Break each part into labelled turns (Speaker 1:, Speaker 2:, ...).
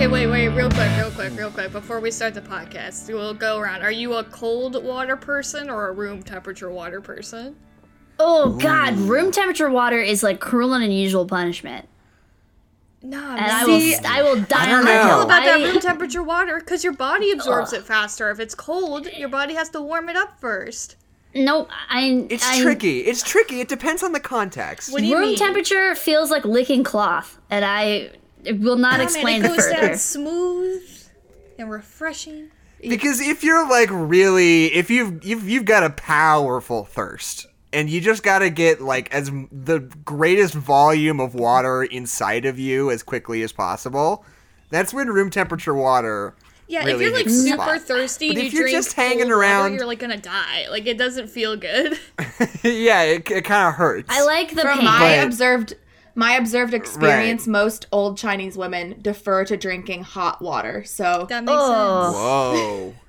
Speaker 1: Okay, wait, wait, real quick, real quick, real quick. Before we start the podcast, we'll go around. Are you a cold water person or a room temperature water person?
Speaker 2: Oh God, room temperature water is like cruel and unusual punishment,
Speaker 1: Nah,
Speaker 2: and I will I will die
Speaker 3: don't
Speaker 2: on
Speaker 3: know.
Speaker 2: that
Speaker 1: all
Speaker 2: hill.
Speaker 1: about that room temperature water because your body absorbs it faster. If it's cold, your body has to warm it up first.
Speaker 2: Nope, I.
Speaker 3: It's
Speaker 2: I,
Speaker 3: tricky. It's tricky. It depends on the context.
Speaker 1: What do you
Speaker 2: Room
Speaker 1: mean?
Speaker 2: temperature feels like licking cloth, and I will not
Speaker 1: Oh,
Speaker 2: explain
Speaker 1: it
Speaker 2: it
Speaker 1: goes
Speaker 2: further.
Speaker 1: down smooth and refreshing.
Speaker 3: Because if you're like really, if you've you've you've got a powerful thirst, and you just got to get like as the greatest volume of water inside of you as quickly as possible, that's when room temperature water.
Speaker 1: Yeah,
Speaker 3: really
Speaker 1: if you're like super
Speaker 3: spot.
Speaker 1: thirsty
Speaker 3: But
Speaker 1: and
Speaker 3: if
Speaker 1: you
Speaker 3: you're
Speaker 1: drink
Speaker 3: just hanging
Speaker 1: cold water,
Speaker 3: around-
Speaker 1: you're like gonna die. Like it doesn't feel good.
Speaker 3: yeah, it, it kind of hurts.
Speaker 2: I like the
Speaker 4: From
Speaker 2: pain.
Speaker 4: my
Speaker 3: But-
Speaker 4: observed my observed experience, most old Chinese women defer to drinking hot water. So
Speaker 1: that makes
Speaker 2: Oh.
Speaker 1: sense.
Speaker 3: Whoa.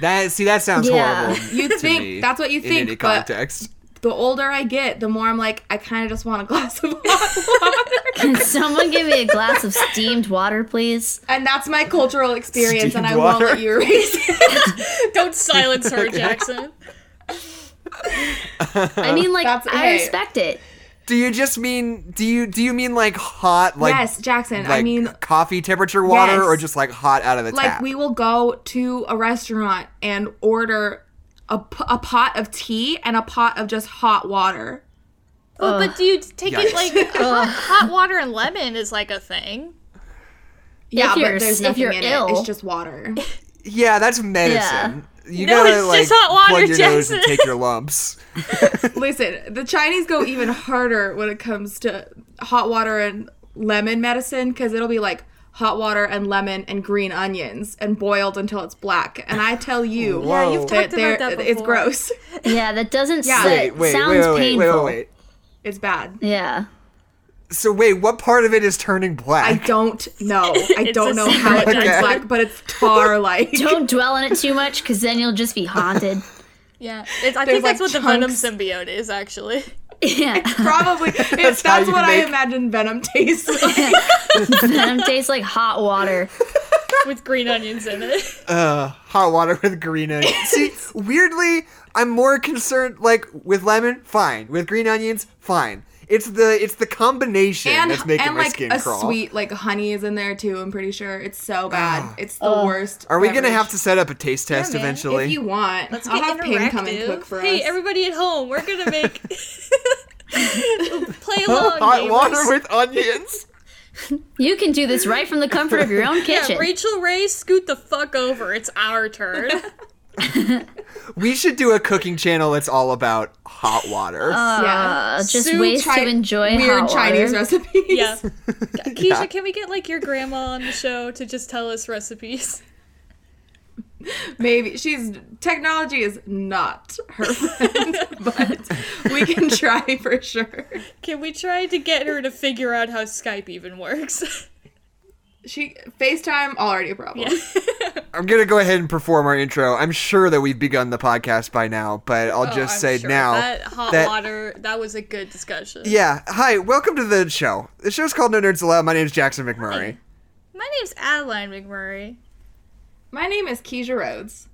Speaker 3: That see that sounds
Speaker 2: Yeah.
Speaker 3: horrible.
Speaker 4: You
Speaker 3: to
Speaker 4: think-
Speaker 3: me
Speaker 4: that's what you
Speaker 3: in
Speaker 4: think,
Speaker 3: any
Speaker 4: but-
Speaker 3: context.
Speaker 4: the older I get, the more I'm like, I kind of just want a glass of hot water.
Speaker 2: Can someone give me a glass of steamed water, please?
Speaker 4: and that's my cultural experience, and
Speaker 3: Steamed
Speaker 4: I won't let you erase it.
Speaker 1: Don't silence her, Jackson.
Speaker 2: I mean, like,
Speaker 4: That's-
Speaker 2: I
Speaker 4: hey.
Speaker 2: respect it.
Speaker 3: Do you just mean do you do you mean like hot like
Speaker 4: yes, Jackson.
Speaker 3: like
Speaker 4: I mean,
Speaker 3: coffee temperature water
Speaker 4: Yes.
Speaker 3: or just like hot out of the
Speaker 4: like
Speaker 3: tap?
Speaker 4: we will go to a restaurant and order a, p- a pot of tea and a pot of just hot water.
Speaker 1: Oh, but do you take it like hot, hot water and lemon is like a thing?
Speaker 4: Yeah,
Speaker 2: you're-
Speaker 4: but there's
Speaker 2: if
Speaker 4: nothing
Speaker 2: you're
Speaker 4: in
Speaker 2: ill.
Speaker 4: it. It's just water.
Speaker 3: yeah, that's medicine. You
Speaker 1: No,
Speaker 3: gotta
Speaker 1: it's
Speaker 3: like
Speaker 1: just hot water,
Speaker 3: plug your nose and take your lumps.
Speaker 4: Listen, the Chinese go even harder when it comes to hot water and lemon medicine because it'll be like hot water and lemon and green onions and boiled until it's black. And I tell you,
Speaker 3: Yeah, you've
Speaker 4: that
Speaker 1: talked about
Speaker 4: they're-
Speaker 1: that
Speaker 4: it's gross.
Speaker 2: Yeah, that doesn't
Speaker 4: Yeah.
Speaker 2: sit.
Speaker 3: Wait, wait,
Speaker 2: sounds
Speaker 3: wait, wait, wait,
Speaker 2: painful.
Speaker 3: wait, wait.
Speaker 4: It's bad.
Speaker 2: Yeah.
Speaker 3: So wait, what part of it is turning black?
Speaker 4: I don't know. I don't know how it turns
Speaker 3: Okay.
Speaker 4: black, but it's tar like.
Speaker 2: Don't dwell on it too much, because then you'll just be haunted.
Speaker 1: Yeah, it's, I
Speaker 4: There's,
Speaker 1: think that's
Speaker 4: like,
Speaker 1: what the Venom symbiote is actually.
Speaker 2: Yeah.
Speaker 4: Probably. It's,
Speaker 3: how
Speaker 4: that's
Speaker 3: you
Speaker 4: what I imagine Venom tastes like.
Speaker 2: Venom tastes like hot water.
Speaker 1: with green onions in it.
Speaker 3: Uh, hot water with green onions. See, weirdly, I'm more concerned like with lemon, fine. With green onions, fine. It's the it's the combination
Speaker 4: and
Speaker 3: that's making
Speaker 4: and
Speaker 3: my
Speaker 4: like
Speaker 3: skin
Speaker 4: a
Speaker 3: crawl.
Speaker 4: sweet like honey is in there too. I'm pretty sure it's so bad. Ah. It's the worst.
Speaker 3: Are we gonna have to set up a taste test
Speaker 1: man.
Speaker 3: eventually?
Speaker 4: If you want,
Speaker 1: Let's
Speaker 4: I'll
Speaker 1: get
Speaker 4: have Ping come and cook for
Speaker 1: hey,
Speaker 4: us.
Speaker 1: everybody at home, we're gonna make play along.
Speaker 3: hot
Speaker 1: gamers.
Speaker 3: water with onions.
Speaker 2: You can do this right from the comfort of your own
Speaker 1: Yeah,
Speaker 2: kitchen.
Speaker 1: Rachael Ray, scoot the fuck over. It's our turn.
Speaker 3: We should do a cooking channel that's all about hot water.
Speaker 4: yeah,
Speaker 2: Uh, just
Speaker 4: Sue
Speaker 2: ways
Speaker 4: Chi-
Speaker 2: to enjoy
Speaker 4: weird
Speaker 2: hot
Speaker 4: Chinese
Speaker 2: water.
Speaker 4: recipes.
Speaker 1: yeah. Keisha, can we get like your grandma on the show to just tell us recipes?
Speaker 4: maybe she's technology is not her friend, but we can try for sure.
Speaker 1: Can we try to get her to figure out how Skype even works?
Speaker 4: She FaceTime already a problem.
Speaker 3: I'm gonna go ahead and perform our intro. I'm sure that we've begun the podcast by now, but I'll
Speaker 1: Oh,
Speaker 3: just
Speaker 1: I'm
Speaker 3: say
Speaker 1: sure.
Speaker 3: now
Speaker 1: that hot
Speaker 3: that-
Speaker 1: water that was a good discussion.
Speaker 3: Yeah, hi, welcome to the show. The show's called No Nerds Allowed. My name's Jackson McMurray.
Speaker 1: My name's Adeline McMurray.
Speaker 4: My name is Keisha Rhodes.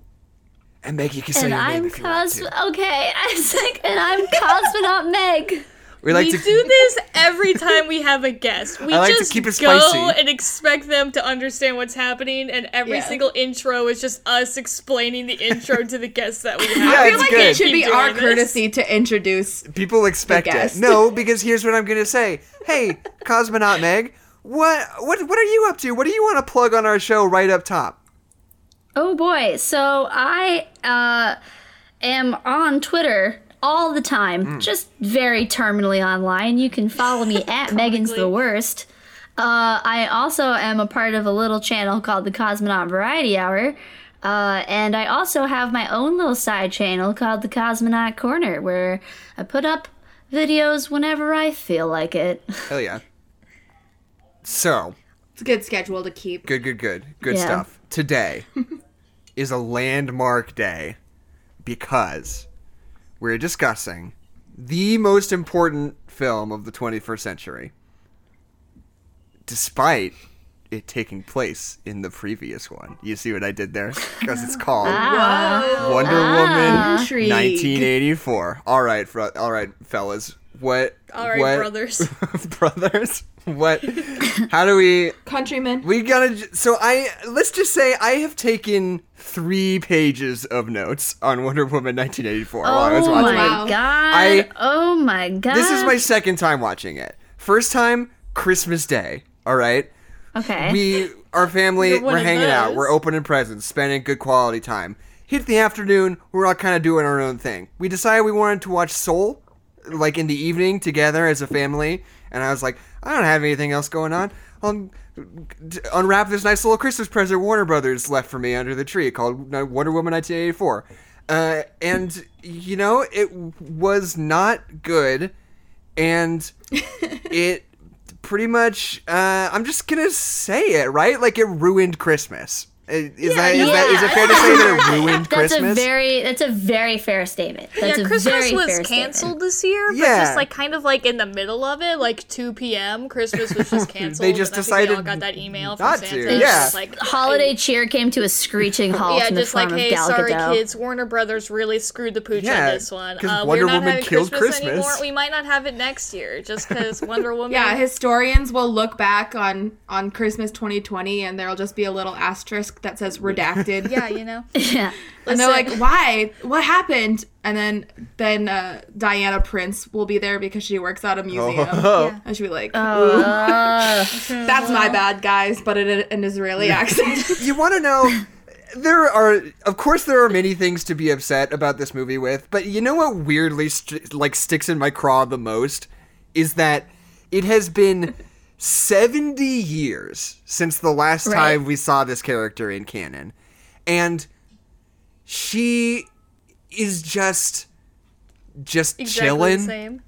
Speaker 3: And Meg, you can say
Speaker 2: And
Speaker 3: your
Speaker 2: I'm
Speaker 3: if you want
Speaker 2: Cos.
Speaker 3: to.
Speaker 2: Okay, I was like, and I'm Cosmonaut Meg.
Speaker 3: We like
Speaker 1: we
Speaker 3: to
Speaker 1: do this every time we have a guest. We
Speaker 3: I like to
Speaker 1: just
Speaker 3: keep it
Speaker 1: go
Speaker 3: spicy.
Speaker 1: and expect them to understand what's happening, and every
Speaker 4: Yeah.
Speaker 1: single intro is just us explaining the intro to the guests that we have.
Speaker 3: Yeah,
Speaker 4: I feel
Speaker 3: it's
Speaker 4: like
Speaker 3: good.
Speaker 4: it should be our
Speaker 1: this.
Speaker 4: courtesy to introduce.
Speaker 3: people expect it.
Speaker 4: guest.
Speaker 3: No, because here's what I'm gonna say. Hey, Cosmonaut Meg, what what what are you up to? What do you want to plug on our show right up top?
Speaker 2: Oh boy, so I uh, am on Twitter all the time, just very terminally online. You can follow me at Megan's the Worst. Uh, I also am a part of a little channel called the Cosmonaut Variety Hour. Uh, and I also have my own little side channel called the Cosmonaut Corner, where I put up videos whenever I feel like it.
Speaker 3: Hell yeah. So,
Speaker 4: It's a good schedule to keep.
Speaker 3: good, good, good. Good
Speaker 2: Yeah.
Speaker 3: stuff. Today is a landmark day because we're discussing the most important film of the 21st century. Despite it taking place in the previous one. You see what I did there? Because it's called
Speaker 2: Ah.
Speaker 3: Wonder Woman
Speaker 4: Intrigue.
Speaker 3: 1984. All right, fro- all right, fellas. What?
Speaker 1: All right,
Speaker 3: what-
Speaker 1: brothers.
Speaker 3: brothers. What? How do we?
Speaker 4: Countrymen.
Speaker 3: We gotta. So I let's just say I have taken three pages of notes on Wonder Woman 1984 while I was
Speaker 2: Oh
Speaker 3: watching
Speaker 2: my
Speaker 3: it.
Speaker 2: God.
Speaker 3: I-
Speaker 2: oh my god.
Speaker 3: This is my second time watching it. First time Christmas Day. All right.
Speaker 2: Okay.
Speaker 3: We, our family, we're
Speaker 1: of
Speaker 3: hanging out. We're opening presents, spending good quality time. Hit the afternoon, we're all kind of doing our own thing. We decided we wanted to watch Soul, like in the evening together as a family. And I was like, I don't have anything else going on. I'll unwrap this nice little Christmas present Warner Brothers left for me under the tree called uh, Wonder Woman 1984. Uh, and, you know, it was not good. And it pretty much uh, i'm just gonna say it right like it ruined christmas Is that is that is it fair to say that it ruined
Speaker 2: that's
Speaker 3: christmas That's
Speaker 2: a very that's a very fair statement. That's
Speaker 1: yeah,
Speaker 2: a
Speaker 1: Christmas
Speaker 2: very
Speaker 1: was
Speaker 2: fair
Speaker 1: canceled this year, but
Speaker 3: Yeah.
Speaker 1: just like kind of like in the middle of it, like 2 p.m. Christmas was just canceled.
Speaker 3: They just
Speaker 1: and I think they all
Speaker 3: decided
Speaker 1: got that email from
Speaker 3: not to, yeah.
Speaker 1: just like
Speaker 2: Holiday cheer came to a screeching halt
Speaker 1: Yeah,
Speaker 2: in the
Speaker 1: just like, hey, sorry kids, Warner Brothers really screwed the pooch
Speaker 3: Yeah,
Speaker 1: on this one.
Speaker 3: 'cause
Speaker 1: Uh,
Speaker 3: Wonder
Speaker 1: we're not
Speaker 3: Woman killed
Speaker 1: Christmas,
Speaker 3: Christmas.
Speaker 1: anymore. We might not have it next year, just because Wonder Woman.
Speaker 4: Yeah, historians will look back on on Christmas 2020 and there'll just be a little asterisk that says redacted.
Speaker 1: yeah, you know.
Speaker 2: yeah.
Speaker 4: And they're like, "Why? What happened?" And then then uh, Diana Prince will be there because she works at a museum,
Speaker 3: Oh.
Speaker 4: and she'll be like,
Speaker 2: Uh,
Speaker 4: "That's my bad, guys," but in an Israeli accent.
Speaker 3: you want to know there are of course there are many things to be upset about this movie with but you know what weirdly st- like sticks in my craw the most is that it has been 70 years since the last
Speaker 2: Right.
Speaker 3: time we saw this character in canon and she is just just
Speaker 1: Exactly
Speaker 3: chilling
Speaker 1: same.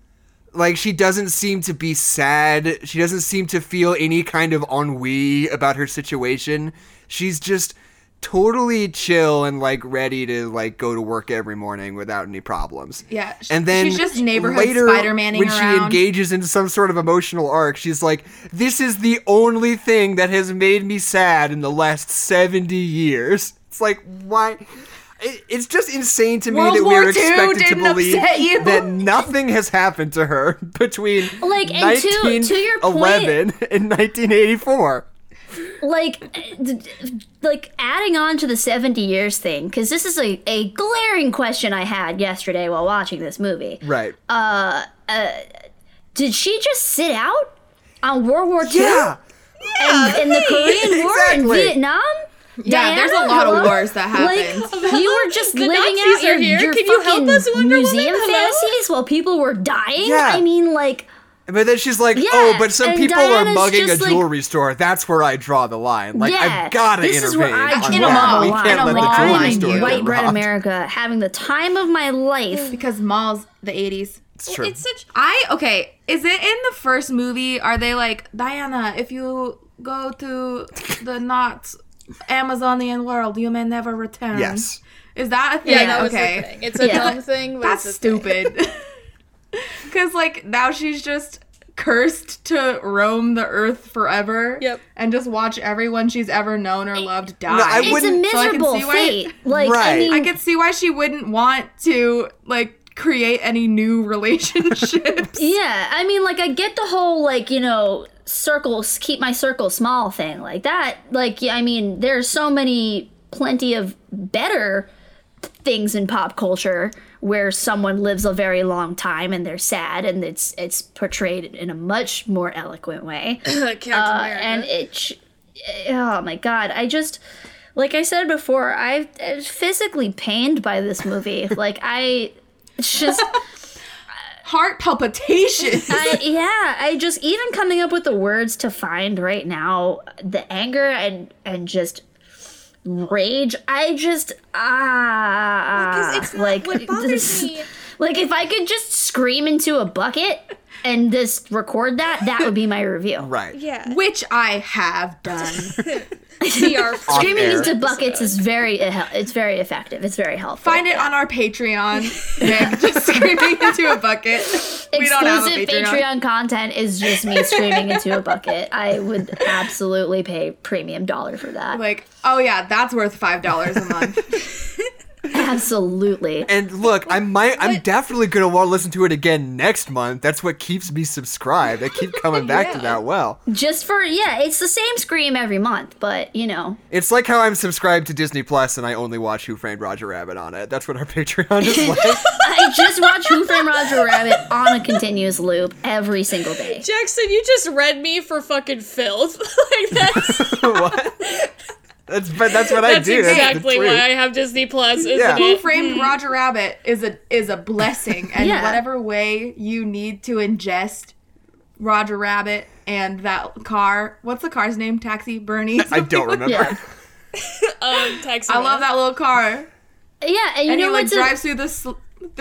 Speaker 3: like she doesn't seem to be sad she doesn't seem to feel any kind of ennui about her situation she's just totally chill and like ready to like go to work every morning without any problems.
Speaker 4: Yeah, sh-
Speaker 3: and then
Speaker 4: she's just neighborhood
Speaker 3: later
Speaker 4: Spider-Manning
Speaker 3: when she engages in some sort of emotional arc she's like this is the only thing that has made me sad in the last 70 years. It's like why? It- it's just insane to me
Speaker 4: World
Speaker 3: that
Speaker 4: War
Speaker 3: we're expected to believe that nothing has happened to her between
Speaker 2: Like, and to- to your point-
Speaker 3: 1911 and 1984.
Speaker 2: Like d- d- like adding on to the 70 years thing because this is a, a glaring question i had yesterday while watching this movie
Speaker 3: Right.
Speaker 2: Uh, uh did she just sit out on world war ii
Speaker 3: yeah.
Speaker 2: and, and the korean war and
Speaker 3: Exactly.
Speaker 2: vietnam
Speaker 4: yeah, there's a
Speaker 2: Diana,
Speaker 4: lot of wars that happen.
Speaker 2: Like you were just
Speaker 1: The
Speaker 2: living
Speaker 1: Nazis
Speaker 2: out your,
Speaker 1: here.
Speaker 2: your
Speaker 1: Can you help
Speaker 2: fucking
Speaker 1: us, Wonder Woman?
Speaker 2: museum
Speaker 1: Hello?
Speaker 2: fantasies while people were dying.
Speaker 3: Yeah.
Speaker 2: I mean, like,
Speaker 3: But then she's like, oh,
Speaker 2: Yeah,
Speaker 3: "Oh, but some people
Speaker 2: Diana's
Speaker 3: are mugging a
Speaker 2: just like-
Speaker 3: jewelry store. That's where I draw the line. Like,
Speaker 2: yeah,
Speaker 3: I've gotta
Speaker 2: this is
Speaker 3: intervene.
Speaker 2: where I
Speaker 3: on
Speaker 4: In a
Speaker 2: draw
Speaker 3: that.
Speaker 4: mall,
Speaker 2: the
Speaker 3: We
Speaker 2: line.
Speaker 3: can't
Speaker 4: in a
Speaker 3: let
Speaker 4: mall,
Speaker 3: the jewelry
Speaker 4: mind
Speaker 3: store
Speaker 4: you.
Speaker 3: get
Speaker 2: white bread. America having the time of my life.
Speaker 4: because malls, the 80s.
Speaker 3: It's true.
Speaker 1: It's such.
Speaker 4: I okay. Is it in the first movie? Are they like Diana? If you go to the not Amazonian world, you may never return.
Speaker 3: yes.
Speaker 4: Is that a thing?
Speaker 1: Yeah, that was
Speaker 4: okay.
Speaker 1: the thing. It's a
Speaker 2: Yeah.
Speaker 1: dumb thing, but
Speaker 4: That's
Speaker 1: it's a thing.
Speaker 4: stupid. Because like now she's just cursed to roam the earth forever.
Speaker 1: Yep.
Speaker 4: And just watch everyone she's ever known or loved die.
Speaker 3: No, I
Speaker 2: It's a
Speaker 3: wouldn't-
Speaker 4: So I can
Speaker 2: miserable
Speaker 4: see why-
Speaker 2: fate. Like, I
Speaker 3: Right.
Speaker 2: mean,
Speaker 4: I can see why she wouldn't want to like create any new relationships.
Speaker 2: Yeah, I mean, like, I get the whole, like, you know, circles, keep my circle small thing. Like, that, like, I mean, there's so many, plenty of better things in pop culture where someone lives a very long time and they're sad and it's it's portrayed in a much more eloquent way. Uh, and it, oh my god, I just, like I said before, I I was physically pained by this movie. like, I, it's just.
Speaker 4: Heart palpitations.
Speaker 2: I, yeah, I just even coming up with the words to find right now, the anger and and just rage. I just ah,
Speaker 1: 'cause it's
Speaker 2: like
Speaker 1: what bothers me-
Speaker 2: Like if I could just scream into a bucket and just record that, that would be my review.
Speaker 3: Right.
Speaker 1: yeah.
Speaker 4: Which I have done.
Speaker 1: PR
Speaker 2: Screaming into buckets is very it's very effective. It's very helpful.
Speaker 4: Find it on our Patreon. Meg just screaming into a bucket. We don't have a
Speaker 2: Exclusive
Speaker 4: Patreon.
Speaker 2: Patreon content is just me screaming into a bucket. I would absolutely pay premium dollar for that.
Speaker 4: Like, oh yeah, that's worth five dollars a month.
Speaker 2: Absolutely.
Speaker 3: And look, I might, I'm definitely gonna want to listen to it again next month. That's what keeps me subscribed. I keep coming back to that well.
Speaker 2: Just for yeah, it's the same scream every month, but you know.
Speaker 3: It's like how I'm subscribed to Disney Plus and I only watch Who Framed Roger Rabbit on it. That's what our Patreon is like.
Speaker 2: I just watch Who Framed Roger Rabbit on a continuous loop every single day.
Speaker 1: Jackson, you just read me for fucking filth. like that's
Speaker 3: what? That's but that's what I
Speaker 1: that's
Speaker 3: do. That's
Speaker 1: exactly
Speaker 3: truth.
Speaker 1: why I have Disney Plus, isn't
Speaker 3: Yeah.
Speaker 4: Who
Speaker 1: it?
Speaker 4: framed Roger Rabbit is a is a blessing, and
Speaker 2: Yeah.
Speaker 4: whatever way you need to ingest Roger Rabbit and that car. What's the car's name? Taxi Bernie.
Speaker 3: I don't remember.
Speaker 2: Yeah.
Speaker 1: Um, taxi
Speaker 4: I love that little car.
Speaker 2: Yeah, and you
Speaker 4: And
Speaker 2: know
Speaker 4: he like
Speaker 2: what's a-
Speaker 4: drives through the. Sl-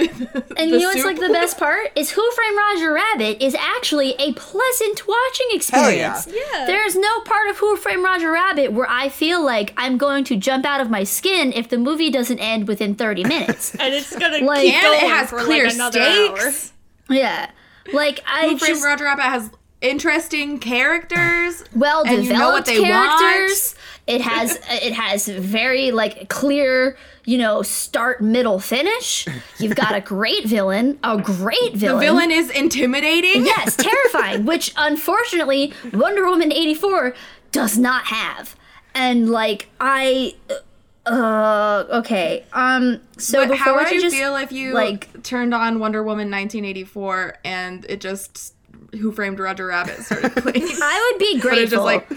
Speaker 2: And you know what's like the best part is Who Framed Roger Rabbit is actually a pleasant watching experience.
Speaker 3: Hell yeah.
Speaker 2: experience.
Speaker 1: Yeah.
Speaker 2: There's no part of Who Framed Roger Rabbit where I feel like I'm going to jump out of my skin if the movie doesn't end within 30 minutes.
Speaker 1: and it's gonna
Speaker 2: Like-
Speaker 1: keep
Speaker 4: And
Speaker 1: going
Speaker 4: it has
Speaker 1: for
Speaker 4: clear
Speaker 1: like another
Speaker 4: stakes.
Speaker 1: hour.
Speaker 2: yeah. Like I
Speaker 4: Who Framed
Speaker 2: just
Speaker 4: Roger Rabbit has interesting characters.
Speaker 2: well
Speaker 4: and you know what
Speaker 2: developed
Speaker 4: they want.
Speaker 2: It has it has very like clear, you know, start middle finish. You've got a great villain, a great villain.
Speaker 4: The
Speaker 2: villain.
Speaker 4: is intimidating.
Speaker 2: Yes, terrifying, which unfortunately Wonder Woman 84 does not have. And like I uh okay. Um so
Speaker 4: But
Speaker 2: before
Speaker 4: how would
Speaker 2: I
Speaker 4: you
Speaker 2: just,
Speaker 4: feel if you
Speaker 2: like
Speaker 4: turned on Wonder Woman 1984 and it just Who Framed Roger Rabbit started playing?
Speaker 2: I would be grateful.
Speaker 4: just like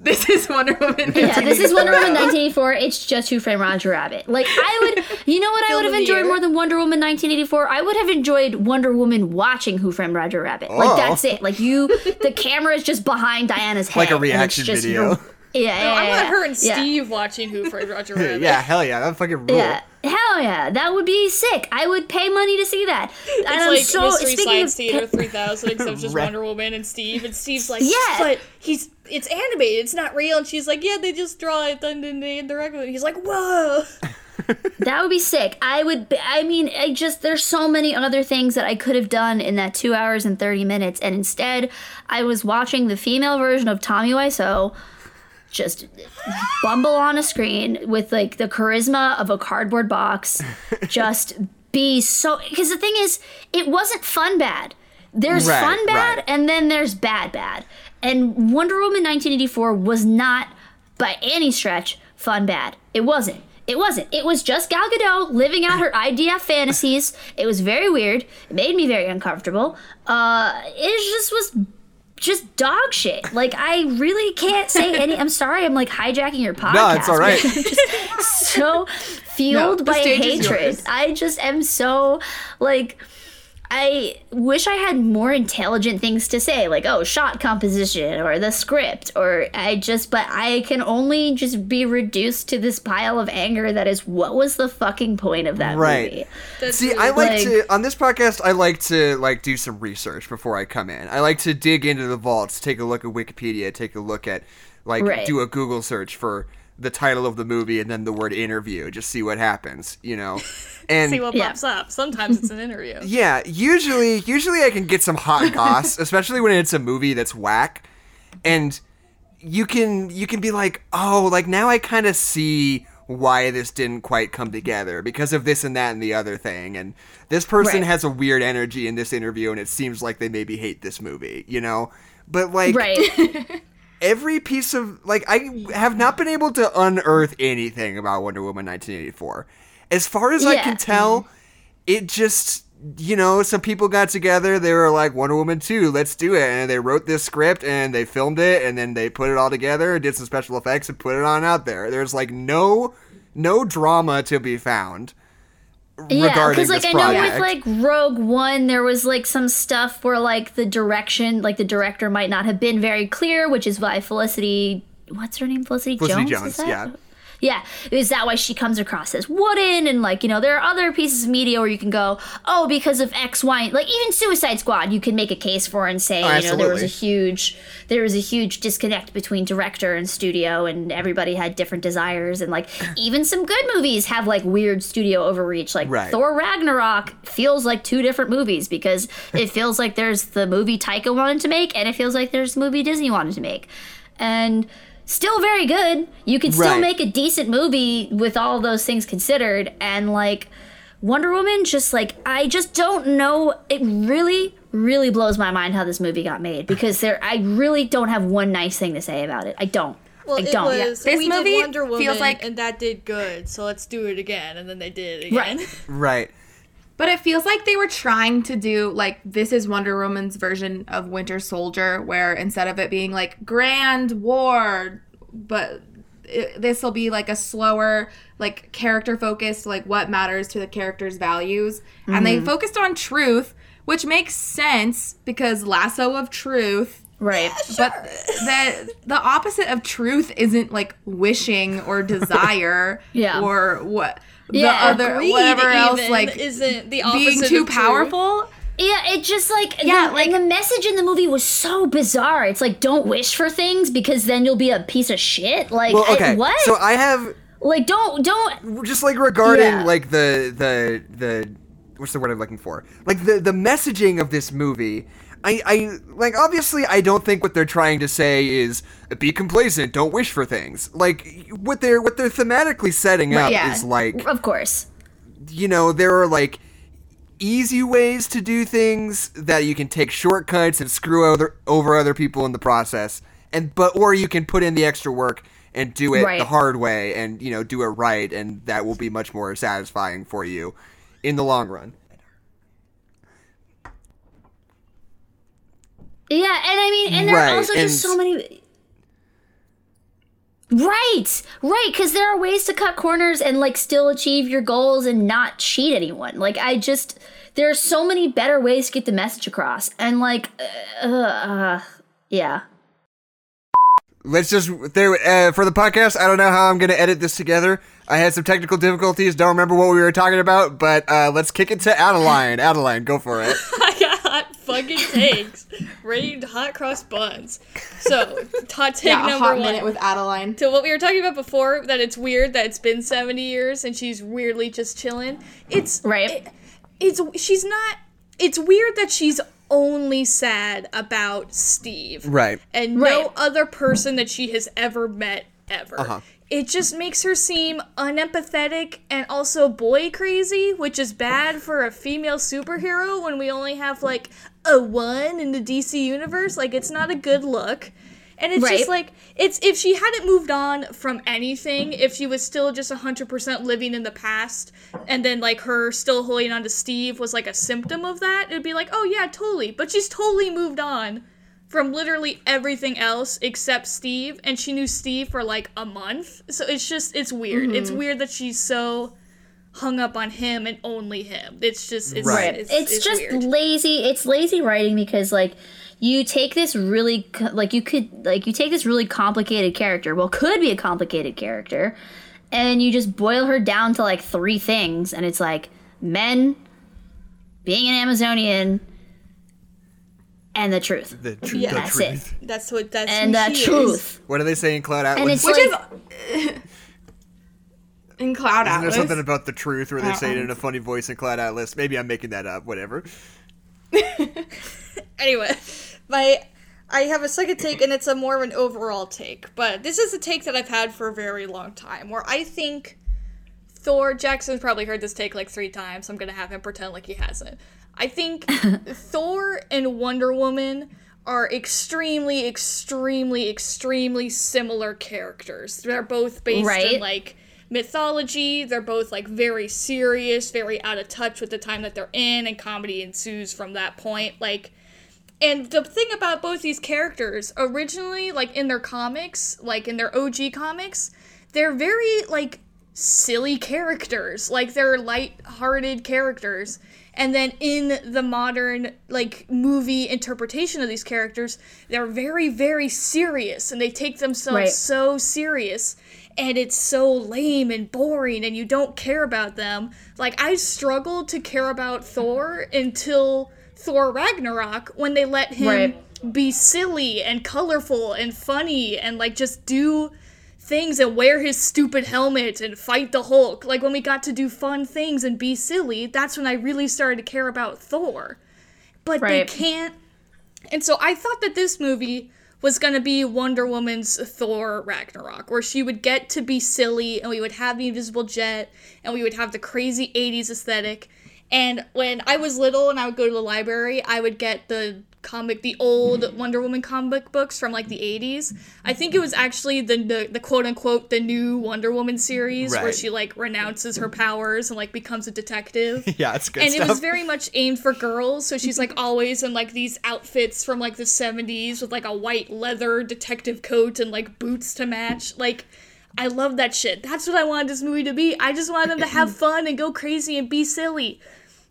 Speaker 4: this is Wonder Woman.
Speaker 2: yeah, this is Wonder Woman
Speaker 4: 1984.
Speaker 2: 1984. It's just Who Framed Roger Rabbit. Like I would, you know what I would have enjoyed
Speaker 1: year.
Speaker 2: more than Wonder Woman 1984. I would have enjoyed Wonder Woman watching Who Framed Roger Rabbit. Like
Speaker 3: Oh.
Speaker 2: that's it. Like you, the camera is just behind Diana's head.
Speaker 3: Like a
Speaker 2: and it's
Speaker 3: reaction
Speaker 2: just
Speaker 3: video.
Speaker 2: your- Yeah, yeah,
Speaker 1: I want
Speaker 2: yeah.
Speaker 1: her and
Speaker 2: Yeah.
Speaker 1: Steve watching Who Framed Roger Rabbit.
Speaker 3: Yeah, hell yeah, that fucking rule.
Speaker 2: Yeah, hell yeah, that would be sick. I would pay money to see that. and
Speaker 1: It's
Speaker 2: I'm
Speaker 1: like
Speaker 2: so
Speaker 1: Mystery Science
Speaker 2: of
Speaker 1: Theater 3000, except it's just Wonder Woman and Steve. And Steve's like,
Speaker 2: Yeah.
Speaker 1: but he's it's animated, it's not real. And she's like, yeah, they just draw it and then they direct it. And he's like, whoa.
Speaker 2: that would be sick. I would. be- I mean, I just there's so many other things that I could have done in that two hours and thirty minutes, and instead, I was watching the female version of Tommy Wiseau just bumble on a screen with like the charisma of a cardboard box, just be so. Because the thing is, it wasn't fun bad. There's
Speaker 3: Right,
Speaker 2: fun bad,
Speaker 3: right.
Speaker 2: and then there's bad bad. And Wonder Woman 1984 was not by any stretch fun bad. It wasn't. It wasn't. It was just Gal Gadot living out her IDF fantasies. It was very weird. It made me very uncomfortable. Uh, it just was just dog shit. Like I really can't say any. I'm sorry. I'm like hijacking your podcast.
Speaker 3: No, it's all right.
Speaker 2: I'm just so fueled
Speaker 4: the
Speaker 2: by hatred. I just am so like. I wish I had more intelligent things to say, like, oh, shot composition or the script, or I just, but I can only just be reduced to this pile of anger that is what was the fucking point of that
Speaker 3: Right.
Speaker 2: movie?
Speaker 1: That's
Speaker 3: See,
Speaker 1: really
Speaker 3: I like
Speaker 2: Like-
Speaker 3: to on this podcast. I like to like do some research before I come in. I like to dig into the vaults, take a look at Wikipedia, take a look at like
Speaker 2: Right.
Speaker 3: do a Google search for the title of the movie and then the word interview, just see what happens, you know. And
Speaker 1: see what
Speaker 2: Yeah.
Speaker 1: pops up. Sometimes it's an interview.
Speaker 3: yeah, usually usually I can get some hot goss, especially when it's a movie that's whack, and you can you can be like, oh, like now I kind of see why this didn't quite come together because of this and that and the other thing, and this person
Speaker 2: Right.
Speaker 3: has a weird energy in this interview, and it seems like they maybe hate this movie, you know. But like
Speaker 2: Right.
Speaker 3: Every piece of like I have not been able to unearth anything about Wonder Woman 1984. As far as I can tell, it just you know, some people got together, they were like Wonder Woman 2, let's do it. And they wrote this script and they filmed it and then they put it all together, did some special effects and put it on out there. There's like no no drama to be found.
Speaker 2: Yeah, because like I know with like Rogue One, there was like some stuff where like the direction, like the director might not have been very clear, which is why Felicity, what's her name, Felicity,
Speaker 3: Felicity
Speaker 2: Jones,
Speaker 3: Jones, yeah.
Speaker 2: Yeah, is that why she comes across as wooden? And like, you know, there are other pieces of media where you can go, oh, because of X, Y, like even Suicide Squad, you can make a case for and say,
Speaker 3: Oh,
Speaker 2: you know, there was a huge, there was a huge disconnect between director and studio, and everybody had different desires, and like even some good movies have like weird studio overreach. Like
Speaker 3: Right.
Speaker 2: Thor Ragnarok feels like two different movies because it feels like there's the movie Taika wanted to make, and it feels like there's the movie Disney wanted to make, and still very good. You could still
Speaker 3: Right.
Speaker 2: make a decent movie with all those things considered, and like Wonder Woman, just like I just don't know. It really, really blows my mind how this movie got made because there, I really don't have one nice thing to say about it. I don't.
Speaker 1: Well,
Speaker 2: I
Speaker 1: it
Speaker 2: don't.
Speaker 1: was
Speaker 4: This
Speaker 1: we
Speaker 4: movie
Speaker 1: did Wonder Woman,
Speaker 4: feels like-
Speaker 1: and that did good, so let's do it again, and then they did it again.
Speaker 2: Right.
Speaker 3: Right.
Speaker 4: But it feels like they were trying to do like this is Wonder Woman's version of Winter Soldier, where instead of it being like grand war, but this will be like a slower, like character focused, like what matters to the character's values, and they mm-hmm. focused on truth, which makes sense because lasso of truth.
Speaker 2: Right.
Speaker 4: But the the opposite of truth isn't like wishing or desire
Speaker 2: Yeah.
Speaker 4: or what the
Speaker 2: Yeah,
Speaker 4: other
Speaker 1: Greed
Speaker 4: whatever else
Speaker 1: even
Speaker 4: like
Speaker 1: isn't the opposite
Speaker 4: being too
Speaker 1: truth.
Speaker 4: powerful.
Speaker 2: Yeah, it just like
Speaker 4: Yeah,
Speaker 2: the,
Speaker 4: like-
Speaker 2: the message in the movie was so bizarre. It's like don't wish for things because then you'll be a piece of shit. Like
Speaker 3: Well,
Speaker 2: I- what?
Speaker 3: So I have
Speaker 2: like don't don't
Speaker 3: just like regarding
Speaker 2: Yeah.
Speaker 3: like the the the what's the word I'm looking for? Like the the messaging of this movie. I, I like obviously I don't think what they're trying to say is be complacent, don't wish for things. Like what they're what they're thematically setting up
Speaker 2: yeah.
Speaker 3: is like
Speaker 2: of course.
Speaker 3: you know, there are like easy ways to do things that you can take shortcuts and screw other, over other people in the process. And but or you can put in the extra work and do it
Speaker 2: Right.
Speaker 3: the hard way and you know do it right and that will be much more satisfying for you in the long run.
Speaker 2: Yeah, and I mean, and there
Speaker 3: Right,
Speaker 2: are also just so many. Right, right, because there are ways to cut corners and like still achieve your goals and not cheat anyone. Like I just, there are so many better ways to get the message across, and like, uh, uh yeah,
Speaker 3: Let's just there uh, for the podcast. I don't know how I'm going to edit this together. I had some technical difficulties. Don't remember what we were talking about, but uh, let's kick it to Adeline. Adeline, go for it.
Speaker 1: I got hot fucking takes. Ready to hot cross buns. So, hot take
Speaker 4: Yeah, a
Speaker 1: number
Speaker 4: hot
Speaker 1: one.
Speaker 4: minute with Adeline.
Speaker 1: to what we were talking about before, that it's weird that it's been 70 years and she's weirdly just chilling. It's
Speaker 2: Right.
Speaker 1: it- it's she's not. It's weird that she's only sad about Steve,
Speaker 3: Right.
Speaker 1: And no other person that she has ever met ever.
Speaker 3: Uh-huh.
Speaker 1: It just makes her seem unempathetic and also boy crazy, which is bad for a female superhero when we only have like a one in the DC universe. Like it's not a good look. And it's just like it's if she hadn't moved on from anything, if she was still just 100% living in the past and then like her still holding on to Steve was like a symptom of that, it'd be like, "Oh yeah, totally." But she's totally moved on from literally everything else except Steve, and she knew Steve for like a month. So it's just it's weird. It's mm-hmm. weird that she's so hung up on him and only him. It's just it's
Speaker 3: Right.
Speaker 1: it's,
Speaker 2: it's,
Speaker 1: it's
Speaker 2: just
Speaker 1: weird.
Speaker 2: lazy. It's lazy writing because like you take this really like you could like you take this really complicated character, well, could be a complicated character, and you just boil her down to like three things, and it's like men, being an Amazonian, and the truth.
Speaker 3: The, tr-
Speaker 1: Yeah.
Speaker 3: the
Speaker 2: That's
Speaker 3: truth.
Speaker 2: it.
Speaker 1: That's what that's
Speaker 2: And the truth.
Speaker 1: Is.
Speaker 3: What are they saying, Cloud Atlas?
Speaker 2: And it's
Speaker 4: Which
Speaker 2: like,
Speaker 4: is in Cloud
Speaker 3: Isn't there
Speaker 4: Atlas.
Speaker 3: something about the truth where they say it in a funny voice in Cloud Atlas? Maybe I'm making that up. Whatever.
Speaker 1: Anyway, my I have a second take, and it's a more of an overall take. But this is a take that I've had for a very long time, where I think Thor Jackson's probably heard this take like three times. I'm gonna have him pretend like he hasn't. I think Thor and Wonder Woman are extremely, extremely, extremely similar characters. They're both based in like mythology. They're both like very serious, very out of touch with the time that they're in, and comedy ensues from that point. Like, and the thing about both these characters, originally, like in their comics, like in their OG comics, they're very like silly characters. Like they're light-hearted characters. And then in the modern like movie interpretation of these characters, they're very very serious and they take themselves
Speaker 2: Right.
Speaker 1: so serious. And it's so lame and boring and you don't care about them. Like I struggled to care about Thor until Thor Ragnarok when they let him
Speaker 2: Right.
Speaker 1: be silly and colorful and funny and like just do things and wear his stupid helmet and fight the Hulk. Like when we got to do fun things and be silly, that's when I really started to care about Thor. But
Speaker 2: Right.
Speaker 1: they can't. And so I thought that this movie was going to be Wonder Woman's Thor Ragnarok, where she would get to be silly and we would have the invisible jet and we would have the crazy 80s aesthetic. And when I was little and I would go to the library, I would get the comic, the old mm-hmm. Wonder Woman comic books from like the 80s. I think it was actually the, the, the quote unquote the new Wonder Woman series where she like renounces her powers and like becomes a detective.
Speaker 3: Yeah, it's good
Speaker 1: and
Speaker 3: stuff.
Speaker 1: it was very much aimed for girls so she's like always in like these outfits from like the 70s with like a white leather detective coat and like boots to match. Like i love that shit. That's what i wanted this movie to be. I just wanted them to have fun and go crazy and be silly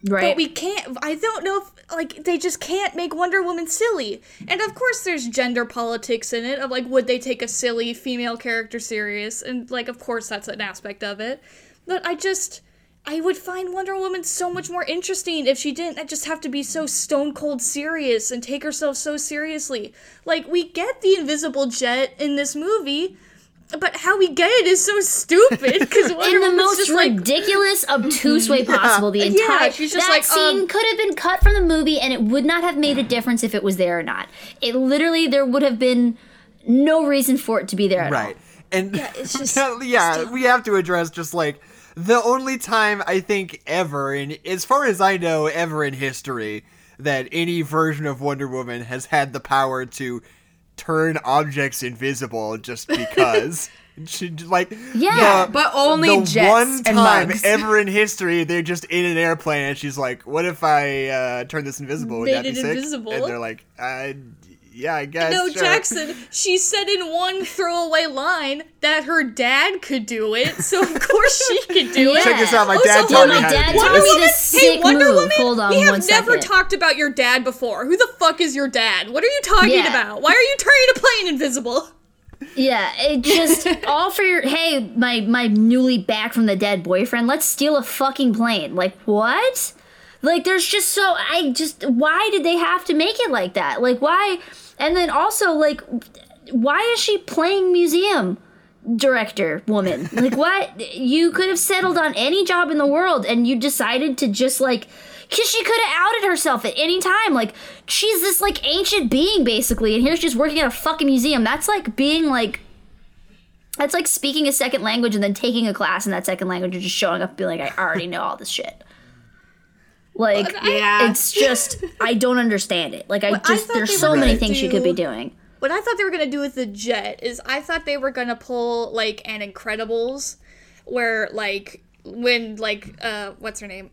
Speaker 2: Right.
Speaker 1: but we can't i don't know if like they just can't make wonder woman silly. And of course there's gender politics in it of like would they take a silly female character serious? And like of course that's an aspect of it. But i just i would find wonder woman so much more interesting if she didn't just have to be so stone cold serious and take herself so seriously. Like we get the invisible jet in this movie but how we get it is so stupid because
Speaker 2: in the most
Speaker 1: just like
Speaker 2: ridiculous, obtuse way possible. The entire
Speaker 1: Yeah,
Speaker 2: entire
Speaker 1: she's just
Speaker 2: that
Speaker 1: like,
Speaker 2: scene
Speaker 1: um,
Speaker 2: could have been cut from the movie, and it would not have made a difference if it was there or not. It literally there would have been no reason for it to be there at all.
Speaker 3: Right. And yeah,
Speaker 1: it's just
Speaker 3: yeah we have to address just like the only time I think ever, and as far as I know, ever in history, that any version of Wonder Woman has had the power to turn objects invisible just because. She, like
Speaker 2: Yeah,
Speaker 3: the-
Speaker 4: but only
Speaker 3: the
Speaker 4: jets
Speaker 3: one time ever in history they're just in an airplane and she's like, "What if I uh, turn this invisible? Would
Speaker 1: Made
Speaker 3: that be
Speaker 1: it
Speaker 3: sick?"
Speaker 1: invisible.
Speaker 3: And they're like, uh, "Yeah, I guess."
Speaker 1: No,
Speaker 3: sure."
Speaker 1: Jackson, she said in one throwaway line that her dad could do it, so of course she could do it.
Speaker 3: Check this out. My
Speaker 1: Oh,
Speaker 3: dad
Speaker 1: so
Speaker 3: taught
Speaker 2: Yeah,
Speaker 3: me
Speaker 2: my
Speaker 3: how
Speaker 2: dad
Speaker 3: to do
Speaker 2: taught
Speaker 1: Wonder
Speaker 3: this.
Speaker 2: me
Speaker 1: Woman?
Speaker 2: this
Speaker 1: Hey, Wonder
Speaker 2: move.
Speaker 1: Woman?
Speaker 2: Hold on
Speaker 1: we have never
Speaker 2: second.
Speaker 1: talked about your dad before. Who the fuck is your dad? What are you talking
Speaker 2: Yeah.
Speaker 1: about? Why are you turning a plane invisible?
Speaker 2: Yeah, it just all for your hey, my my newly back from the dead boyfriend. Let's steal a fucking plane. Like what? Like there's just so I just why did they have to make it like that? Like why? And then also like why is she playing museum director woman? Like what? You could have settled on any job in the world and you decided to just like Cause she could have outed herself at any time. Like she's this like ancient being basically, and here she's working at a fucking museum. That's like being like that's like speaking a second language and then taking a class in that second language and just showing up being like, I already know all this shit. Like,
Speaker 4: Yeah.
Speaker 2: it's just, I don't understand it. Like, I
Speaker 1: Well,
Speaker 2: just,
Speaker 1: thought
Speaker 2: there's so many
Speaker 1: gonna
Speaker 2: things she could be doing.
Speaker 1: What I thought they were gonna do with the jet is I thought they were gonna pull like an Incredibles, where like when like uh what's her name?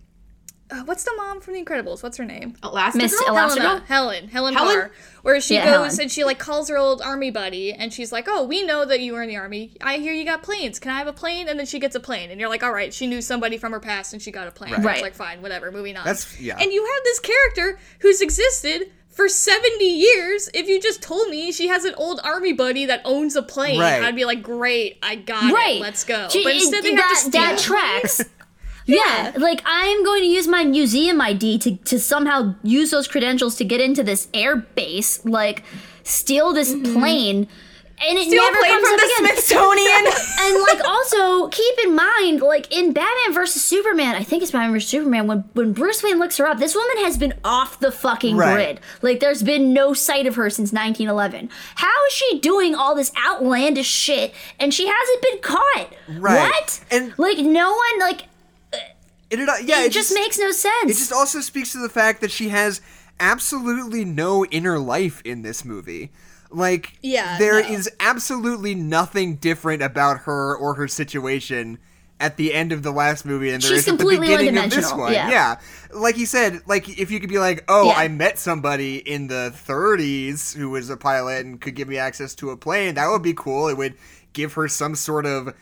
Speaker 1: Uh, what's the mom from the Incredibles? What's her name?
Speaker 4: Elastigirl?
Speaker 2: Miss Elastigirl?
Speaker 1: Helena, Helen, Helen,
Speaker 4: Helen?
Speaker 1: Parr, where she
Speaker 2: Yeah,
Speaker 1: goes
Speaker 2: Helen.
Speaker 1: and she like calls her old army buddy, and she's like, "Oh, we know that you were in the army. I hear you got planes. Can I have a plane?" And then she gets a plane, and you're like, "All right, she knew somebody from her past, and she got a plane."
Speaker 3: Right.
Speaker 2: Right.
Speaker 1: It's like, fine, whatever, moving on.
Speaker 3: That's- yeah.
Speaker 1: And you have this character who's existed for 70 years. If you just told me she has an old army buddy that owns a plane,
Speaker 3: Right.
Speaker 1: I'd be like, "Great, I got
Speaker 2: Right.
Speaker 1: it. Let's go."
Speaker 2: She-
Speaker 1: but instead,
Speaker 2: it-
Speaker 1: they have to steal
Speaker 2: that tracks. Yeah, like I'm going to use my museum ID to, to somehow use those credentials to get into this air base, like steal this mm-hmm. plane, and it
Speaker 4: Steal a
Speaker 2: never
Speaker 4: plane
Speaker 2: comes
Speaker 4: from
Speaker 2: up
Speaker 4: the
Speaker 2: again.
Speaker 4: Smithsonian.
Speaker 2: and like also keep in mind, like in Batman versus Superman, I think it's Batman versus Superman. When when Bruce Wayne looks her up, this woman has been off the fucking
Speaker 3: Right.
Speaker 2: grid. Like there's been no sight of her since 1911. How is she doing all this outlandish shit and she hasn't been caught?
Speaker 3: Right.
Speaker 2: What?
Speaker 3: And-
Speaker 2: like no one like
Speaker 3: It, uh, yeah,
Speaker 2: it, just, makes no sense.
Speaker 3: It just also speaks to the fact that she has absolutely no inner life in this movie. Like,
Speaker 1: Yeah,
Speaker 3: there
Speaker 1: no.
Speaker 3: is absolutely nothing different about her or her situation at the end of the last movie and there is at the beginning of this one.
Speaker 2: yeah.
Speaker 3: Like you said, like if you could be like, "Oh,
Speaker 2: Yeah.
Speaker 3: I met somebody in the 30s who was a pilot and could give me access to a plane." That would be cool. It would give her some sort of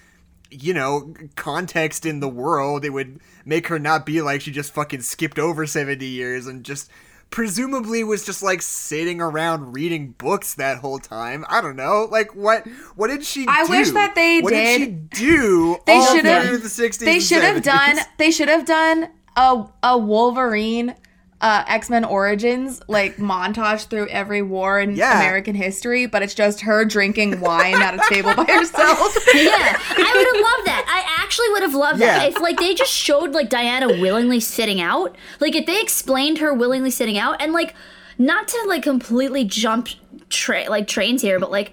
Speaker 3: you know, context in the world, it would make her not be like she just fucking skipped over 70 years and just presumably was just like sitting around reading books that whole time. I don't know. Like what what did she do
Speaker 4: I
Speaker 3: do?
Speaker 4: wish that they
Speaker 3: what
Speaker 4: did-
Speaker 3: she do
Speaker 4: They should have-
Speaker 3: the 60s
Speaker 4: They should have done. They should have done a a Wolverine. Uh, X Men Origins like montage through every war in
Speaker 3: Yeah.
Speaker 4: American history, but it's just her drinking wine at a table by herself.
Speaker 2: yeah, I would have loved that. I actually would have loved
Speaker 3: Yeah.
Speaker 2: that if like they just showed like Diana willingly sitting out. Like if they explained her willingly sitting out and like not to like completely jump tra- like trains here, but like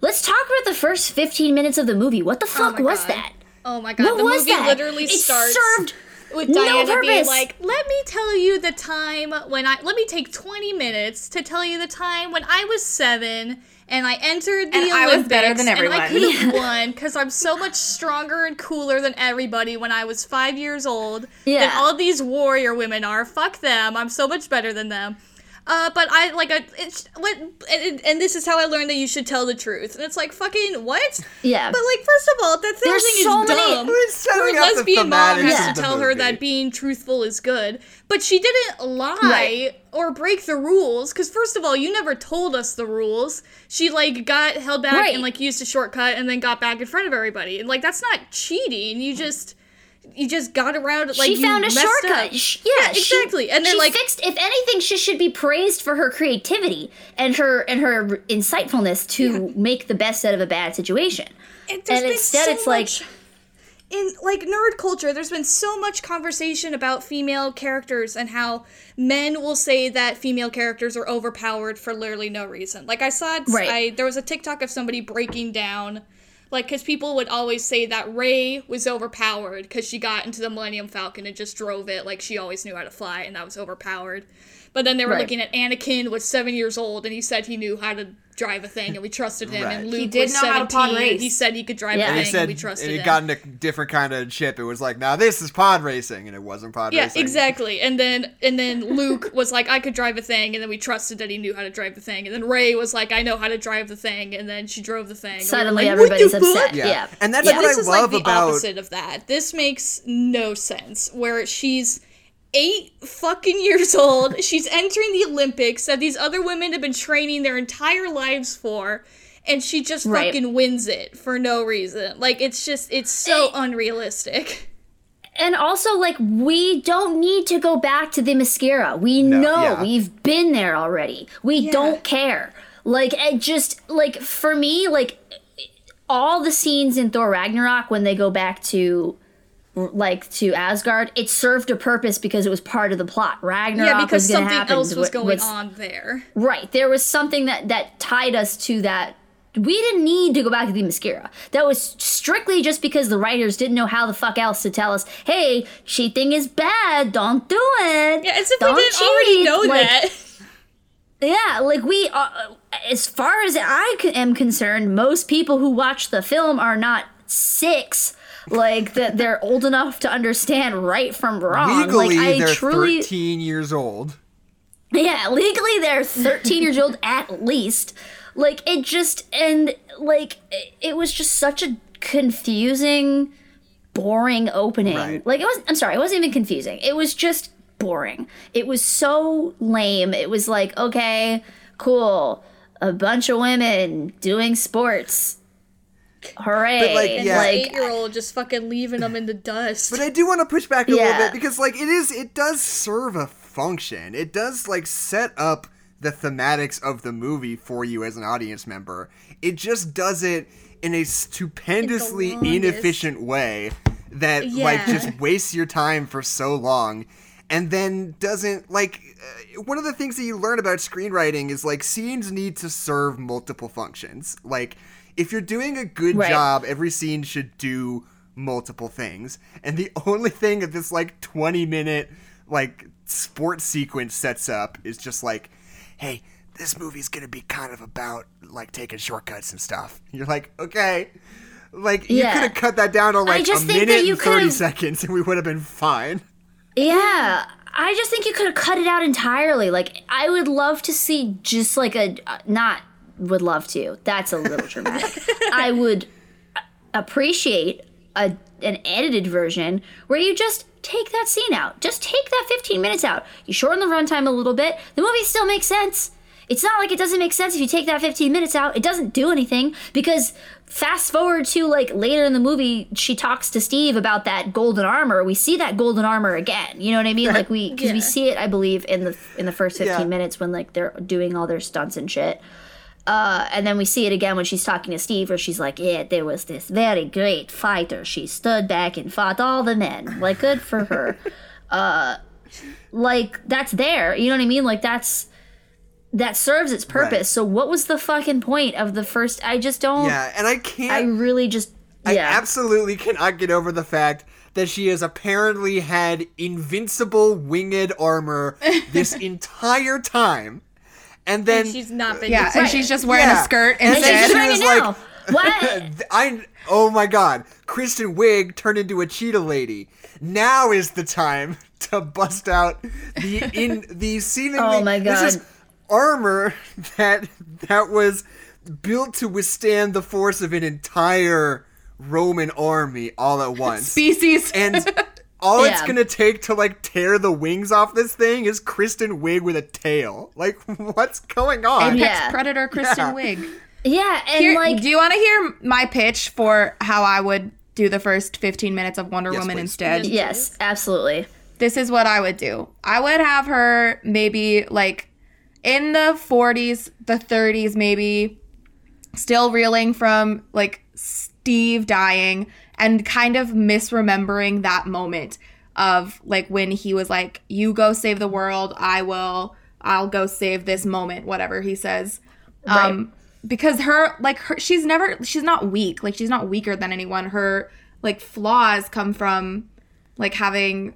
Speaker 2: let's talk about the first 15 minutes of the movie. What the fuck
Speaker 1: my
Speaker 2: was
Speaker 1: God.
Speaker 2: that?
Speaker 1: Oh my god,
Speaker 2: What
Speaker 1: the
Speaker 2: was
Speaker 1: movie
Speaker 2: that?
Speaker 1: literally
Speaker 2: it
Speaker 1: starts
Speaker 2: served
Speaker 1: with
Speaker 2: no
Speaker 1: Diana being
Speaker 2: purpose.
Speaker 1: like, "Let me tell you the time when I let me take 20 minutes to tell you the time when I was 7 and I entered the
Speaker 4: And I
Speaker 1: Olympics
Speaker 4: was better than
Speaker 1: and I could have won cuz I'm so much stronger and cooler than everybody when I was 5 years old than
Speaker 2: Yeah.
Speaker 1: all these warrior women are. Fuck them. I'm so much better than them." Uh, but I like I, it's what and, and this is how I learned that you should tell the truth. And it's like fucking what?
Speaker 2: Yeah.
Speaker 1: But like, first of all, that whole
Speaker 2: There's
Speaker 1: thing
Speaker 2: so
Speaker 1: is
Speaker 2: many-
Speaker 1: dumb. Her
Speaker 3: up the
Speaker 1: lesbian mom
Speaker 3: thematics
Speaker 1: has
Speaker 3: of
Speaker 1: to
Speaker 3: the
Speaker 1: tell her that being truthful is good, but she didn't lie
Speaker 2: Right.
Speaker 1: or break the rules. Because first of all, you never told us the rules. She like got held back
Speaker 2: Right.
Speaker 1: and like used a shortcut and then got back in front of everybody. And like that's not cheating. You just you just got around. Like
Speaker 2: she
Speaker 1: you
Speaker 2: found a shortcut.
Speaker 1: up.
Speaker 2: Sh- yeah, she-
Speaker 1: exactly. and they're like,
Speaker 2: fixed. If anything, she should be praised for her creativity and her and her insightfulness to make the best out of a bad situation.
Speaker 1: It-
Speaker 2: and instead
Speaker 1: so
Speaker 2: it's like-
Speaker 1: much- in like nerd culture there's been so much conversation about female characters and how men will say that female characters are overpowered for literally no reason like i saw
Speaker 2: Right.
Speaker 1: I, there was a tiktok of somebody breaking down like because people would always say that Rey was overpowered because she got into the millennium falcon and just drove it like she always knew how to fly and that was overpowered but then they were
Speaker 2: Right.
Speaker 1: looking at anakin was seven years old and he said he knew how to drive a thing and we trusted him
Speaker 3: Right.
Speaker 1: and
Speaker 3: He
Speaker 1: luke
Speaker 4: did
Speaker 1: was
Speaker 4: know how to pod
Speaker 1: 17 he said he could drive
Speaker 2: Yeah.
Speaker 1: a
Speaker 2: And
Speaker 1: thing
Speaker 3: said
Speaker 1: and we trusted
Speaker 3: and it
Speaker 1: him
Speaker 3: got in a different kind of chip. It was like, now this is pod racing, and it wasn't pod
Speaker 1: Yeah,
Speaker 3: racing.
Speaker 1: Yeah, exactly. And then and then Luke was like, I could drive a thing, and then we trusted that he knew how to drive the thing. And then Rey was like, I know how to drive the thing, and then she drove the thing. And we
Speaker 2: Suddenly,
Speaker 1: like,
Speaker 2: everybody's
Speaker 1: fuck?
Speaker 2: upset.
Speaker 3: Yeah.
Speaker 2: Yeah,
Speaker 3: And that's
Speaker 1: But
Speaker 3: what
Speaker 1: this
Speaker 3: I
Speaker 1: is like
Speaker 3: love
Speaker 1: the
Speaker 3: about
Speaker 1: opposite of that. This makes no sense. Where she's eight fucking years old, she's entering the Olympics that these other women have been training their entire lives for. And she just
Speaker 2: Right.
Speaker 1: fucking wins it for no reason. Like it's just it's so unrealistic.
Speaker 2: and also like we don't need to go back to Themyscira. We know
Speaker 3: yeah.
Speaker 2: we've been there already. We don't care. Like it just like for me like all the scenes in Thor Ragnarok when they go back to like to Asgard, it served a purpose because it was part of the plot. Ragnarok
Speaker 1: Yeah, because
Speaker 2: was
Speaker 1: something
Speaker 2: happen.
Speaker 1: else was going on there.
Speaker 2: Right. There was something that that tied us to that. We didn't need to go back to Themyscira. That was strictly just because the writers didn't know how the fuck else to tell us, "Hey, cheating is bad. Don't do it."
Speaker 1: Yeah, as if
Speaker 2: Don't
Speaker 1: we didn't already know
Speaker 2: Like,
Speaker 1: that.
Speaker 2: Yeah, like we, uh, as far as I c- am concerned, most people who watch the film are not six. Like that, they're old enough to understand right from wrong.
Speaker 3: legally
Speaker 2: like I
Speaker 3: they're
Speaker 2: truly,
Speaker 3: 13 years old.
Speaker 2: yeah, legally they're 13 years old at least. Like it just and like it, was just such a confusing, boring opening.
Speaker 3: Right.
Speaker 2: Like it was I'm sorry, it wasn't even confusing. It was just boring. It was so lame. It was like, okay, cool. A bunch of women doing sports. Hooray.
Speaker 3: like,
Speaker 1: And
Speaker 3: yeah.
Speaker 2: like
Speaker 1: eight-year-old just fucking leaving them in the dust.
Speaker 3: But I do want to push back a little bit because like it is it does serve a function. It does like set up the thematics of the movie for you as an audience member. It just does it in a stupendously inefficient way that like just wastes your time for so long and then doesn't like uh, one of the things that you learn about screenwriting is like scenes need to serve multiple functions. Like if you're doing a good
Speaker 2: Right.
Speaker 3: job, every scene should do multiple things. And the only thing that this like 20 minute like sports sequence sets up is just like, hey, this movie's gonna be kind of about like taking shortcuts and stuff. You're like, okay. Like you could have cut that down to like a minute and 30 seconds and we would have been fine.
Speaker 2: Yeah, I just think you could have cut it out entirely. Like, I would love to see just like a not would love to. That's a little dramatic. I would appreciate a an edited version where you just take that scene out. Just take that 15 minutes out. You shorten the runtime a little bit. The movie still makes sense. It's not like it doesn't make sense if you take that 15 minutes out. It doesn't do anything because fast forward to like later in the movie, she talks to Steve about that golden armor. We see that golden armor again. You know what I mean? Like we because we see it, I believe, in the in the first 15
Speaker 3: Yeah.
Speaker 2: minutes when like they're doing all their stunts and shit. Uh, and then we see it again when she's talking to Steve, where she's like, "Yeah, there was this very great fighter. She stood back and fought all the men. Like, good for her. uh, like that's there. You know what I mean? Like that's that serves its purpose.
Speaker 3: Right.
Speaker 2: So what was the fucking point of the first? I just don't.
Speaker 3: Yeah, and I can't.
Speaker 2: I really just.
Speaker 3: I
Speaker 2: Yeah.
Speaker 3: absolutely cannot get over the fact that she has apparently had invincible winged armor this entire time. And then
Speaker 1: She's not been.
Speaker 4: Yeah, and she's just wearing
Speaker 3: Yeah.
Speaker 4: a skirt
Speaker 3: And
Speaker 2: and
Speaker 3: then
Speaker 2: she's
Speaker 3: she
Speaker 2: wearing
Speaker 3: was
Speaker 2: it
Speaker 3: like-
Speaker 2: now. what?
Speaker 3: I oh my god, Kristen Wiig turned into a cheetah lady. Now is the time to bust out the in the seemingly
Speaker 2: Oh my
Speaker 3: this is armor that that was built to withstand the force of an entire Roman army all at once.
Speaker 4: Species.
Speaker 3: and all it's gonna take to like tear the wings off this thing is Kristen Wiig with a tail. Like, what's going on?
Speaker 2: And yeah.
Speaker 4: Predator Kristen
Speaker 3: Yeah.
Speaker 4: Wiig.
Speaker 2: yeah, and
Speaker 4: Here,
Speaker 2: like
Speaker 4: do you want to hear my pitch for how I would do the first 15 minutes of Wonder
Speaker 3: Yes,
Speaker 4: Woman
Speaker 3: please.
Speaker 4: instead?
Speaker 2: yes, absolutely.
Speaker 4: This is what I would do. I would have her maybe like in the 40s, the 30s, maybe still reeling from like Steve dying and kind of misremembering that moment of like when he was like, You go save the world, I will, I'll go save this moment, whatever he says. Um, because her like her she's never she's not weak. Like she's not weaker than anyone. Her like flaws come from like having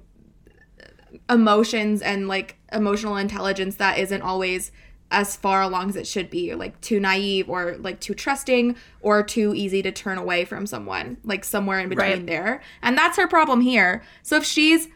Speaker 4: emotions and like emotional intelligence that isn't always as far along as it should be like too naive or like too trusting or too easy to turn away from someone like somewhere in between
Speaker 2: Right.
Speaker 4: there. And that's her problem here. So if she's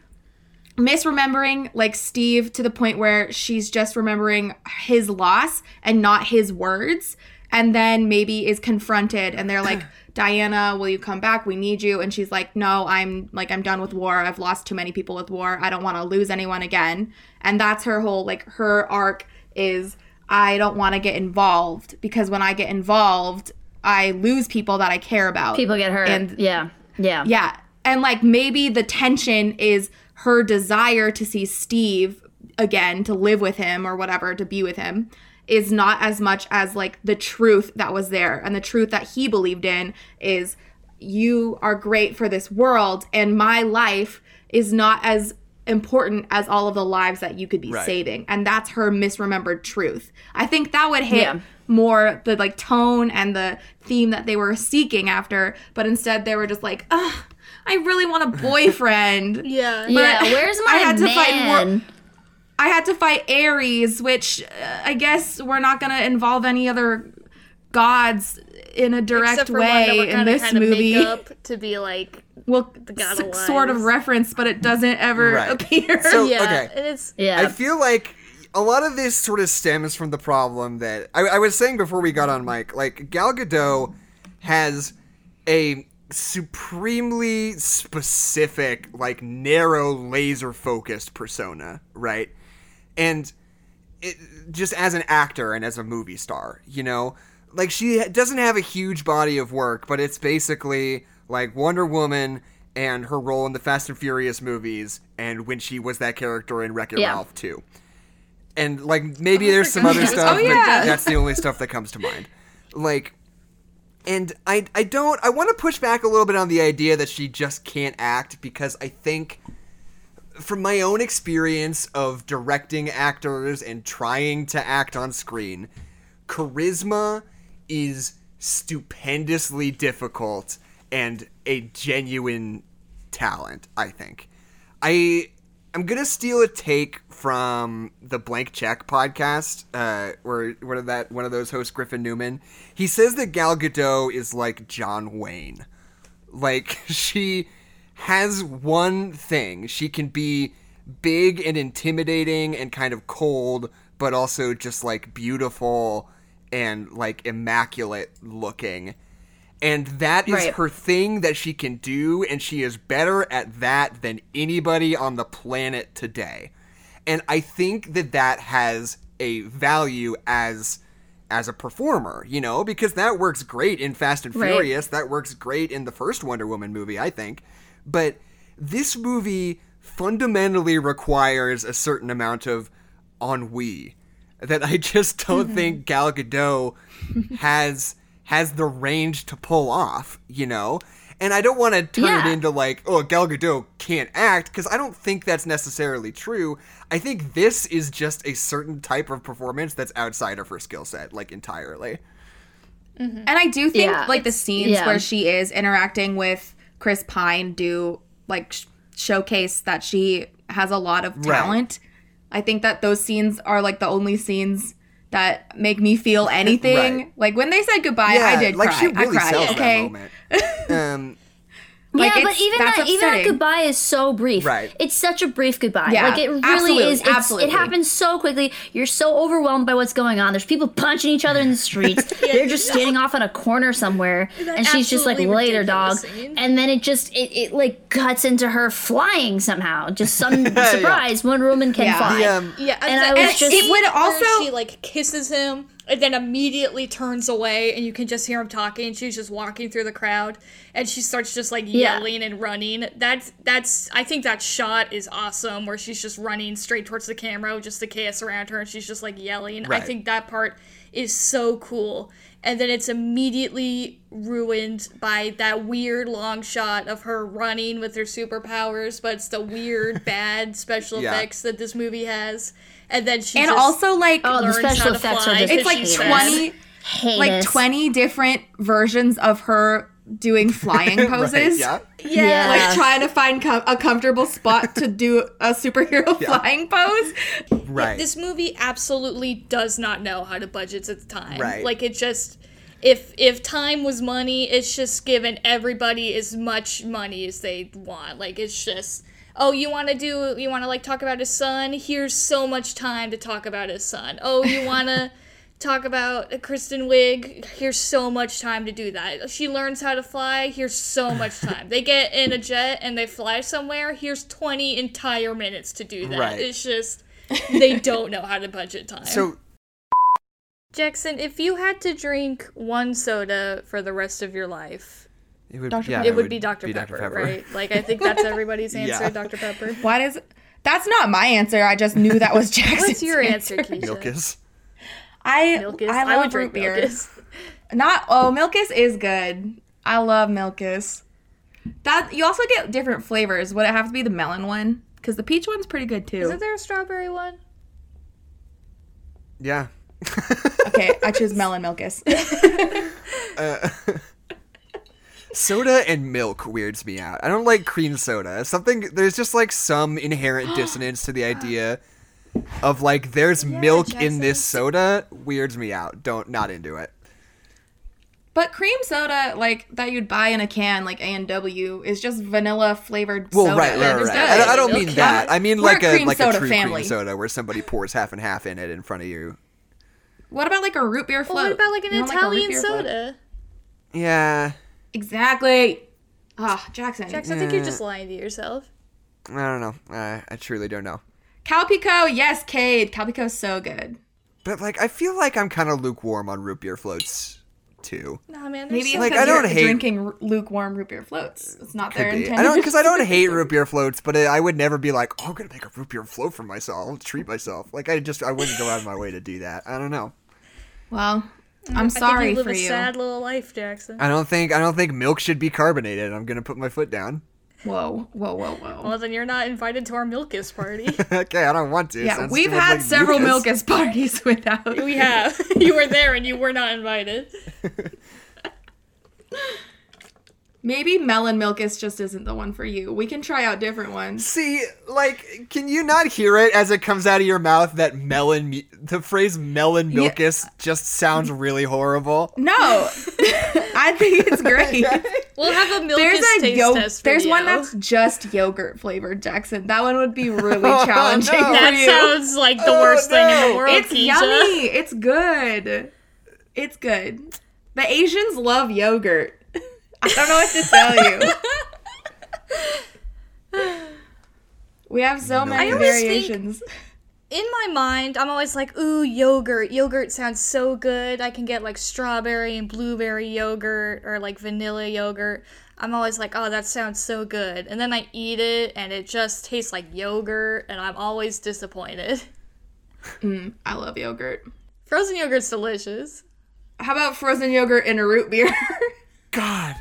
Speaker 4: misremembering like Steve to the point where she's just remembering his loss and not his words and then maybe is confronted and they're like Diana will you come back? We need you. And she's like no I'm like I'm done with war. I've lost too many people with war. I don't want to lose anyone again. And that's her whole like her arc is I don't want to get involved because when I get involved I lose people that I care about
Speaker 2: People get hurt.
Speaker 4: And-
Speaker 2: yeah, yeah,
Speaker 4: yeah. And like maybe the tension is her desire to see Steve again, to live with him or whatever, to be with him, is not as much as like the truth that was there. And the truth that he believed in is you are great for this world, and my life is not as important as all of the lives that you could be
Speaker 3: Right.
Speaker 4: saving. And that's her misremembered truth. I think that would hit
Speaker 2: Yeah.
Speaker 4: more the like tone and the theme that they were seeking after, but instead they were just like, ugh, I really want a boyfriend.
Speaker 1: Yeah.
Speaker 2: yeah.
Speaker 4: But
Speaker 2: Where's my
Speaker 4: I had to fight
Speaker 2: man?
Speaker 4: more- I had to fight Ares, which uh, I guess we're not gonna involve any other gods in a direct
Speaker 1: Except for one that
Speaker 4: way
Speaker 1: we're
Speaker 4: in this movie.
Speaker 1: make up to be like
Speaker 4: well,
Speaker 1: god
Speaker 4: s- sort of reference, but it doesn't ever
Speaker 3: Right.
Speaker 4: appear.
Speaker 3: So-
Speaker 1: yeah,
Speaker 3: okay.
Speaker 1: it's
Speaker 2: yeah.
Speaker 3: I feel like a lot of this sort of stems from the problem that I, I was saying before we got on mic. Like Gal Gadot has a supremely specific, like narrow, laser focused persona, right? And it, just as an actor and as a movie star, you know, like she doesn't have a huge body of work, but it's basically like Wonder Woman and her role in the Fast and Furious movies, and when she was that character in Wreck It
Speaker 2: Yeah.
Speaker 3: Ralph too. And like maybe oh, there's some other stuff.
Speaker 4: Oh,
Speaker 3: but
Speaker 4: yeah.
Speaker 3: that's the only stuff that comes to mind. Like, and I I don't I want to push back a little bit on the idea that she just can't act because I think from my own experience of directing actors and trying to act on screen, charisma is stupendously difficult and a genuine talent, I think. I I'm gonna steal a take from the Blank Check podcast, uh, where one of that one of those hosts, Griffin Newman. He says that Gal Gadot is like John Wayne. Like she has one thing. She can be big and intimidating and kind of cold, but also just like beautiful and like immaculate looking. And that is
Speaker 2: Right.
Speaker 3: her thing that she can do, and she is better at that than anybody on the planet today. And I think that that has a value as as a performer, you know, because that works great in Fast and
Speaker 2: Right.
Speaker 3: Furious. That works great in the first Wonder Woman movie, I think. But this movie fundamentally requires a certain amount of ennui that I just don't
Speaker 2: Mm-hmm.
Speaker 3: think Gal Gadot has has the range to pull off, you know? And I don't want to turn it into like, oh, Gal Gadot can't act, because I don't think that's necessarily true. I think this is just a certain type of performance that's outside of her skill set, like entirely. Mm-hmm.
Speaker 4: And I do think
Speaker 2: Yeah.
Speaker 4: like the scenes
Speaker 2: yeah.
Speaker 4: where she is interacting with Chris Pine do like sh- showcase that she has a lot of
Speaker 3: Right.
Speaker 4: talent. I think that those scenes are like the only scenes that make me feel anything.
Speaker 3: Right.
Speaker 4: Like when they said goodbye, I did
Speaker 3: like
Speaker 4: cry.
Speaker 3: she really
Speaker 4: I cried.
Speaker 3: sells
Speaker 4: okay.
Speaker 3: that moment. Um,
Speaker 4: Like,
Speaker 2: yeah, but even
Speaker 4: that's
Speaker 2: that, even that goodbye is so brief.
Speaker 3: Right.
Speaker 2: It's such a brief goodbye.
Speaker 4: Yeah,
Speaker 2: like it really
Speaker 4: absolutely,
Speaker 2: is. It's,
Speaker 4: absolutely.
Speaker 2: It happens so quickly. You're so overwhelmed by what's going on. There's people punching each other in the streets. yeah, They're just standing off on a corner somewhere, and she's just like,
Speaker 1: absolutely
Speaker 2: "Later, dog."
Speaker 1: scene.
Speaker 2: And then it just it, it like cuts into her flying somehow. Just some surprise. One Woman can
Speaker 4: Yeah.
Speaker 2: fly.
Speaker 3: the, um,
Speaker 1: Yeah,
Speaker 2: And
Speaker 1: the-
Speaker 2: I was
Speaker 1: that
Speaker 2: just-
Speaker 1: scene
Speaker 4: It would also-
Speaker 1: she like kisses him and then immediately turns away, and you can just hear him talking. She's just walking through the crowd, and she starts just like
Speaker 2: Yeah.
Speaker 1: yelling and running. That's that's I think that shot is awesome, where she's just running straight towards the camera, with just the chaos around her, and she's just like yelling. I think that part is so cool. And then it's immediately ruined by that weird long shot of her running with her superpowers, but it's the weird bad special
Speaker 3: Yeah.
Speaker 1: effects that this movie has. And then she
Speaker 4: and
Speaker 1: just
Speaker 4: also like
Speaker 2: Oh, the
Speaker 1: learns
Speaker 2: special effects are just
Speaker 4: it's like
Speaker 1: because she's
Speaker 2: heinous.
Speaker 4: 20 like
Speaker 2: Heinous.
Speaker 4: 20 different versions of her doing flying poses.
Speaker 3: right, yeah.
Speaker 2: Yeah.
Speaker 4: Like trying to find com- a comfortable spot to do a superhero flying pose.
Speaker 3: Right.
Speaker 1: This movie absolutely does not know how to budget its time.
Speaker 3: Right.
Speaker 1: Like it just if if time was money, it's just given everybody as much money as they want. Like it's just oh, you want to do you want to like talk about his son? Here's so much time to talk about his son. Oh, you want to talk about Kristen Wiig? Here's so much time to do that. She learns how to fly. Here's so much time. they get in a jet and they fly somewhere. Here's 20 entire minutes to do that.
Speaker 3: Right.
Speaker 1: It's just they don't know how to budget time.
Speaker 3: so
Speaker 1: Jackson, if you had to drink one soda for the rest of your life,
Speaker 3: it would,
Speaker 4: Dr.
Speaker 3: yeah,
Speaker 4: Pepper.
Speaker 1: it would be Dr. Pepper, right? Like I think that's everybody's answer,
Speaker 3: Yeah.
Speaker 1: Dr. Pepper.
Speaker 4: What is That's not my answer. I just knew that was Jackson's
Speaker 1: What's your answer, Keisha?
Speaker 3: Milkis.
Speaker 4: I
Speaker 1: Milkis.
Speaker 4: I
Speaker 1: I,
Speaker 4: love
Speaker 1: would drink
Speaker 4: root beer.
Speaker 1: Milkis.
Speaker 4: Not oh, Milkis is good. I love Milkis. That you also get different flavors. Would it have to be the melon one? Because the peach one's pretty good too.
Speaker 1: Isn't there a strawberry one?
Speaker 3: Yeah.
Speaker 4: okay, I choose melon Milkis.
Speaker 3: Soda and milk weirds me out. I don't like cream soda. Something there's just like some inherent dissonance to the idea of like there's milk in this soda weirds me out. Don't not into it.
Speaker 4: but cream soda, like that you'd buy in a can, like A and W, is just vanilla flavored
Speaker 3: Well,
Speaker 4: soda.
Speaker 3: right, right, right. right. I, don't- I don't mean
Speaker 1: Milk
Speaker 3: that. I mean
Speaker 4: We're
Speaker 3: like a
Speaker 4: cream
Speaker 3: like a true
Speaker 4: family.
Speaker 3: cream soda where somebody pours half and half in it in front of you.
Speaker 4: What about like a root beer float?
Speaker 1: Well, what about like an
Speaker 4: You don't like a root
Speaker 1: Italian
Speaker 4: float?
Speaker 1: soda?
Speaker 3: Yeah.
Speaker 4: Exactly. Ah, Jackson.
Speaker 1: Jackson, I think you're just lying to yourself.
Speaker 3: I don't know. I, I truly don't know.
Speaker 4: Calpico, yes, Cade. Calpico's so good.
Speaker 3: But like I feel like I'm kind of lukewarm on root beer floats too.
Speaker 1: Nah, man.
Speaker 4: Maybe it's
Speaker 3: Like,
Speaker 4: because
Speaker 3: I don't
Speaker 4: you're
Speaker 3: hate-
Speaker 4: drinking lukewarm root beer floats. It's not their
Speaker 3: Could be.
Speaker 4: intent.
Speaker 3: I don't because I don't hate root beer floats, but I would never be like, oh, I'm gonna make a root beer float for myself. I'll treat myself. Like I just I wouldn't go out of my way to do that. I don't know.
Speaker 4: Well, I'm
Speaker 1: I think
Speaker 4: sorry
Speaker 1: you live
Speaker 4: for
Speaker 1: a
Speaker 4: you.
Speaker 1: sad little life, Jackson.
Speaker 3: I don't think I don't think milk should be carbonated. I'm gonna put my foot down.
Speaker 4: Whoa, whoa, whoa, whoa.
Speaker 1: Well, then you're not invited to our Milkis party.
Speaker 3: okay, I don't want to.
Speaker 4: yeah,
Speaker 3: Sounds
Speaker 4: we've had
Speaker 3: like
Speaker 4: several
Speaker 3: mucus.
Speaker 4: Milkis parties without.
Speaker 1: we have. you were there and you were not invited.
Speaker 4: Maybe melon Milkis just isn't the one for you. We can try out different ones.
Speaker 3: See, like, can you not hear it as it comes out of your mouth? That melon, the phrase "melon
Speaker 4: Yeah.
Speaker 3: milkis" just sounds really horrible.
Speaker 4: No, I think it's great.
Speaker 1: We'll have a Milkis
Speaker 4: There's a
Speaker 1: taste
Speaker 4: yo-
Speaker 1: test
Speaker 4: There's one that's just yogurt flavored, Jackson. That one would be really
Speaker 3: Oh,
Speaker 4: challenging
Speaker 3: no.
Speaker 4: for
Speaker 1: That
Speaker 4: you.
Speaker 1: sounds like the
Speaker 3: Oh,
Speaker 1: worst thing in the world,
Speaker 4: it's
Speaker 1: Keisha.
Speaker 4: yummy. It's good. It's good. The Asians love yogurt. I don't know what to tell you. we have so many
Speaker 1: I always think-
Speaker 4: variations.
Speaker 1: in my mind, I'm always like, ooh, yogurt. Yogurt sounds so good. I can get like strawberry and blueberry yogurt or like vanilla yogurt. I'm always like, oh, that sounds so good. And then I eat it and it just tastes like yogurt and I'm always disappointed.
Speaker 4: Mm, I love yogurt.
Speaker 1: Frozen yogurt's delicious.
Speaker 4: How about frozen yogurt in a root beer?
Speaker 3: God.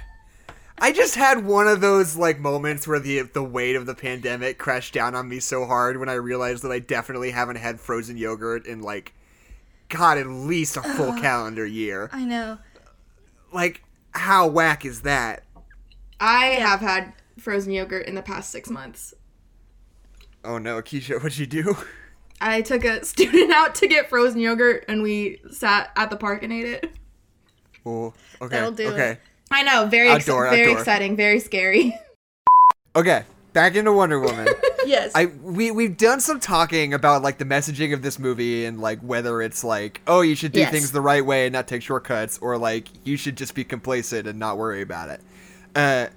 Speaker 3: I just had one of those like moments where the the weight of the pandemic crashed down on me so hard when I realized that I definitely haven't had frozen yogurt in like god at least a full calendar year.
Speaker 1: I know.
Speaker 3: Like how whack is that?
Speaker 4: I have had frozen yogurt in the past six months.
Speaker 3: Oh no, Keisha, what'd you do?
Speaker 4: I took a student out to get frozen yogurt and we sat at the park and ate it.
Speaker 3: Oh, okay.
Speaker 1: That'll do
Speaker 3: okay.
Speaker 1: it.
Speaker 4: I know, very ex- very
Speaker 3: outdoor.
Speaker 4: exciting, very scary.
Speaker 3: Okay. Back into Wonder Woman.
Speaker 1: Yes.
Speaker 3: I we we've done some talking about like the messaging of this movie and like whether it's like oh you should do
Speaker 2: Yes.
Speaker 3: things the right way and not take shortcuts or like you should just be complacent and not worry about it. Uh,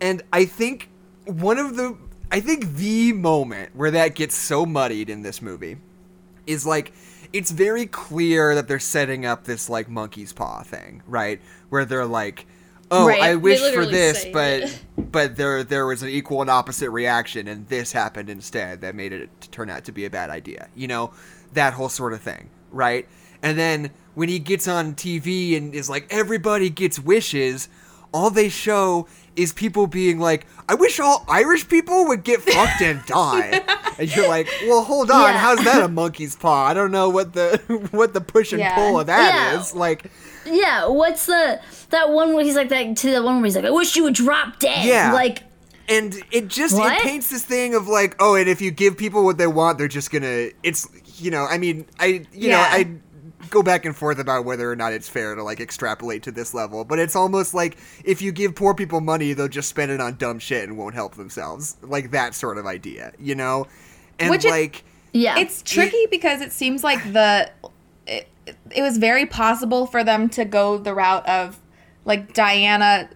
Speaker 3: and I think one of the I think the moment where that gets so muddied in this movie is like it's very clear that they're setting up this like monkey's paw thing, right? Where they're like, "Oh,
Speaker 2: Right.
Speaker 3: I wish for this, but
Speaker 1: it.
Speaker 3: but there there was an equal and opposite reaction, and this happened instead that made it turn out to be a bad idea." You know, that whole sort of thing, right? And then when he gets on TV and is like, "Everybody gets wishes," all they show is people being like, "I wish all Irish people would get fucked and die." and you're like, "Well, hold on,
Speaker 2: Yeah.
Speaker 3: how's that a monkey's paw? I don't know what the what the push and
Speaker 4: Yeah.
Speaker 3: pull of that is."
Speaker 2: Yeah.
Speaker 3: Like,
Speaker 2: Yeah, what's the that one where he's like that to the one where he's like, I wish you would drop dead.
Speaker 3: Yeah.
Speaker 2: Like
Speaker 3: and it just
Speaker 2: What?
Speaker 3: it paints this thing of like, oh, and if you give people what they want, they're just gonna. It's you know, I mean, I you know, I go back and forth about whether or not it's fair to like extrapolate to this level, but it's almost like if you give poor people money, they'll just spend it on dumb shit and won't help themselves, like that sort of idea, you know, and
Speaker 4: Which is-
Speaker 3: like.
Speaker 2: yeah.
Speaker 4: It's tricky because it seems like the it, it was very possible for them to go the route of like Diana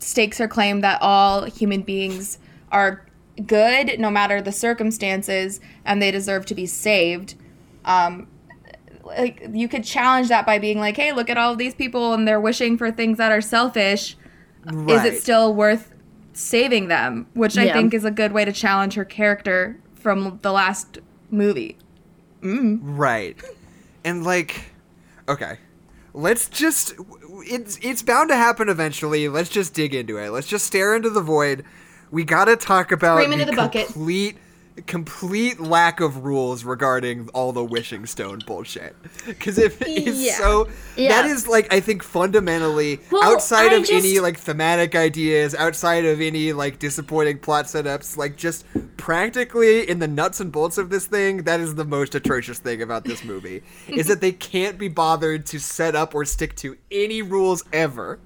Speaker 4: stakes her claim that all human beings are good no matter the circumstances and they deserve to be saved. Um like you could challenge that by being like, "Hey, look at all of these people and they're wishing for things that are selfish. Is it still worth saving them?" Which I think is a good way to challenge her character from the last movie. Mm-hmm.
Speaker 3: Right. And like okay. Let's just it's it's bound to happen eventually. Let's just dig into it. Let's just stare into the void. We got to talk about
Speaker 4: Scream into the bucket.
Speaker 3: complete complete lack of rules regarding all the wishing stone bullshit. Cuz if it's
Speaker 1: Yeah.
Speaker 3: so
Speaker 2: Yeah.
Speaker 3: that is like I think fundamentally
Speaker 2: Well,
Speaker 3: outside
Speaker 2: I
Speaker 3: of any like thematic ideas, outside of any like disappointing plot setups, like just practically in the nuts and bolts of this thing, that is the most atrocious thing about this movie. is that they can't be bothered to set up or stick to any rules ever.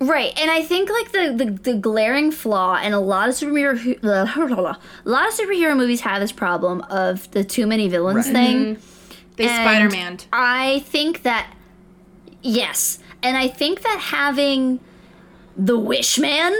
Speaker 2: Right, and I think like the, the, the glaring flaw, and a lot of superhero a lot of superhero movies have this problem of the too many villains
Speaker 3: Right.
Speaker 2: thing. Mm-hmm.
Speaker 4: They
Speaker 2: And
Speaker 4: Spider Man.
Speaker 2: I think that yes, and I think that having the Wish Man,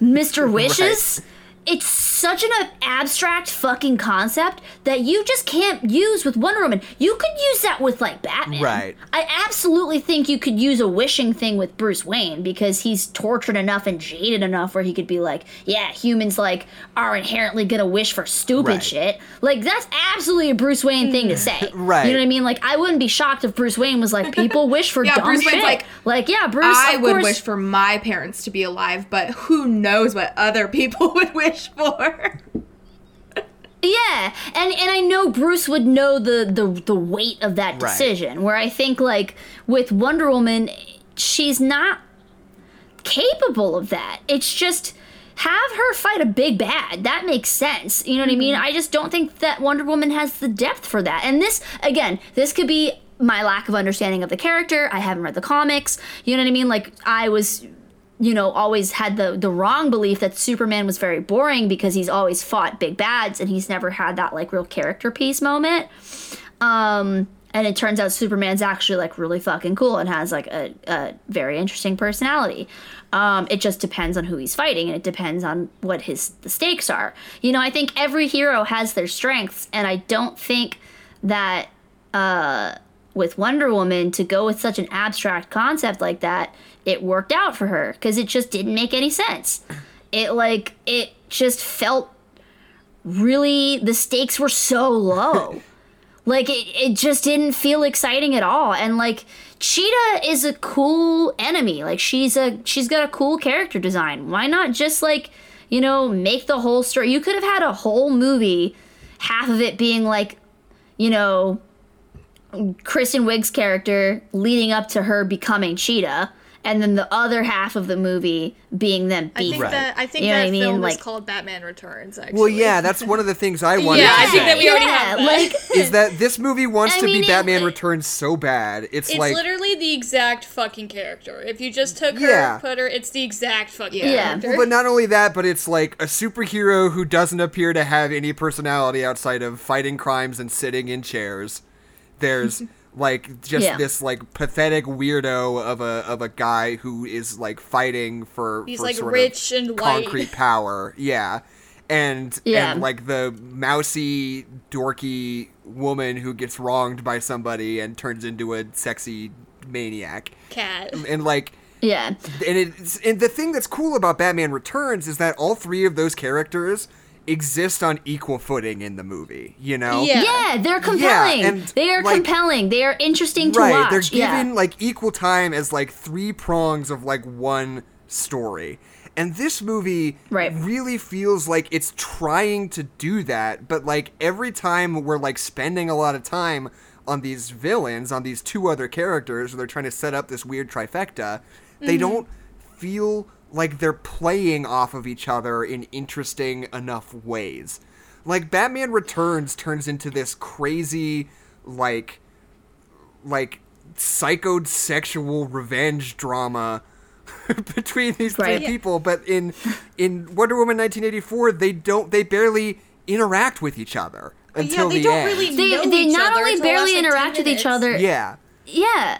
Speaker 2: Mister Wishes, it's such an abstract fucking concept that you just can't use with Wonder Woman. You could use that with like Batman.
Speaker 3: Right.
Speaker 2: I absolutely think you could use a wishing thing with Bruce Wayne because he's tortured enough and jaded enough where he could be like, yeah, humans like are inherently gonna wish for stupid
Speaker 3: Right.
Speaker 2: shit. Like that's absolutely a Bruce Wayne thing to mm. say.
Speaker 3: Right.
Speaker 2: You know what I mean? Like I wouldn't be shocked if Bruce Wayne was like, people wish for
Speaker 4: Yeah,
Speaker 2: dumb
Speaker 4: Bruce Wayne's
Speaker 2: shit.
Speaker 4: like,
Speaker 2: like yeah, Bruce.
Speaker 4: I would
Speaker 2: course-
Speaker 4: wish for my parents to be alive, but who knows what other people would wish for?
Speaker 2: Yeah, and and I know Bruce would know the the the weight of that
Speaker 3: Right.
Speaker 2: decision. Where I think like with Wonder Woman, she's not capable of that. It's just have her fight a big bad. That makes sense. You know what I mean? Mm-hmm. I just don't think that Wonder Woman has the depth for that. And this again, this could be my lack of understanding of the character. I haven't read the comics. You know what I mean? Like I was you know, always had the the wrong belief that Superman was very boring because he's always fought big bads and he's never had that like real character piece moment. Um and it turns out Superman's actually like really fucking cool and has like a, a very interesting personality. Um, it just depends on who he's fighting, and it depends on what his the stakes are. You know, I think every hero has their strengths, and I don't think that uh, with Wonder Woman to go with such an abstract concept like that, it worked out for her because it just didn't make any sense. It like it just felt really the stakes were so low. like it, it just didn't feel exciting at all. And like Cheetah is a cool enemy. Like she's a she's got a cool character design. Why not just like, you know, make the whole story you could have had a whole movie, half of it being like, you know, Kristen Wiig's character leading up to her becoming Cheetah, and then the other half of the movie being them
Speaker 1: I think.
Speaker 3: Right.
Speaker 1: that I think
Speaker 2: You know
Speaker 1: that
Speaker 2: I mean?
Speaker 1: film is called Batman Returns. Actually.
Speaker 3: Well, yeah, that's one of the things I wanted
Speaker 1: Yeah,
Speaker 3: to
Speaker 1: I think that we already have that.
Speaker 2: like
Speaker 3: is that this movie wants
Speaker 2: I
Speaker 3: to
Speaker 2: mean,
Speaker 3: be
Speaker 2: it-
Speaker 3: Batman Returns so bad. It's,
Speaker 1: It's
Speaker 3: like
Speaker 1: literally the exact fucking character. If you just took her,
Speaker 3: Yeah.
Speaker 1: put her, it's the exact fucking
Speaker 4: Yeah.
Speaker 1: character.
Speaker 3: but not only that, but it's like a superhero who doesn't appear to have any personality outside of fighting crimes and sitting in chairs. There's like just
Speaker 2: Yeah.
Speaker 3: this like pathetic weirdo of a of a guy who is like fighting for
Speaker 1: He's,
Speaker 3: for
Speaker 1: like,
Speaker 3: sort
Speaker 1: rich
Speaker 3: of
Speaker 1: and white.
Speaker 3: concrete power. Yeah. And
Speaker 2: Yeah.
Speaker 3: and like the mousy dorky woman who gets wronged by somebody and turns into a sexy maniac.
Speaker 1: cat.
Speaker 3: And like
Speaker 2: yeah.
Speaker 3: and it's and the thing that's cool about Batman Returns is that all three of those characters exist on equal footing in the movie. You know,
Speaker 1: Yeah.
Speaker 2: Yeah, they're compelling.
Speaker 3: and,
Speaker 2: they are
Speaker 3: like-
Speaker 2: compelling. They are interesting to
Speaker 3: right?
Speaker 2: watch.
Speaker 3: They're given
Speaker 2: yeah.
Speaker 3: like equal time as like three prongs of like one story. And this movie
Speaker 2: Right.
Speaker 3: really feels like it's trying to do that, but like every time we're like spending a lot of time on these villains, on these two other characters, they're trying to set up this weird trifecta, they mm-hmm. don't feel like they're playing off of each other in interesting enough ways. Like Batman Returns turns into this crazy like like psychoed sexual revenge drama between these three
Speaker 2: Right.
Speaker 3: people but in in Wonder Woman 1984 they don't they barely interact with each other until
Speaker 1: yeah, they
Speaker 3: the
Speaker 1: don't
Speaker 3: end.
Speaker 1: really
Speaker 2: they
Speaker 1: know
Speaker 2: they
Speaker 1: each
Speaker 2: not
Speaker 1: other
Speaker 2: only
Speaker 1: until
Speaker 2: barely
Speaker 1: like,
Speaker 2: interact with each other.
Speaker 3: yeah
Speaker 2: Yeah.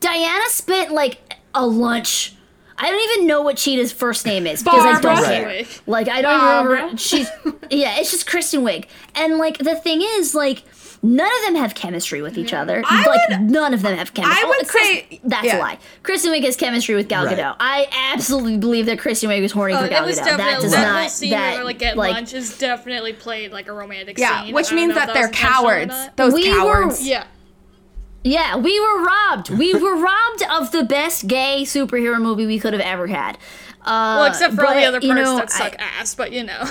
Speaker 2: Diana spent like a lunch. I don't even know what Cheetah's first name is because I don't care.
Speaker 1: Right.
Speaker 2: Like I don't
Speaker 4: Barbara.
Speaker 2: remember. She's yeah, it's just Kristen Wiig. And like the thing is, like none of them have chemistry with each other.
Speaker 4: I
Speaker 2: like
Speaker 4: would-
Speaker 2: none of them have chemistry.
Speaker 4: I oh, would
Speaker 2: Oh, Chris-
Speaker 4: say-
Speaker 2: that's
Speaker 4: yeah.
Speaker 2: a lie. Kristen Wiig has chemistry with Gal
Speaker 3: Right.
Speaker 2: Gadot. I absolutely believe that Kristen Wiig was horny
Speaker 1: Oh,
Speaker 2: for Gal Gadot. That does
Speaker 1: that
Speaker 2: not
Speaker 1: whole scene
Speaker 2: that
Speaker 1: where they're like getting
Speaker 2: like
Speaker 1: lunch is definitely played like a romantic
Speaker 4: Yeah,
Speaker 1: scene.
Speaker 4: which means
Speaker 1: know if
Speaker 4: that they're
Speaker 1: was intentional or
Speaker 4: cowards. Those
Speaker 2: We were-
Speaker 4: cowards.
Speaker 1: Yeah.
Speaker 2: Yeah, we were robbed. We were robbed of the best gay superhero movie we could have ever had. Uh,
Speaker 1: Well, except for all the
Speaker 2: but,
Speaker 1: other
Speaker 2: you know,
Speaker 1: that suck
Speaker 2: I-
Speaker 1: ass, but you know.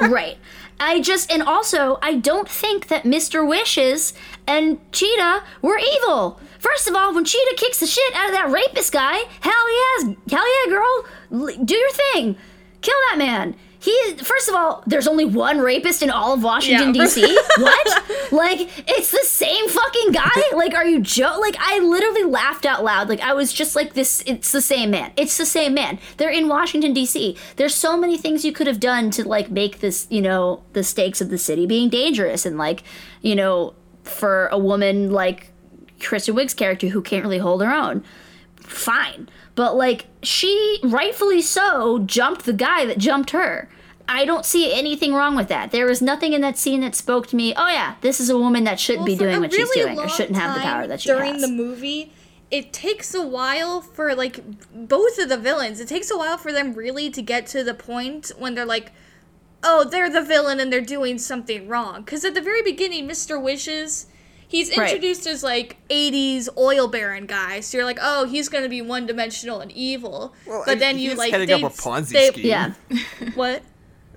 Speaker 2: right. I just and also I don't think that Mr. Wishes and Cheetah were evil. First of all, when Cheetah kicks the shit out of that rapist guy, hell yes, hell yeah, girl, do your thing, kill that man. He first of all, there's only one rapist in all of Washington
Speaker 1: Yeah.
Speaker 2: D.C. what? Like it's the same fucking guy? Like are you joke? Like I literally laughed out loud. Like I was just like this. It's the same man. It's the same man. They're in Washington D.C. There's so many things you could have done to like make this, you know, the stakes of the city being dangerous and like, you know, for a woman like Kristen Wiig's character who can't really hold her own fine. But like she rightfully so jumped the guy that jumped her. I don't see anything wrong with that. There was nothing in that scene that spoke to me. Oh yeah, this is a woman that shouldn't be doing what she's doing or shouldn't have the power that she
Speaker 1: during
Speaker 2: has.
Speaker 1: the movie it takes a while for like both of the villains it takes a while for them really to get to the point when they're like oh they're the villain and they're doing something wrong because at the very beginning mr wishes he's
Speaker 2: Right.
Speaker 1: introduced as like 80s oil baron guy so you're like oh he's gonna be one-dimensional and evil
Speaker 3: Well,
Speaker 1: but
Speaker 3: mean,
Speaker 1: then you like
Speaker 3: heading
Speaker 1: they,
Speaker 3: up a Ponzi
Speaker 1: they-
Speaker 3: scheme.
Speaker 2: yeah.
Speaker 1: what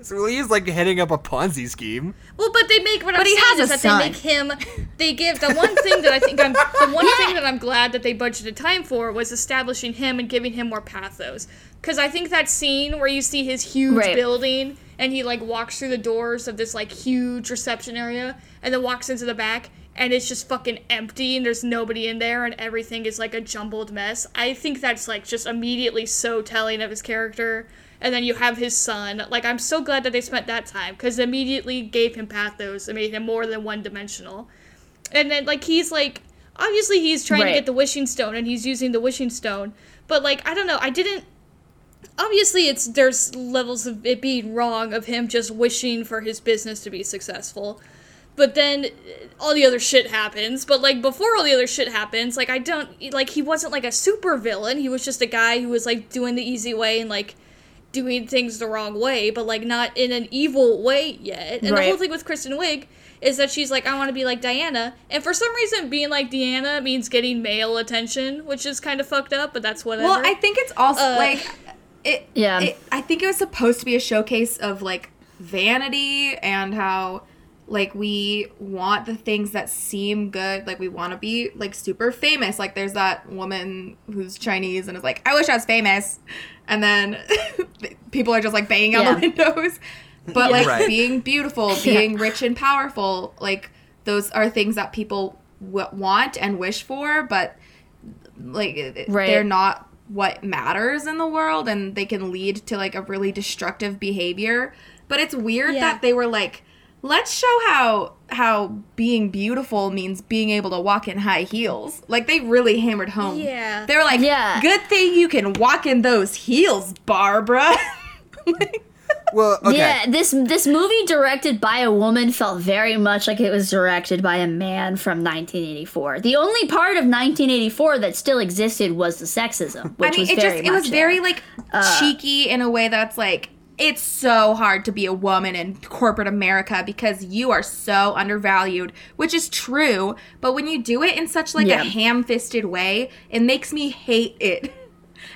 Speaker 3: so he's like heading up a Ponzi scheme
Speaker 1: Well, but they make what I'm
Speaker 4: But he
Speaker 1: saying
Speaker 4: has
Speaker 1: is that
Speaker 4: son.
Speaker 1: they make him. They give the one thing that I think I'm the one thing that I'm glad that they budgeted time for was establishing him and giving him more pathos. Because I think that scene where you see his huge
Speaker 2: Right.
Speaker 1: building and he like walks through the doors of this like huge reception area and then walks into the back and it's just fucking empty and there's nobody in there and everything is like a jumbled mess. I think that's like just immediately so telling of his character. And then you have his son. Like I'm so glad that they spent that time because immediately gave him pathos and made him more than one dimensional. and then like he's like obviously he's trying
Speaker 2: Right.
Speaker 1: to get the wishing stone and he's using the wishing stone but like i don't know i didn't obviously it's there's levels of it being wrong of him just wishing for his business to be successful but then all the other shit happens. But like before all the other shit happens like i don't like he wasn't like a super villain he was just a guy who was like doing the easy way and like doing things the wrong way but like not in an evil way yet. And the whole thing with kristen wiig is that she's like i want to be like diana. And for some reason being like diana means getting male attention which is kind of fucked up but that's whatever.
Speaker 4: Well, I think it's also
Speaker 1: Uh,
Speaker 4: like it.
Speaker 2: Yeah.
Speaker 4: It, I think it was supposed to be a showcase of like vanity and how like we want the things that seem good. Like we want to be like super famous. Like there's that woman who's Chinese and is like, I wish I was famous, and then people are just like banging on the windows. But like
Speaker 3: Right.
Speaker 4: being beautiful, being rich and powerful, like those are things that people w- want and wish for, but like
Speaker 2: Right.
Speaker 4: they're not what matters in the world and they can lead to like a really destructive behavior but it's weird
Speaker 1: Yeah.
Speaker 4: that they were like let's show how how being beautiful means being able to walk in high heels like they really hammered home
Speaker 1: Yeah.
Speaker 4: they were like
Speaker 2: Yeah.
Speaker 4: good thing you can walk in those heels barbara Like,
Speaker 3: Well, okay.
Speaker 2: Yeah, this this movie directed by a woman felt very much like it was directed by a man from 1984. The only part of 1984 that still existed was the sexism, which
Speaker 4: I mean,
Speaker 2: was
Speaker 4: it
Speaker 2: very
Speaker 4: just it was
Speaker 2: much
Speaker 4: very
Speaker 2: there.
Speaker 4: like uh, cheeky in a way that's like it's so hard to be a woman in corporate America because you are so undervalued, which is true. But when you do it in such like
Speaker 2: Yeah.
Speaker 4: a ham-fisted way, it makes me hate it,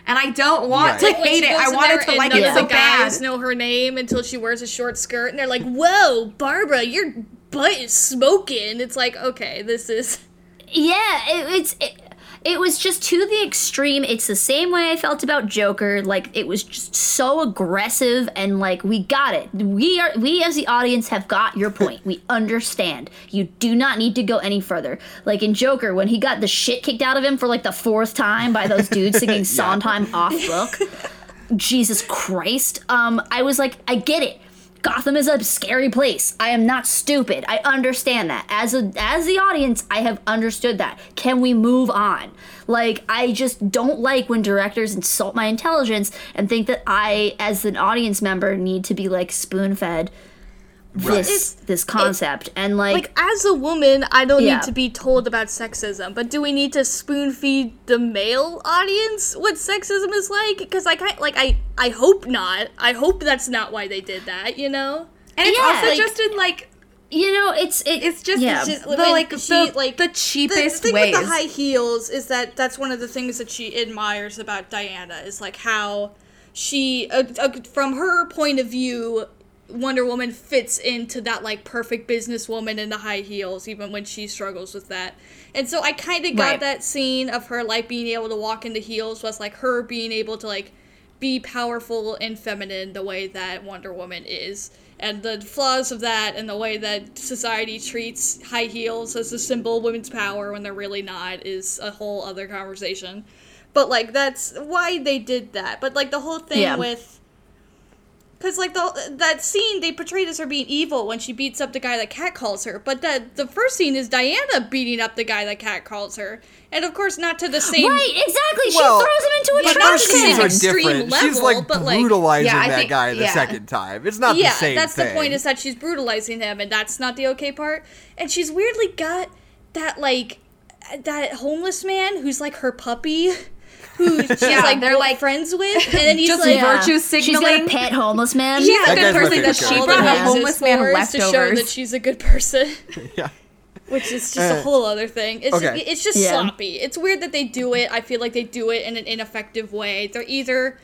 Speaker 4: and I don't want
Speaker 3: Right.
Speaker 4: to
Speaker 1: when
Speaker 4: hate it. I
Speaker 1: in
Speaker 4: wanted to
Speaker 1: and
Speaker 4: like
Speaker 1: none
Speaker 4: it so
Speaker 1: the
Speaker 4: bad.
Speaker 1: guys know her name until she wears a short skirt, and they're like, "Whoa, Barbara, your butt is smoking." It's like, okay, this is
Speaker 2: Yeah, it, it's it, it was just to the extreme. It's the same way I felt about Joker. Like it was just so aggressive and like we got it. We are we as the audience have got your point. We understand. You do not need to go any further. Like in Joker when he got the shit kicked out of him for like the fourth time by those dudes singing Sondheim off book. Jesus Christ. Um, I was like, I get it. Gotham is a scary place. I am not stupid. I understand that. As a as the audience, I have understood that. Can we move on? Like I just don't like when directors insult my intelligence and think that I as an audience member need to be like spoon-fed this this concept and like,
Speaker 1: like as a woman, I don't
Speaker 2: Yeah.
Speaker 1: need to be told about sexism, but do we need to spoon feed the male audience what sexism is like? Because I kind like I I hope not. I hope that's not why they did that. You know.
Speaker 4: and it's
Speaker 2: Yeah,
Speaker 4: also
Speaker 2: like-
Speaker 4: just in like
Speaker 2: you know, it's it,
Speaker 4: it's just,
Speaker 2: yeah.
Speaker 4: it's just the like
Speaker 1: she,
Speaker 4: the,
Speaker 1: like,
Speaker 4: the
Speaker 1: The,
Speaker 4: cheapest
Speaker 1: the thing
Speaker 4: ways.
Speaker 1: with the high heels is that that's one of the things that she admires about Diana is like how she, uh, uh, from her point of view, Wonder Woman fits into that like perfect businesswoman in the high heels, even when she struggles with that. And so I kind of got
Speaker 2: Right.
Speaker 1: that scene of her like being able to walk into heels was like her being able to like be powerful and feminine the way that Wonder Woman is. And the flaws of that and the way that society treats high heels as a symbol of women's power when they're really not is a whole other conversation. But like that's why they did that. But like the whole thing
Speaker 2: Yeah.
Speaker 1: with Cause like the that scene they portrayed as her being evil when she beats up the guy that Cat calls her, but that the first scene is Diana beating up the guy that Cat calls her, and of course not to the same
Speaker 2: right, exactly.
Speaker 3: Well,
Speaker 2: she throws him into a
Speaker 1: but
Speaker 3: But
Speaker 1: the
Speaker 2: trash
Speaker 1: same
Speaker 3: scenes
Speaker 2: can.
Speaker 3: are
Speaker 1: extreme
Speaker 3: different. She's like
Speaker 1: but, like-
Speaker 3: brutalizing
Speaker 4: Yeah,
Speaker 3: that
Speaker 4: think-
Speaker 3: guy the
Speaker 4: yeah.
Speaker 3: second time. It's not
Speaker 1: yeah,
Speaker 3: the same
Speaker 1: that's
Speaker 3: thing.
Speaker 1: the point is that she's brutalizing him, and that's not the okay part. And she's weirdly got that like that homeless man who's like her puppy, who she's
Speaker 4: Yeah,
Speaker 1: like
Speaker 4: they're,
Speaker 1: they're
Speaker 4: like,
Speaker 1: like friends with, and then he's
Speaker 4: just
Speaker 1: like
Speaker 4: virtue
Speaker 2: She's got a
Speaker 4: signaling.
Speaker 2: pet homeless man.
Speaker 4: She's
Speaker 3: That
Speaker 4: a good person
Speaker 3: favorite
Speaker 4: because she brought
Speaker 2: Yeah.
Speaker 4: a homeless man
Speaker 1: is to show that she's a good person.
Speaker 3: yeah.
Speaker 1: which is just
Speaker 3: Uh,
Speaker 1: a whole other thing. It's
Speaker 3: okay.
Speaker 1: just, it's just
Speaker 2: Yeah.
Speaker 1: sloppy. It's weird that they do it. I feel like they do it in an ineffective way. They're either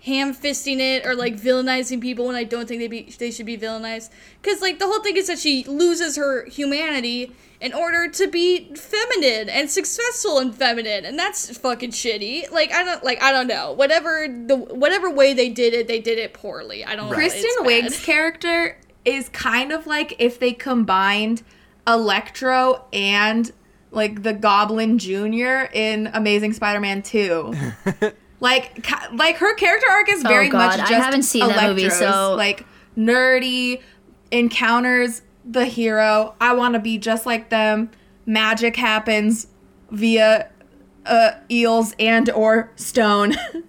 Speaker 1: ham fisting it or like villainizing people when I don't think they be they should be villainized. Because like the whole thing is that she loses her humanity in order to be feminine and successful and feminine, and that's fucking shitty. Like I don't like I don't know. Whatever the whatever way they did it, they did it poorly. I don't. know.
Speaker 4: Kristen
Speaker 1: It's
Speaker 4: Wiig's character is kind of like if they combined Electro and like the Goblin Jr. in Amazing Spider-Man 2. like ki- like her character arc is very
Speaker 2: Oh,
Speaker 4: very
Speaker 2: God,
Speaker 4: much
Speaker 2: I haven't seen that movie, so-
Speaker 4: like nerdy encounters the hero. I want to be just like them. magic happens via uh, eels and or stone. and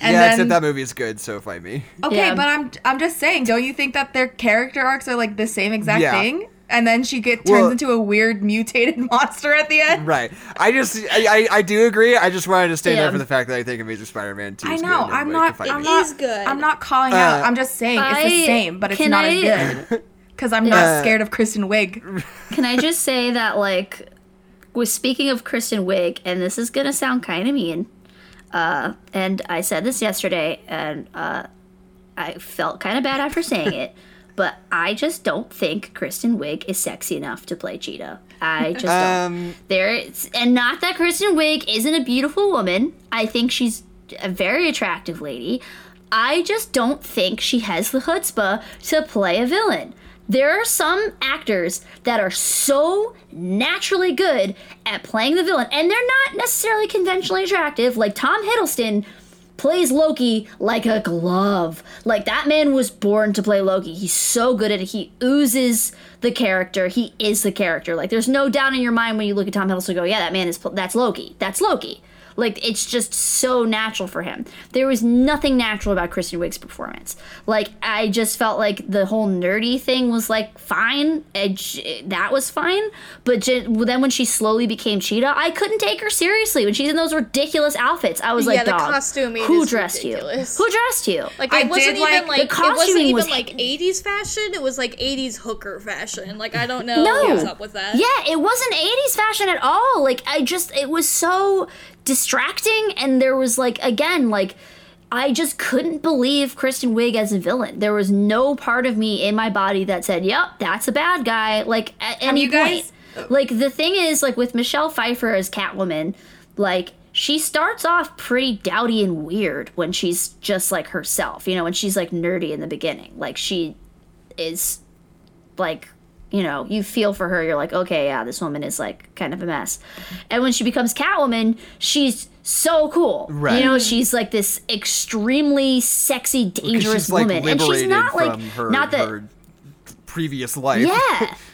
Speaker 3: yeah,
Speaker 4: then,
Speaker 3: except that movie is good, so fight me.
Speaker 4: Okay,
Speaker 2: Yeah.
Speaker 4: but I'm I'm just saying, don't you think that their character arcs are like the same exact
Speaker 3: Yeah.
Speaker 4: thing? And then she get turns
Speaker 3: Well-
Speaker 4: into a weird mutated monster at the end.
Speaker 3: Right. I just, I, I, I do agree. I just wanted to stand
Speaker 2: Yeah.
Speaker 3: up for the fact that I think Amazing Spider-Man 2
Speaker 4: I know.
Speaker 3: good.
Speaker 4: I'm not.
Speaker 3: can
Speaker 4: I'm
Speaker 3: me.
Speaker 4: not.
Speaker 1: good.
Speaker 4: I'm not calling out.
Speaker 3: Uh,
Speaker 4: I'm just saying it's the same, but it's not
Speaker 2: I-
Speaker 4: as good. Because I'm not
Speaker 3: Uh,
Speaker 4: scared of Kristen Wiig.
Speaker 2: Can I just say that, like, with speaking of Kristen Wiig, and this is gonna sound kind of mean, uh, and I said this yesterday, and uh, I felt kind of bad after saying it, but I just don't think Kristen Wiig is sexy enough to play Cheetah. I just don't.
Speaker 3: Um,
Speaker 2: There, is- and not that Kristen Wiig isn't a beautiful woman. I think she's a very attractive lady. I just don't think she has the chutzpah to play a villain. There are some actors that are so naturally good at playing the villain, and they're not necessarily conventionally attractive. Like Tom Hiddleston plays Loki like a glove. Like that man was born to play Loki. He's so good at it. He oozes the character. He is the character. Like there's no doubt in your mind when you look at Tom Hiddleston go, yeah, that man is that's Loki. That's Loki. Like it's just so natural for him. There was nothing natural about Kristen Wiig's performance. Like I just felt like the whole nerdy thing was like fine. It, that was fine. But j- then when she slowly became Cheetah, I couldn't take her seriously when she's in those ridiculous outfits. I was like,
Speaker 1: Yeah, the
Speaker 2: dog,
Speaker 1: costuming
Speaker 2: who
Speaker 1: is
Speaker 2: dressed
Speaker 1: ridiculous.
Speaker 2: you? Who dressed you?
Speaker 1: Like
Speaker 4: I
Speaker 1: it wasn't
Speaker 4: did like-
Speaker 1: even
Speaker 4: the
Speaker 1: like it wasn't even
Speaker 2: was-
Speaker 1: like 80s fashion. It was like 80s hooker fashion. Like I don't know
Speaker 2: No.
Speaker 1: what's up with that.
Speaker 2: Yeah, it wasn't 80s fashion at all. Like I just it was so distracting and there was like again like I just couldn't believe Kristen Wiig as a villain. There was no part of me in my body that said, "Yep, that's a bad guy." Like at any
Speaker 4: you guys-
Speaker 2: point. Like the thing is like with Michelle Pfeiffer as Catwoman, like she starts off pretty dowdy and weird when she's just like herself, you know, when she's like nerdy in the beginning. Like she is like you know you feel for her you're like okay yeah this woman is like kind of a mess. And when she becomes catwoman she's so cool.
Speaker 3: Right.
Speaker 2: you know she's like this extremely sexy dangerous
Speaker 3: like
Speaker 2: woman. And she's not like
Speaker 3: her,
Speaker 2: not that
Speaker 3: her previous life.
Speaker 2: yeah.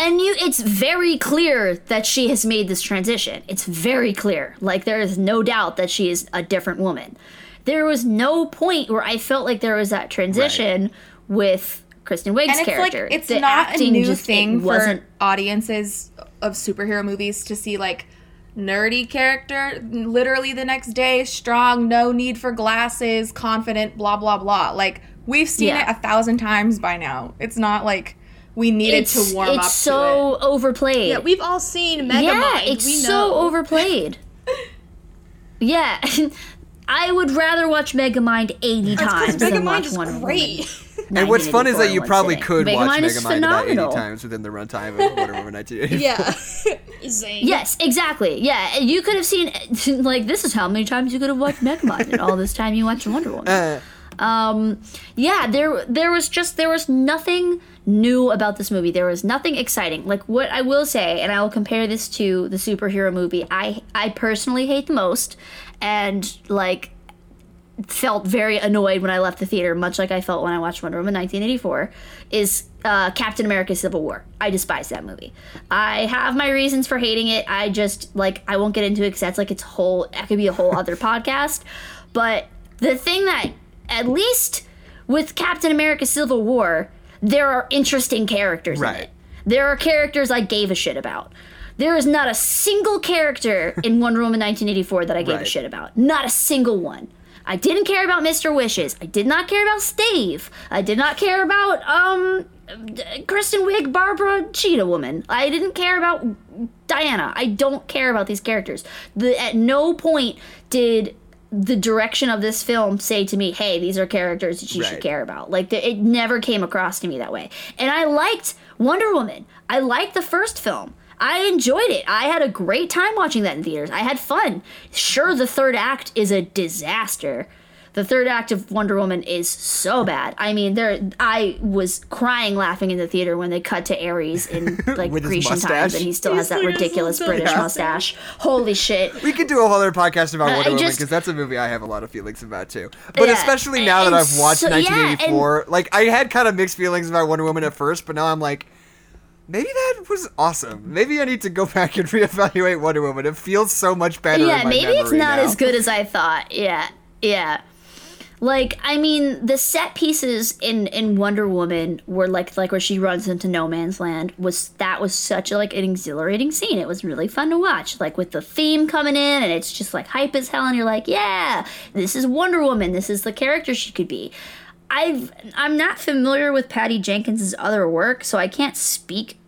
Speaker 2: And you it's very clear that she has made this transition. It's very clear. Like there is no doubt that she is a different woman. There was no point where i felt like there was that transition with kristen wiig's
Speaker 4: and it's
Speaker 2: character
Speaker 4: like it's
Speaker 2: The
Speaker 4: not a new
Speaker 2: just-
Speaker 4: thing for audiences of superhero movies to see like nerdy character literally the next day strong no need for glasses confident blah blah blah like we've seen
Speaker 2: Yeah.
Speaker 4: it a thousand times by now it's not like we needed
Speaker 2: it's,
Speaker 4: to warm
Speaker 2: it's
Speaker 4: up
Speaker 2: so overplayed
Speaker 1: Yeah, we've all seen Megamind.
Speaker 2: yeah it's
Speaker 1: we
Speaker 2: so
Speaker 1: know.
Speaker 2: overplayed yeah I would rather watch Megamind 80
Speaker 1: That's 'cause
Speaker 2: times than
Speaker 1: Megamind
Speaker 2: watch
Speaker 1: is
Speaker 2: Wonder Woman.
Speaker 1: Great.
Speaker 3: And what's fun is that you probably
Speaker 2: sitting.
Speaker 3: could watch
Speaker 2: Megamind is
Speaker 3: Megamind about 80 times within the runtime of Wonder Woman 1984.
Speaker 1: yeah. Zane.
Speaker 2: Yes, exactly. Yeah, you could have seen like this is how many times you could have watched Megamind and all this time you watched Wonder Woman.
Speaker 3: Uh,
Speaker 2: Um, yeah, there there was just there was nothing new about this movie. There was nothing exciting. Like what I will say, and I will compare this to the superhero movie I I personally hate the most, and like felt very annoyed when I left the theater, much like I felt when I watched Wonder Woman 1984, is uh, Captain America Civil War. I despise that movie. I have my reasons for hating it. I just, like, I won't get into it because that's like its whole, that could be a whole other podcast. But the thing that, at least with Captain America Civil War, there are interesting characters in
Speaker 3: Right.
Speaker 2: it. There are characters I gave a shit about. There is not a single character in Wonder Woman 1984 that I gave a shit about. Not a single one. I didn't care about Mr. Wishes. I did not care about Stave. I did not care about um Kristen Wiig, Barbara Cheetah Woman. I didn't care about Diana. I don't care about these characters. The, at no point did the direction of this film say to me, "Hey, these are characters that you should care about." Like the, it never came across to me that way. And I liked Wonder Woman. I liked the first film. I enjoyed it. I had a great time watching that in theaters. I had fun. Sure, the third act is a disaster. The third act of Wonder Woman is so bad. I mean, there I was crying laughing in the theater when they cut to Ares in like
Speaker 3: With
Speaker 2: Grecian
Speaker 3: mustache.
Speaker 2: times and he still has that
Speaker 1: He's like,
Speaker 2: ridiculous
Speaker 1: "Yeah."
Speaker 2: British mustache. Holy shit.
Speaker 3: we could do a whole other podcast about
Speaker 2: Uh,
Speaker 3: Wonder
Speaker 2: I
Speaker 3: Woman because that's a movie I have a lot of feelings about too. But
Speaker 2: Yeah,
Speaker 3: especially now that I've watched
Speaker 2: so- yeah, and-
Speaker 3: 1984, like I had kind of mixed feelings about Wonder Woman at first, but now I'm like, maybe that was awesome. Maybe I need to go back and reevaluate Wonder Woman. It feels so much better.
Speaker 2: yeah, maybe it's not
Speaker 3: now.
Speaker 2: as good as I thought. Yeah, yeah. Like, I mean, the set pieces in in Wonder Woman were like like where she runs into no man's land was that was such a like an exhilarating scene. It was really fun to watch. Like with the theme coming in and it's just like hype as hell and you're like, yeah, this is Wonder Woman. This is the character she could be. I've I'm not familiar with Patty Jenkins's other work, so I can't speak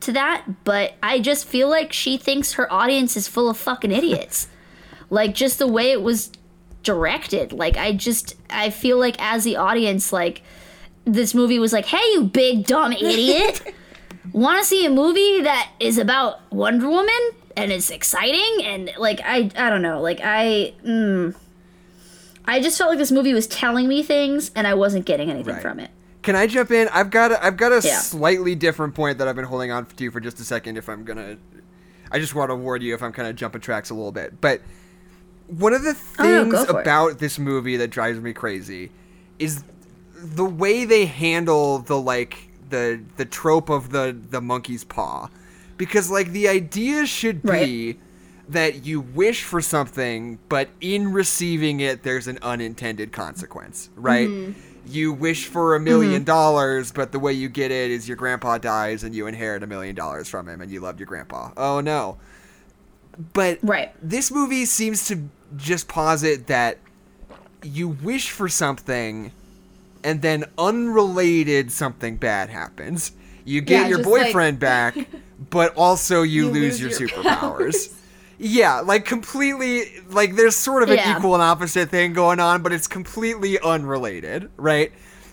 Speaker 2: to that, but I just feel like she thinks her audience is full of fucking idiots. like just the way it was directed. Like I just I feel like as the audience like this movie was like, "Hey you big dumb idiot. Want to see a movie that is about Wonder Woman and it's exciting and like I I don't know. Like I mm, I just felt like this movie was telling me things and I wasn't getting anything
Speaker 3: Right.
Speaker 2: from it.
Speaker 3: Can I jump in? I've got a, I've got a
Speaker 2: Yeah.
Speaker 3: slightly different point that I've been holding on to for just a second. If I'm gonna, I just want to warn you if I'm kind of jumping tracks a little bit. But one of the
Speaker 2: Oh, no,
Speaker 3: things
Speaker 2: it.
Speaker 3: about this movie that drives me crazy is the way they handle the like the the trope of the the monkey's paw, because like the idea should be. That you wish for something, but in receiving it, there's an unintended consequence, right? Mm-hmm. You wish for a 1000000 mm-hmm. dollars, but the way you get it is your grandpa dies and you inherit a million dollars from him and you loved your grandpa. Oh no. But
Speaker 2: Right.
Speaker 3: this movie seems to just posit that you wish for something and then unrelated something bad happens. You get
Speaker 4: Yeah,
Speaker 3: your
Speaker 4: just like-
Speaker 3: boyfriend back, but also you,
Speaker 4: You
Speaker 3: lose,
Speaker 4: lose
Speaker 3: your,
Speaker 4: your
Speaker 3: superpowers. Yeah, like completely like there's sort of an
Speaker 2: Yeah.
Speaker 3: equal and opposite thing going on, but it's completely unrelated, right?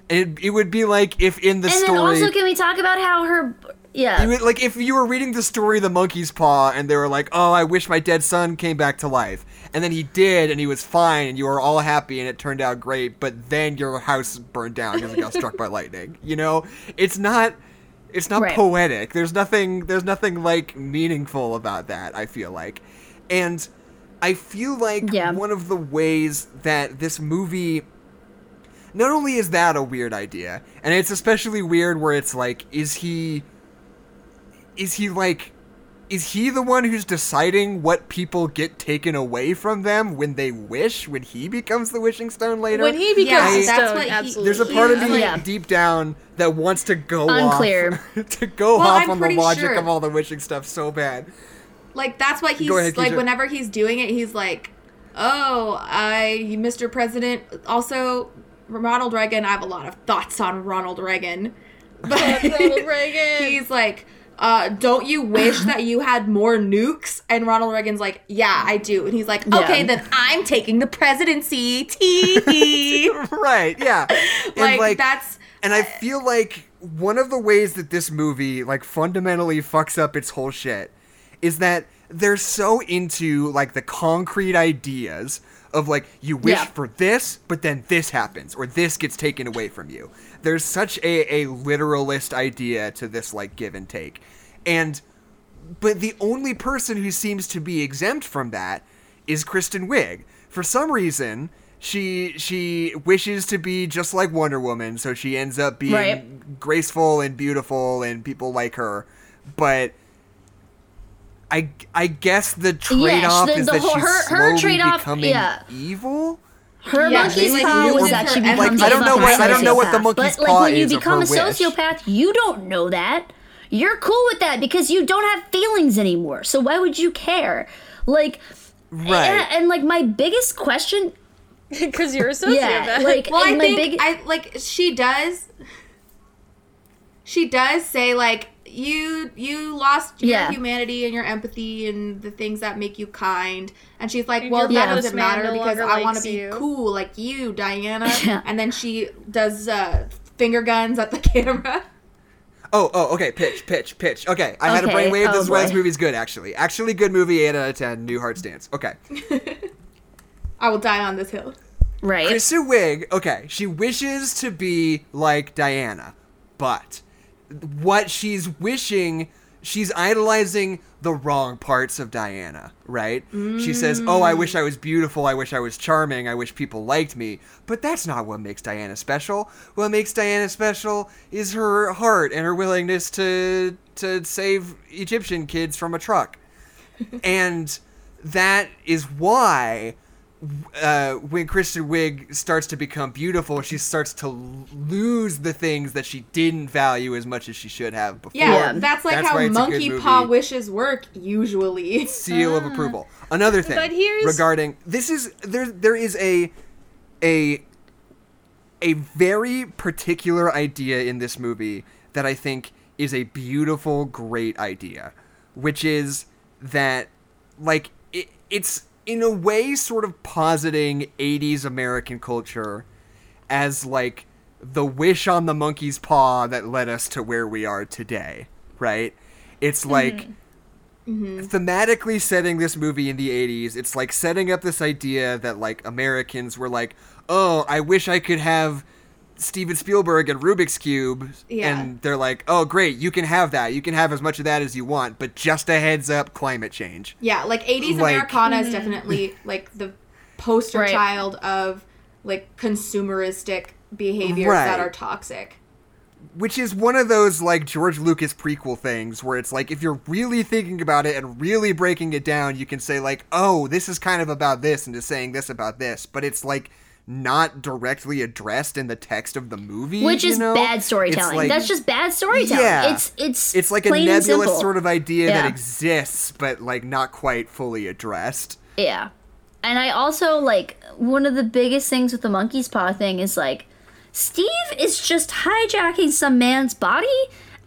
Speaker 3: It, it would be like if in the
Speaker 2: And
Speaker 3: story
Speaker 2: then also can we talk about how her yeah.
Speaker 3: would, like if you were reading the story of The Monkey's Paw and they were like, "Oh, I wish my dead son came back to life." And then he did and he was fine and you were all happy and it turned out great, but then your house burned down because it got struck by lightning. You know? It's not it's not
Speaker 2: Right.
Speaker 3: poetic. There's nothing there's nothing like meaningful about that, I feel like. And I feel like
Speaker 2: Yeah.
Speaker 3: one of the ways that this movie not only is that a weird idea, and it's especially weird where it's like, is he is he like is he the one who's deciding what people get taken away from them when they wish when he becomes the wishing stone later
Speaker 1: When he becomes
Speaker 4: Yeah,
Speaker 1: a
Speaker 4: that's
Speaker 1: stone,
Speaker 4: what he-
Speaker 3: there's a part of
Speaker 4: He's
Speaker 3: me
Speaker 2: like-
Speaker 3: deep down that wants to go
Speaker 2: Unclear.
Speaker 3: off to go
Speaker 4: Well,
Speaker 3: off
Speaker 4: I'm
Speaker 3: on the logic
Speaker 4: sure-
Speaker 3: of all the wishing stuff so bad
Speaker 4: Like that's what he's
Speaker 3: ahead,
Speaker 4: like whenever he's doing it, he's like, "Oh, I Mr. President also Ronald Reagan, I have a lot of thoughts on Ronald Reagan." But
Speaker 1: Ronald Reagan.
Speaker 4: he's like, uh, don't you wish that you had more nukes? And Ronald Reagan's like, yeah, I do. And he's like, okay,
Speaker 2: Yeah.
Speaker 4: then I'm taking the presidency. Tee.
Speaker 3: right yeah and
Speaker 4: like, that's
Speaker 3: And I feel like one of the ways that this movie like fundamentally fucks up its whole shit is that they're so into like the concrete ideas of like you wish
Speaker 2: Yeah.
Speaker 3: for this, but then this happens or this gets taken away from you. There's such a, a literalist idea to this like give and take. And but the only person who seems to be exempt from that is Kristen Wiig. For some reason, she she wishes to be just like Wonder Woman, so she ends up being
Speaker 2: Right.
Speaker 3: graceful and beautiful and people like her. But I I guess the trade-off
Speaker 2: the-
Speaker 3: is
Speaker 2: the
Speaker 3: that
Speaker 2: whole-
Speaker 3: she's
Speaker 2: her- her
Speaker 3: slowly becoming
Speaker 2: yeah.
Speaker 3: evil.
Speaker 2: Her
Speaker 4: Yeah,
Speaker 2: monkey's
Speaker 4: like,
Speaker 2: paw was
Speaker 4: loses
Speaker 2: that she becomes
Speaker 4: empathy.
Speaker 2: a
Speaker 4: I don't know what- I don't know
Speaker 3: what the
Speaker 2: sociopath.
Speaker 3: monkey's
Speaker 2: but,
Speaker 3: paw
Speaker 2: like when you become a
Speaker 3: her wish.
Speaker 2: sociopath, you don't know that. You're cool with that because you don't have feelings anymore. So why would you care? Like,
Speaker 3: Right.
Speaker 2: and, and like my biggest question,
Speaker 1: Because you're a sociopath.
Speaker 2: yeah, like
Speaker 4: Well, I
Speaker 2: my
Speaker 4: think
Speaker 2: big,
Speaker 4: I like she does. She does say like you you lost your
Speaker 2: Yeah.
Speaker 4: humanity and your empathy and the things that make you kind. And she's like, well,
Speaker 1: your
Speaker 4: that
Speaker 2: homeless
Speaker 4: doesn't
Speaker 1: man
Speaker 4: matter
Speaker 1: no
Speaker 4: because I want to be
Speaker 1: you."
Speaker 4: cool like you, Diana.
Speaker 2: Yeah.
Speaker 4: And then she does uh, finger guns at the camera.
Speaker 3: Oh, oh, okay. Pitch, pitch, pitch. Okay, I had a
Speaker 2: Okay,
Speaker 3: brainwave. This
Speaker 2: oh
Speaker 3: is why this movie's good, actually. Actually, good movie. Eight out of ten. New heart stance. Okay.
Speaker 4: I will die on this hill.
Speaker 2: right?
Speaker 3: Kristen Wiig. Okay, she wishes to be like Diana, but what she's wishing she's idolizing the wrong parts of Diana, right? She says, "Oh, I wish I was beautiful. I wish I was charming. I wish people liked me." But that's not what makes Diana special. What makes Diana special is her heart and her willingness to to save Egyptian kids from a truck. and that is why uh, when Kristen Wiig starts to become beautiful, she starts to lose the things that she didn't value as much as she should have before.
Speaker 4: Yeah,
Speaker 2: Yeah.
Speaker 4: that's like
Speaker 3: That's
Speaker 4: how
Speaker 3: why it's a good
Speaker 4: monkey paw wishes work usually.
Speaker 3: seal of approval. Another thing
Speaker 1: But here's-
Speaker 3: regarding this is there there is a a a very particular idea in this movie that I think is a beautiful great idea, which is that like it, it's in a way sort of positing 80s American culture as like the wish on the monkey's paw that led us to where we are today, right? It's mm-hmm. like mm-hmm. thematically setting this movie in the 80s it's like setting up this idea that like americans were like oh i wish i could have steven spielberg and rubik's cube
Speaker 4: Yeah.
Speaker 3: and they're like oh great you can have that you can have as much of that as you want but just a heads up climate change
Speaker 4: Yeah, like 80s
Speaker 3: Like-
Speaker 4: Americana is mm-hmm. definitely like the poster
Speaker 2: Right.
Speaker 4: child of like consumeristic behaviors
Speaker 3: Right.
Speaker 4: that are toxic.
Speaker 3: which is one of those like George Lucas prequel things where it's like if you're really thinking about it and really breaking it down, you can say like, "Oh, this is kind of about this and is saying this about this," but it's like not directly addressed in the text of the movie,
Speaker 2: Which
Speaker 3: you
Speaker 2: is
Speaker 3: know?
Speaker 2: bad storytelling.
Speaker 3: like-
Speaker 2: That's just bad storytelling.
Speaker 3: Yeah.
Speaker 2: It's it's
Speaker 3: it's like a
Speaker 2: plain and
Speaker 3: nebulous sort of idea that exists but like not quite fully addressed.
Speaker 2: Yeah. And I also like one of the biggest things with the monkey's paw thing is like Steve is just hijacking some man's body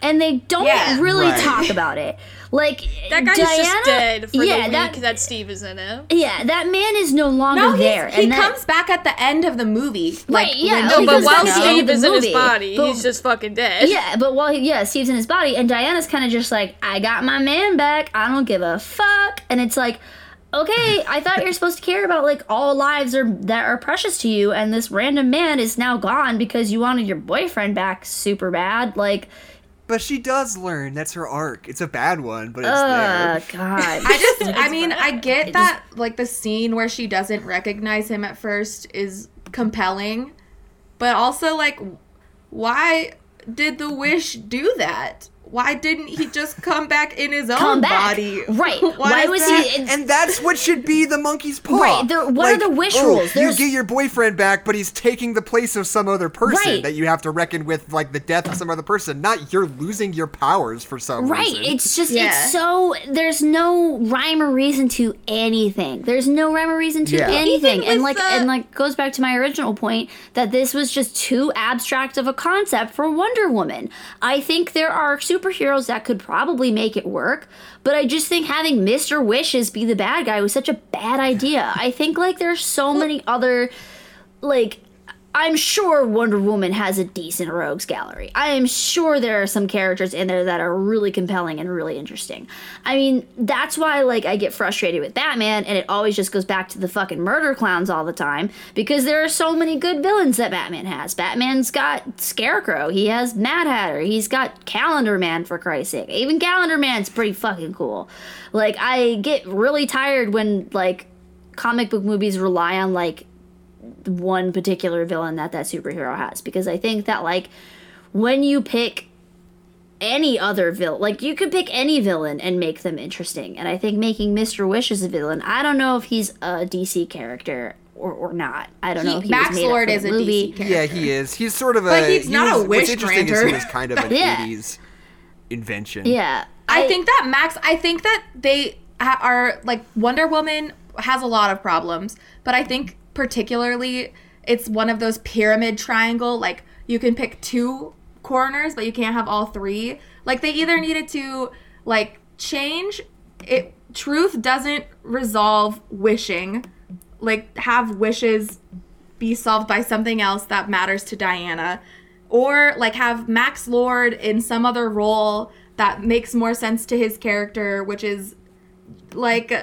Speaker 2: and they don't
Speaker 4: Yeah.
Speaker 2: really
Speaker 3: Right.
Speaker 2: talk about it. Like
Speaker 1: That guy's
Speaker 2: Diana,
Speaker 1: just dead for
Speaker 2: yeah,
Speaker 1: the
Speaker 2: that,
Speaker 1: week that, Steve is in it.
Speaker 2: Yeah, that man is no longer
Speaker 4: No,
Speaker 2: there.
Speaker 4: he
Speaker 2: and that,
Speaker 4: comes back at the end of the movie. Like,
Speaker 2: Right, yeah, no,
Speaker 1: No, but while
Speaker 2: back at the end
Speaker 1: Steve
Speaker 2: of the
Speaker 1: is in his body,
Speaker 2: but-
Speaker 1: he's just fucking dead.
Speaker 2: Yeah, but while he, yeah, Steve's in his body, and Diana's kind of just like, I got my man back. I don't give a fuck. And it's like, okay, I thought you're supposed to care about like all lives are that are precious to you, and this random man is now gone because you wanted your boyfriend back super bad. Like,
Speaker 3: But she does learn. That's her arc. It's a bad one, but it's
Speaker 2: oh
Speaker 3: there.
Speaker 2: god.
Speaker 4: I just, I mean, I get that, like, the scene where she doesn't recognize him at first is compelling, but also, like, why did the wish do that? Why didn't he just come back in his own
Speaker 2: Come back.
Speaker 4: body?
Speaker 2: Right.
Speaker 4: Why
Speaker 2: Why was
Speaker 4: that-
Speaker 2: he?
Speaker 3: And that's what should be the monkey's paw.
Speaker 2: Right, there- what are the wish
Speaker 3: oh,
Speaker 2: rules?
Speaker 3: You get your boyfriend back, but he's taking the place of some other person
Speaker 2: Right.
Speaker 3: that you have to reckon with, like the death of some other person. Not you're losing your powers for some
Speaker 2: Right.
Speaker 3: reason. Right.
Speaker 2: It's just
Speaker 4: Yeah.
Speaker 2: it's so there's no rhyme or reason to anything. There's no rhyme or reason to
Speaker 3: Yeah.
Speaker 2: anything. And like
Speaker 1: the-
Speaker 2: and like goes back to my original point that this was just too abstract of a concept for Wonder Woman. I think there are superheroes that could probably make it work, but I just think having Mr. Wishes be the bad guy was such a bad idea. I think like there's so many other like I'm sure Wonder Woman has a decent rogues gallery. I am sure there are some characters in there that are really compelling and really interesting. I mean, that's why like I get frustrated with Batman and it always just goes back to the fucking murder clowns all the time because there are so many good villains that Batman has. Batman's got Scarecrow, he has Mad Hatter, he's got Calendar Man for Christ's sake. Even Calendar Man's pretty fucking cool. Like I get really tired when like comic book movies rely on like one particular villain that that superhero has because I think that like when you pick any other villain, like you could pick any villain and make them interesting. And I think making Mr. Wish as a villain, I don't know if he's a DC character or, or not. I don't know
Speaker 4: He-
Speaker 2: if he
Speaker 4: Max
Speaker 2: was made
Speaker 4: Lord
Speaker 2: for
Speaker 4: is a
Speaker 2: movie.
Speaker 4: DC character.
Speaker 3: yeah, he is. He's sort of a.
Speaker 4: But he's
Speaker 3: he
Speaker 4: not a
Speaker 3: was-
Speaker 4: wish
Speaker 3: What's interesting is
Speaker 4: granter.
Speaker 3: he was kind of an
Speaker 2: Yeah.
Speaker 3: '80s invention.
Speaker 2: Yeah.
Speaker 4: I, think that Max, I think that they ha- are like Wonder Woman has a lot of problems, but I think particularly it's one of those pyramid triangle. Like you can pick two corners, but you can't have all three. Like they either needed to like change it. Truth doesn't resolve wishing. Like have wishes be solved by something else that matters to Diana or like have Max Lord in some other role that makes more sense to his character which is like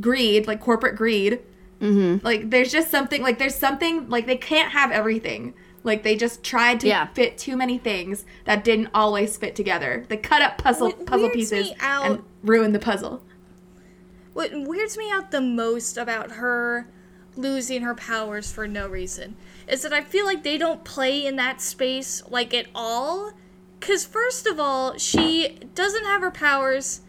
Speaker 4: greed like corporate greed mm-hmm. like there's just something like there's something like they can't have everything Like they just tried to
Speaker 2: Yeah.
Speaker 4: fit too many things that didn't always fit together. They cut up puzzle
Speaker 1: What
Speaker 4: puzzle pieces
Speaker 1: out-
Speaker 4: and ruined the puzzle.
Speaker 1: What weirds me out the most about her losing her powers for no reason is that I feel like they don't play in that space like at all. Because, first of all, she doesn't have her powers.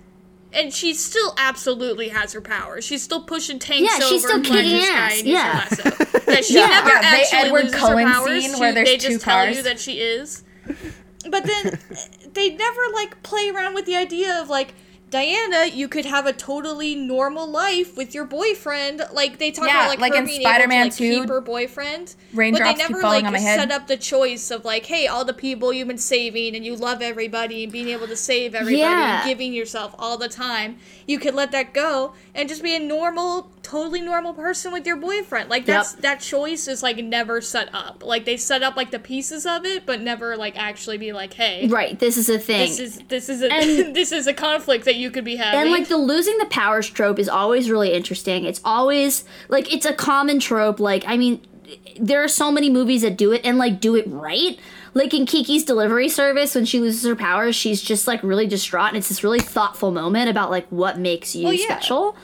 Speaker 1: And she still absolutely has her powers. She's still pushing tanks
Speaker 2: Yeah,
Speaker 1: over
Speaker 2: she's still kicking
Speaker 1: through the sky
Speaker 2: ass,
Speaker 1: and using
Speaker 2: yeah.
Speaker 1: lasso. That she
Speaker 2: Yeah.
Speaker 1: never
Speaker 4: Yeah,
Speaker 1: actually
Speaker 4: Edward
Speaker 1: loses
Speaker 4: Cullen
Speaker 1: her powers.
Speaker 4: scene
Speaker 1: She-
Speaker 4: where there's
Speaker 1: they
Speaker 4: two
Speaker 1: just tell you that she is. But then they never like play around with the idea of like Diana, you could have a totally normal life with your boyfriend. Like they talk
Speaker 4: Yeah,
Speaker 1: about like,
Speaker 4: like
Speaker 1: her
Speaker 4: in
Speaker 1: being
Speaker 4: Spider-Man
Speaker 1: able to, like,
Speaker 4: 2,
Speaker 1: keep her boyfriend.
Speaker 4: raindrops
Speaker 1: but
Speaker 4: keep
Speaker 1: they never
Speaker 4: falling
Speaker 1: like
Speaker 4: on my head.
Speaker 1: set up the choice of like, hey, all the people you've been saving and you love everybody and being able to save everybody
Speaker 2: Yeah.
Speaker 1: and giving yourself all the time. You could let that go and just be a normal, totally normal person with your boyfriend. Like that's
Speaker 2: Yep.
Speaker 1: that choice is like never set up. Like they set up like the pieces of it, but never like actually be like, hey,
Speaker 2: Right, this is a thing.
Speaker 1: this is this is a
Speaker 2: And-
Speaker 1: this is a conflict that you could be having.
Speaker 2: and like the losing the powers trope is always really interesting. It's always like it's a common trope. Like I mean, there are so many movies that do it and like do it right. Like in Kiki's Delivery Service, when she loses her powers, she's just like really distraught, and it's this really thoughtful moment about like what makes you
Speaker 1: Oh, yeah.
Speaker 2: special.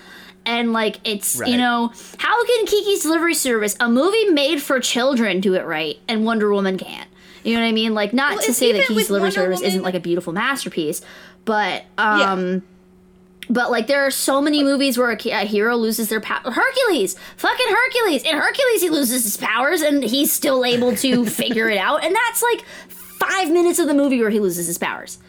Speaker 2: And like it's
Speaker 3: Right.
Speaker 2: you know how can Kiki's Delivery Service, a movie made for children, do it right, and Wonder Woman can't? You know what I mean? Like not
Speaker 1: Well,
Speaker 2: to say that Kiki's Delivery
Speaker 1: Wonder
Speaker 2: Service isn't like a beautiful masterpiece, but um. But like there are so many movies where a, a hero loses their power. Hercules, fucking Hercules. In Hercules, he loses his powers and he's still able to figure it out. And that's like five minutes of the movie where he loses his powers.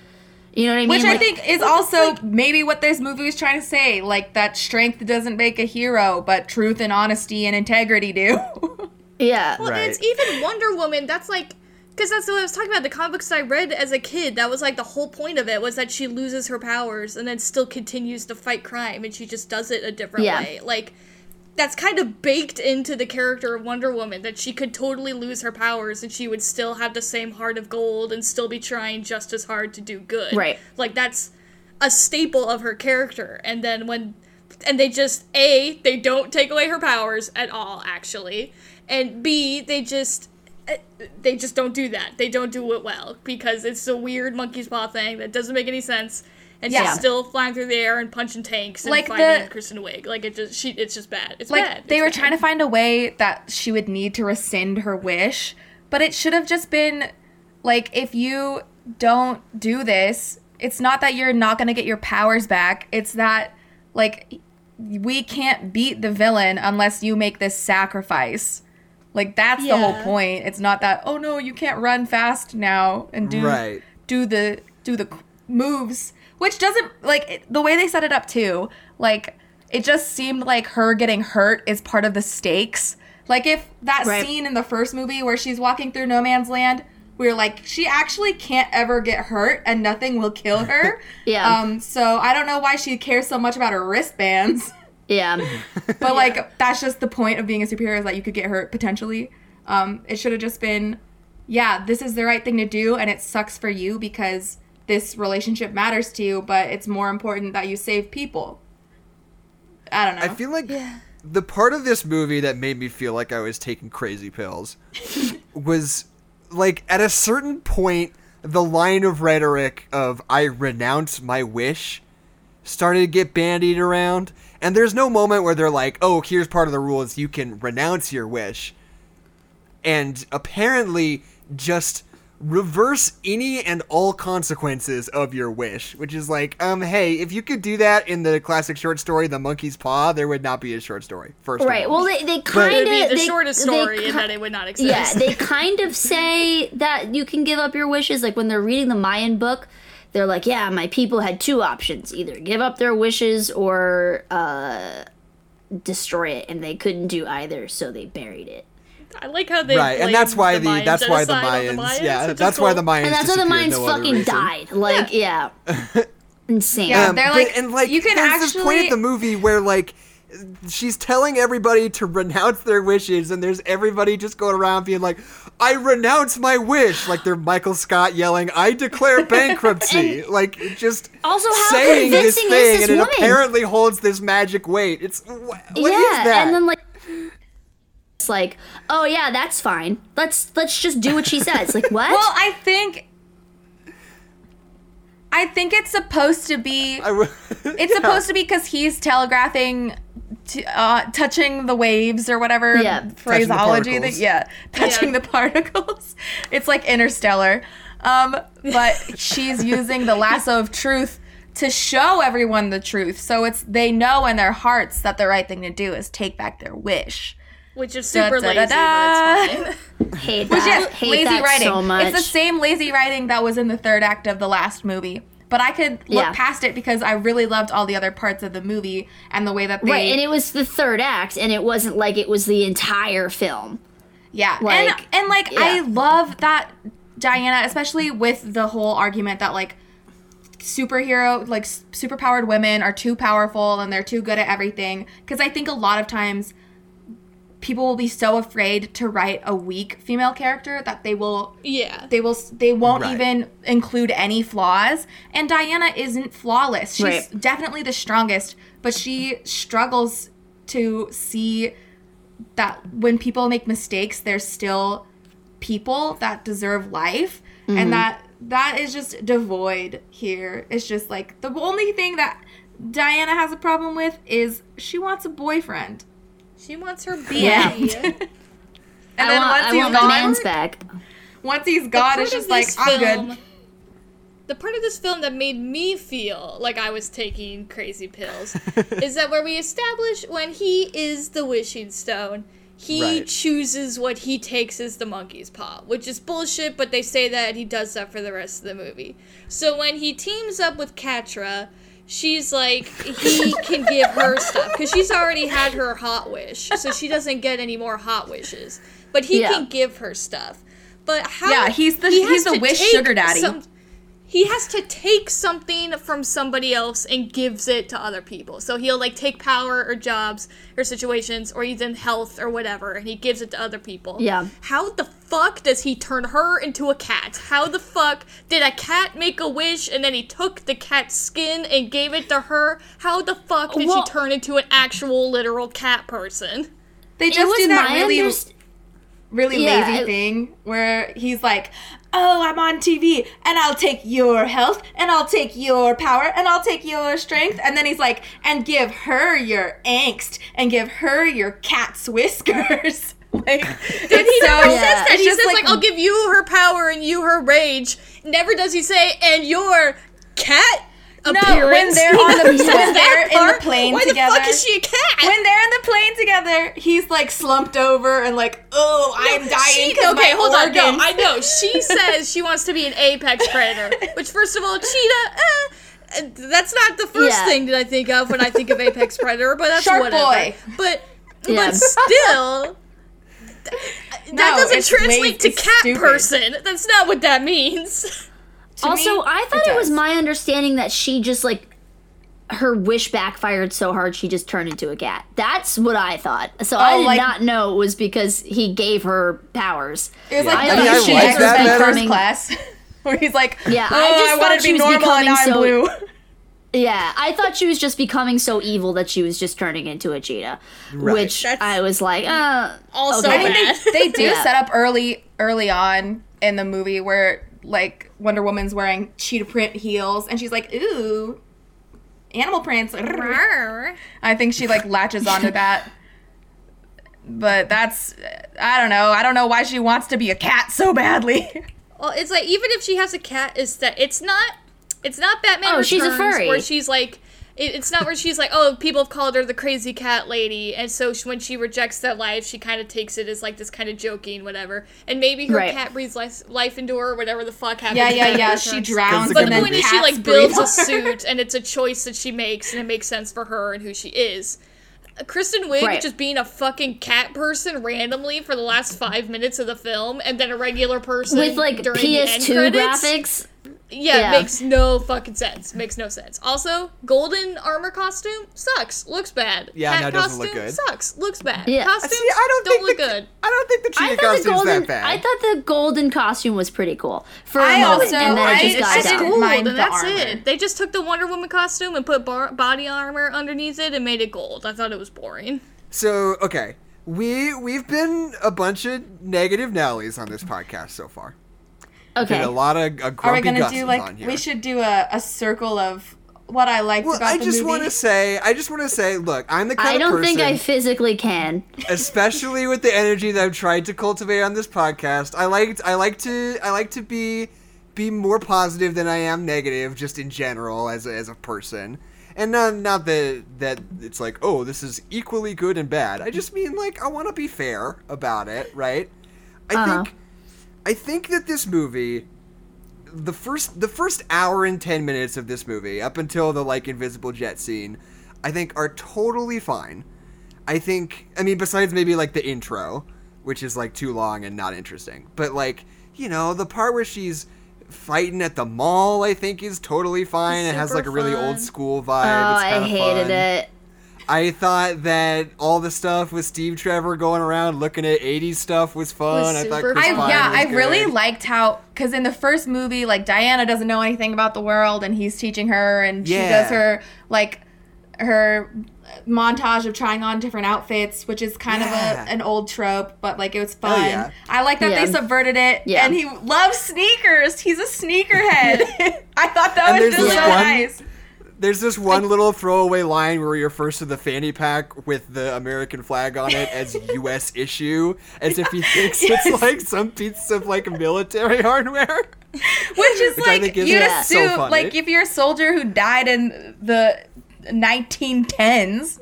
Speaker 2: You know what I mean?
Speaker 4: Which I think is also maybe what this movie is trying to say, like that strength doesn't make a hero, but truth and honesty and integrity do.
Speaker 2: yeah.
Speaker 1: Well,
Speaker 3: Right.
Speaker 1: it's even Wonder Woman. That's like, because that's what I was talking about. The comic books I read as a kid, that was like the whole point of it was that she loses her powers and then still continues to fight crime, and she just does it a different
Speaker 2: Yeah.
Speaker 1: way. Like, that's kind of baked into the character of Wonder Woman that she could totally lose her powers and she would still have the same heart of gold and still be trying just as hard to do good.
Speaker 2: Right.
Speaker 1: Like that's a staple of her character. And then when and they just A, they don't take away her powers at all actually. And B, they just eh, they just don't do that. They don't do it well because it's a weird monkey's paw thing that doesn't make any sense. And
Speaker 4: Yeah.
Speaker 1: she's still flying through the air and punching tanks and
Speaker 4: Like
Speaker 1: fighting
Speaker 4: the-
Speaker 1: Kristen Wiig. Like it just she it's just bad. It's
Speaker 4: like
Speaker 1: bad.
Speaker 4: they were
Speaker 1: bad.
Speaker 4: trying to find a way that she would need to rescind her wish, but it should have just been like if you don't do this, it's not that you're not going to get your powers back. It's that like we can't beat the villain unless you make this sacrifice. Like that's the whole point. It's not that oh no, you can't run fast now and do
Speaker 3: Right.
Speaker 4: do the do the moves, which doesn't like it, the way they set it up too. Like it just seemed like her getting hurt is part of the stakes. Like if that
Speaker 2: Right.
Speaker 4: scene in the first movie where she's walking through no man's land, we are like, she actually can't ever get hurt and nothing will kill her.
Speaker 2: Yeah.
Speaker 4: Um. So I don't know why she cares so much about her wristbands.
Speaker 2: Yeah.
Speaker 4: But like that's just the point of being a superhero is that you could get hurt potentially. Um, it should have just been, yeah, this is the right thing to do, and it sucks for you because this relationship matters to you, but it's more important that you save people. I don't know.
Speaker 3: I feel like the part of this movie that made me feel like I was taking crazy pills was like at a certain point the line of rhetoric of I renounce my wish started to get bandied around and there's no moment where they're like, "Oh, here's part of the rules, you can renounce your wish." And apparently just reverse any and all consequences of your wish, which is like, um, hey, if you could do that in the classic short story, The Monkey's Paw, there would not be a short story. First, of
Speaker 2: Right.
Speaker 3: all.
Speaker 2: Well, they, they kind of
Speaker 1: the
Speaker 2: they,
Speaker 1: shortest story
Speaker 2: ki-
Speaker 1: and that it would not exist.
Speaker 2: Yeah, they kind of say that you can give up your wishes. Like when they're reading the Mayan book, they're like, "Yeah, my people had two options: either give up their wishes or uh, destroy it, and they couldn't do either, so they buried it."
Speaker 1: I like how they
Speaker 3: right, and that's why
Speaker 1: the
Speaker 3: the, that's why the
Speaker 1: genocide on
Speaker 3: Mayans, yeah,
Speaker 1: which is
Speaker 3: that's why the. Mayans
Speaker 2: And that's why the
Speaker 3: disappeared,
Speaker 2: Mayans
Speaker 3: no
Speaker 2: fucking died. Like, yeah, insane.
Speaker 4: Yeah.
Speaker 3: Um,
Speaker 4: they're
Speaker 3: but-
Speaker 4: like,
Speaker 3: and like
Speaker 4: you can
Speaker 3: there's this point
Speaker 4: actually-
Speaker 3: at the movie where like she's telling everybody to renounce their wishes and there's everybody just going around being like i renounce my wish like they're michael scott yelling i declare bankruptcy like just
Speaker 2: Also,
Speaker 3: saying this thing
Speaker 2: this
Speaker 3: and it apparently holds this magic weight it's wh- what is
Speaker 2: yeah,
Speaker 3: that
Speaker 2: and then like it's like, oh yeah, that's fine. Let's let's just do what she says. Like what?
Speaker 4: Well, I think I think it's supposed to be
Speaker 3: I w-
Speaker 4: it's supposed to be because he's telegraphing to, uh, touching the waves or whatever
Speaker 2: Yeah.
Speaker 4: phraseology that yeah touching
Speaker 1: Yeah.
Speaker 4: the particles it's like interstellar um, but she's using the lasso of truth to show everyone the truth so it's they know in their hearts that the right thing to do is take back their wish
Speaker 1: Which is super
Speaker 4: Da, da,
Speaker 1: lazy,
Speaker 4: da,
Speaker 1: but it's fine.
Speaker 2: hate
Speaker 4: Which
Speaker 2: that.
Speaker 4: is
Speaker 2: hate
Speaker 4: lazy
Speaker 2: that
Speaker 4: writing.
Speaker 2: so much.
Speaker 4: It's the same lazy writing that was in the third act of the last movie. But I could look
Speaker 2: Yeah.
Speaker 4: past it because I really loved all the other parts of the movie and the way that they
Speaker 2: Right, and it was the third act, and it wasn't like it was the entire film.
Speaker 4: Yeah,
Speaker 2: Like,
Speaker 4: and and like
Speaker 2: yeah.
Speaker 4: I love that Diana, especially with the whole argument that like superhero like s- superpowered women are too powerful and they're too good at everything because I think a lot of times people will be so afraid to write a weak female character that they will
Speaker 1: Yeah.
Speaker 4: they will they won't
Speaker 3: Right.
Speaker 4: even include any flaws and diana isn't flawless she's
Speaker 2: Right.
Speaker 4: definitely the strongest but she struggles to see that when people make mistakes there's still people that deserve life
Speaker 2: Mm-hmm.
Speaker 4: and that that is just devoid here it's just like the only thing that diana has a problem with is she wants a boyfriend
Speaker 1: She wants her
Speaker 2: Yeah.
Speaker 4: and
Speaker 2: I
Speaker 4: then
Speaker 2: want,
Speaker 4: once
Speaker 2: I
Speaker 4: he's
Speaker 2: want my
Speaker 4: gone
Speaker 2: man's back.
Speaker 4: once he's gone
Speaker 1: part
Speaker 4: it's just like
Speaker 1: this
Speaker 4: i'm good
Speaker 1: The part of this film that made me feel like I was taking crazy pills is that where we establish when he is the wishing stone, he
Speaker 3: Right.
Speaker 1: chooses what he takes as the monkey's paw, which is bullshit, but they say that he does that for the rest of the movie. So when he teams up with Katra, she's like, he can give her stuff because she's already had her hot wish, so she doesn't get any more hot wishes. But he
Speaker 2: Yeah.
Speaker 1: can give her stuff. But how?
Speaker 4: Yeah, he's the-
Speaker 1: he
Speaker 4: he's the wish sugar daddy.
Speaker 1: he has to take something from somebody else and gives it to other people. So he'll like take power or jobs or situations or even health or whatever and he gives it to other people.
Speaker 2: Yeah.
Speaker 1: How the fuck does he turn her into a cat? How the fuck did a cat make a wish and then he took the cat's skin and gave it to her? How the fuck did
Speaker 2: Well-
Speaker 1: she turn into an actual literal cat person?
Speaker 4: They just
Speaker 2: was
Speaker 4: do that really,
Speaker 2: underst-
Speaker 4: really
Speaker 2: Yeah,
Speaker 4: lazy
Speaker 2: it-
Speaker 4: thing where he's like, "Oh, I'm on TV, and I'll take your health, and I'll take your power, and I'll take your strength," and then he's like, "And give her your angst, and give her your cat's whiskers." Like, it's
Speaker 1: He
Speaker 4: so
Speaker 1: never
Speaker 2: Yeah.
Speaker 1: says that.
Speaker 4: it's
Speaker 1: He says like, "I'll give you her power and you her rage." Never does he say, "And your cat."
Speaker 4: no,
Speaker 1: appearance.
Speaker 4: when they're on the when they're
Speaker 1: that
Speaker 4: in the
Speaker 1: part.
Speaker 4: plane
Speaker 1: Why
Speaker 4: together.
Speaker 1: the fuck is she a cat?
Speaker 4: when they're in the plane together, he's like slumped over and like, "Oh, I'm dying."
Speaker 1: She,
Speaker 4: 'cause
Speaker 1: okay,
Speaker 4: my
Speaker 1: hold on. No, I know. She says she wants to be an apex predator, which, first of all, cheetah. Eh, that's not the first
Speaker 2: Yeah.
Speaker 1: thing that I think of when I think of apex predator, but that's
Speaker 4: Shark
Speaker 1: whatever.
Speaker 4: boy.
Speaker 1: But
Speaker 2: Yeah.
Speaker 1: but still. Th- That
Speaker 4: No,
Speaker 1: doesn't translate
Speaker 4: way-
Speaker 1: to
Speaker 4: it's
Speaker 1: cat
Speaker 4: stupid.
Speaker 1: person. That's not what that means.
Speaker 4: To
Speaker 2: Also,
Speaker 4: me,
Speaker 2: I thought it, was my understanding that she just like her wish backfired so hard she just turned into a cat. That's what I thought. So I
Speaker 4: Oh,
Speaker 2: did
Speaker 4: like-
Speaker 2: not know it was because he gave her powers.
Speaker 4: It was
Speaker 3: Yeah.
Speaker 4: like
Speaker 2: I
Speaker 4: the
Speaker 2: mean, I
Speaker 4: Mission
Speaker 2: like that
Speaker 4: first class, where he's like,
Speaker 2: Yeah,
Speaker 4: oh,
Speaker 2: I just
Speaker 4: I,
Speaker 2: thought
Speaker 4: wanted to be
Speaker 2: was
Speaker 4: normal and
Speaker 2: becoming
Speaker 4: now I'm
Speaker 2: so-
Speaker 4: blue.
Speaker 2: Yeah, I thought she was just becoming so evil that she was just turning into a cheetah,
Speaker 3: Right.
Speaker 2: which
Speaker 1: That's
Speaker 2: I was like, uh,
Speaker 1: Also
Speaker 2: okay.
Speaker 4: I
Speaker 1: bad.
Speaker 4: think they, they do
Speaker 2: Yeah.
Speaker 4: set up early early on in the movie where like Wonder Woman's wearing cheetah print heels and she's like, ooh, animal prints. I think she like latches onto that. But that's I don't know. I don't know why she wants to be a cat so badly.
Speaker 1: Well, it's like even if she has a cat, is that it's not it's not Batman
Speaker 2: Oh,
Speaker 1: Returns
Speaker 2: she's a furry.
Speaker 1: where she's like it, it's not where she's like oh people have called her the crazy cat lady and so she, when she rejects that life she kind of takes it as like this kind of joking whatever and maybe her
Speaker 2: Right.
Speaker 1: cat breathes life, life into her or whatever the fuck happens.
Speaker 4: yeah, yeah, yeah. She drowns
Speaker 3: But
Speaker 1: But the
Speaker 4: then
Speaker 1: point is, she like builds a suit, and it's a choice that she makes, and it makes sense for her and who she is. Kristen Wiig
Speaker 2: Right.
Speaker 1: just being a fucking cat person randomly for the last five minutes of the film, and then a regular person
Speaker 2: with like
Speaker 1: during the end
Speaker 2: PS2
Speaker 1: credits.
Speaker 2: graphics.
Speaker 1: Yeah,
Speaker 2: Yeah.
Speaker 1: it makes no fucking sense. Makes no sense. Also, golden armor costume sucks. Looks bad.
Speaker 3: Yeah,
Speaker 1: Cat
Speaker 3: no, it doesn't look
Speaker 1: costume
Speaker 3: good.
Speaker 1: Sucks. Looks bad.
Speaker 2: Yeah.
Speaker 1: Costumes
Speaker 3: See, I don't, think
Speaker 1: look
Speaker 3: the,
Speaker 1: good.
Speaker 3: I don't think the
Speaker 2: I
Speaker 3: cheetah
Speaker 2: thought the
Speaker 3: costume's
Speaker 2: golden.
Speaker 3: that bad.
Speaker 2: I thought the golden costume was pretty cool for a
Speaker 4: I
Speaker 2: moment,
Speaker 4: also-
Speaker 2: and then
Speaker 4: I-
Speaker 2: it just
Speaker 4: I
Speaker 2: got
Speaker 1: It's
Speaker 4: didn't
Speaker 2: dumb.
Speaker 4: mind
Speaker 1: and
Speaker 4: the
Speaker 1: that's
Speaker 4: armor.
Speaker 1: it. They just took the Wonder Woman costume and put bar- body armor underneath it and made it gold. I thought it was boring.
Speaker 3: So okay, we we've been a bunch of negative Nellies on this podcast so far.
Speaker 2: Okay.
Speaker 3: Been a lot of uh, grumpy
Speaker 4: Are we gonna
Speaker 3: Gus's
Speaker 4: do like we should do a, a circle of what I liked
Speaker 3: Well,
Speaker 4: about
Speaker 3: I
Speaker 4: the
Speaker 3: just
Speaker 4: movie?
Speaker 3: want to say, I just want to say, look, I'm the kind of person I
Speaker 2: don't
Speaker 3: person,
Speaker 2: think I physically can.
Speaker 3: especially with the energy that I've tried to cultivate on this podcast. I like, I like to, I like to be, be more positive than I am negative, just in general as a, as a person. And not, not that that it's like, oh, this is equally good and bad. I just mean like I want to be fair about it, right? I
Speaker 2: Uh-huh.
Speaker 3: think, I think that this movie the first the first hour and 10 minutes of this movie up until the like invisible jet scene i think are totally fine i think i mean besides maybe like the intro which is like too long and not interesting but like you know the part where she's fighting at the mall i think is totally fine it has like a really
Speaker 1: fun.
Speaker 3: old school
Speaker 2: Oh,
Speaker 3: vibe it's
Speaker 2: I hated
Speaker 3: fun.
Speaker 2: it.
Speaker 3: I thought that all the stuff with steve trevor going around looking at 80s stuff was fun
Speaker 1: Was
Speaker 3: i thought Chris
Speaker 4: I.
Speaker 3: Pine
Speaker 4: yeah,
Speaker 3: was
Speaker 4: I really liked how because in the first movie, like Diana doesn't know anything about the world, and he's teaching her, and she does her like her montage of trying on different outfits, which is kind
Speaker 3: Yeah.
Speaker 4: of a, an old trope, but like it was oh,
Speaker 3: Hell
Speaker 4: fun.
Speaker 3: yeah.
Speaker 4: I like that
Speaker 2: Yeah.
Speaker 4: they subverted it,
Speaker 2: Yeah.
Speaker 4: and he loves sneakers. He's a sneakerhead. I thought that
Speaker 3: And
Speaker 4: was
Speaker 3: there's
Speaker 4: just so
Speaker 3: one-
Speaker 4: nice.
Speaker 3: There's this one little throwaway line where he refers to the fanny pack with the American flag on it as U.S. issue, as if he thinks
Speaker 4: Yes.
Speaker 3: it's like some piece of like military hardware.
Speaker 4: Which is
Speaker 3: Which
Speaker 4: like you'd
Speaker 2: Yeah.
Speaker 3: so
Speaker 4: assume, like if you're a soldier who died in the 1910s,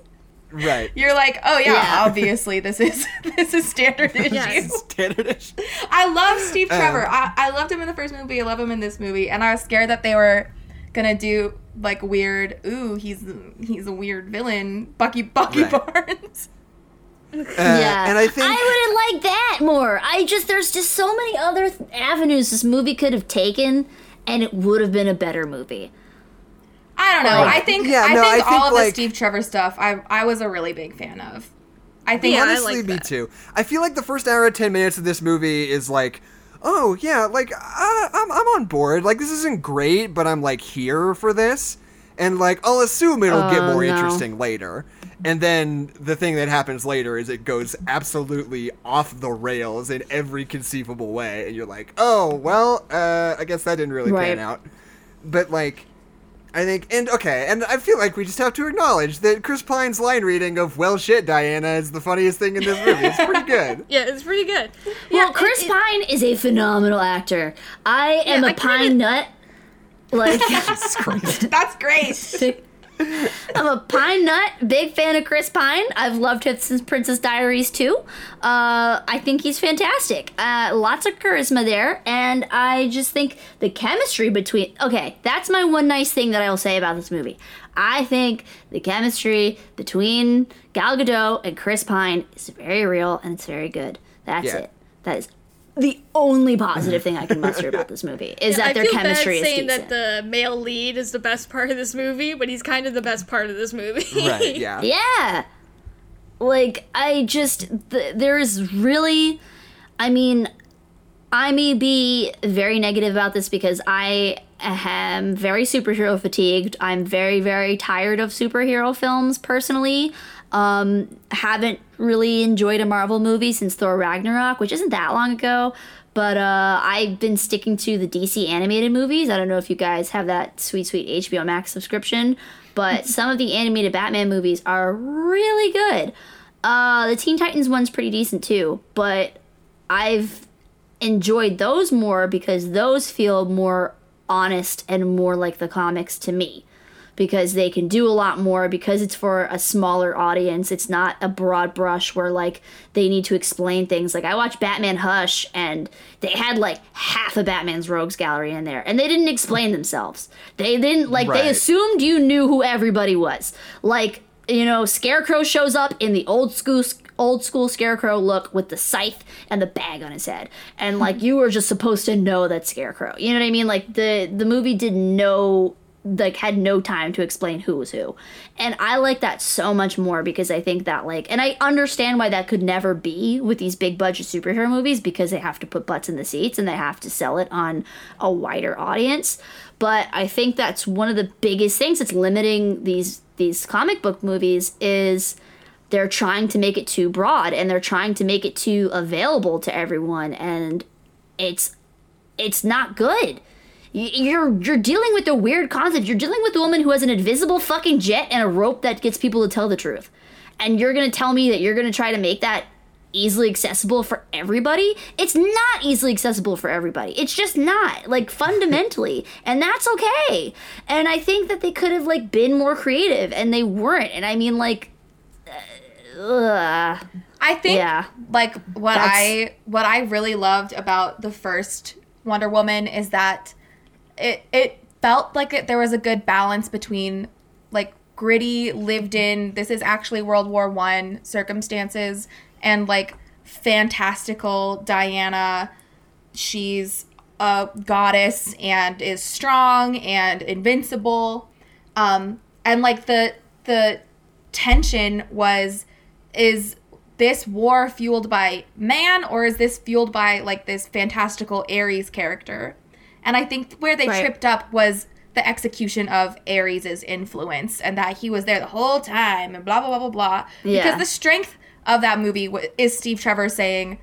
Speaker 3: Right.
Speaker 4: you're like, oh yeah,
Speaker 2: Yeah.
Speaker 4: obviously this is this is standard issue.
Speaker 1: Yes.
Speaker 3: Standard issue.
Speaker 4: I love Steve
Speaker 3: Uh.
Speaker 4: Trevor. I, I loved him in the first movie. I love him in this movie, and I was scared that they were gonna do like weird. Ooh, he's he's a weird villain, Bucky Bucky
Speaker 3: Right.
Speaker 4: Barnes.
Speaker 3: Uh,
Speaker 2: yeah.
Speaker 3: And I think
Speaker 2: I would have liked that more. I just there's just so many other th- avenues this movie could have taken, and it would have been a better movie.
Speaker 4: I don't know.
Speaker 3: Right.
Speaker 4: I think
Speaker 3: Yeah,
Speaker 4: I,
Speaker 3: no,
Speaker 4: think
Speaker 3: I think,
Speaker 4: all of
Speaker 3: like-
Speaker 4: the Steve Trevor stuff. I I was a really big fan of. I think
Speaker 1: Yeah, I
Speaker 3: honestly,
Speaker 1: like
Speaker 3: me
Speaker 1: that.
Speaker 3: too. I feel like the first hour and ten minutes of this movie is like, oh yeah, like I, I'm I'm on board. Like this isn't great, but I'm like here for this, and like I'll assume it'll get
Speaker 2: Oh,
Speaker 3: more
Speaker 2: no.
Speaker 3: interesting later. And then the thing that happens later is it goes absolutely off the rails in every conceivable way, and you're like, oh well, uh, I guess that didn't really pan out. But like. I think, and okay, and I feel like we just have to acknowledge that Chris Pine's line reading of "Well, shit, Diana" is the funniest thing in this movie. It's pretty good.
Speaker 1: Yeah, it's pretty good.
Speaker 2: Well,
Speaker 1: yeah,
Speaker 2: Chris
Speaker 1: it- it-
Speaker 2: Pine is a phenomenal actor. I am
Speaker 1: Yeah,
Speaker 2: a
Speaker 1: I
Speaker 2: pine
Speaker 1: kinda-
Speaker 2: nut. Like,
Speaker 3: Jesus Christ.
Speaker 4: that's great.
Speaker 2: I'm a Pine nut, big fan of Chris Pine. I've loved him since Princess Diaries too. Uh, I think he's fantastic. Uh, lots of charisma there, and I just think the chemistry between. Okay, that's my one nice thing that I will say about this movie. I think the chemistry between Gal Gadot and Chris Pine is very real and it's very good. That's
Speaker 3: Yeah.
Speaker 2: it. That is the only positive thing I can muster about this movie is that
Speaker 1: I
Speaker 2: their
Speaker 1: feel
Speaker 2: chemistry
Speaker 1: bad
Speaker 2: is
Speaker 1: saying
Speaker 2: decent.
Speaker 1: that the male lead is the best part of this movie, but he's kind of the best part of this movie.
Speaker 3: Right, yeah.
Speaker 2: Yeah. Like, I just, th- there's really, I mean, I may be very negative about this because I am very superhero fatigued. I'm very, very tired of superhero films personally. Um, haven't really enjoyed a Marvel movie since Thor Ragnarok, which isn't that long ago. But uh, I've been sticking to the DC animated movies. I don't know if you guys have that sweet, sweet HBO Max subscription, but some of the animated Batman movies are really good. Uh, the Teen Titans one's pretty decent too, but I've enjoyed those more because those feel more honest and more like the comics to me because they can do a lot more because it's for a smaller audience. It's not a broad brush where like they need to explain things. Like i watched batman hush and they had like half of batman's rogues gallery in there and they didn't explain themselves. They didn't like they assumed you knew who everybody was. Like you know scarecrow shows up in the old school old school scarecrow look with the scythe and the bag on his head. And like you were just supposed to know that scarecrow you know what i mean? Like the the movie didn't know like had no time to explain who was who. And i like that so much more because i think that like and i understand why that could never be with these big budget superhero movies because they have to put butts in the seats and they have to sell it on a wider audience. But i think that's one of the biggest things that's limiting these these comic book movies is they're trying to make it too broad and they're trying to make it too available to everyone. And it's it's not good. You're you're dealing with a weird concept. You're dealing with a woman who has an invisible fucking jet and a rope that gets people to tell the truth. And you're going to tell me that you're going to try to make that easily accessible for everybody? It's not easily accessible for everybody. It's just not, like fundamentally. and that's okay. And I think that they could have like been more creative and they weren't. And I mean like uh.
Speaker 4: I think
Speaker 2: Yeah.
Speaker 4: like what
Speaker 2: That's-
Speaker 4: I what I really loved about the first Wonder Woman is that it it felt like it, there was a good balance between like gritty lived in this is actually World War 1 circumstances and like fantastical Diana. She's a goddess and is strong and invincible. Um and like the the tension was is this war fueled by man or is this fueled by like this fantastical ares character and i think where they
Speaker 2: Right.
Speaker 4: tripped up was the execution of ares's influence and that he was there the whole time and blah blah blah blah blah
Speaker 2: Yeah.
Speaker 4: because the strength of that movie w- is steve trevor saying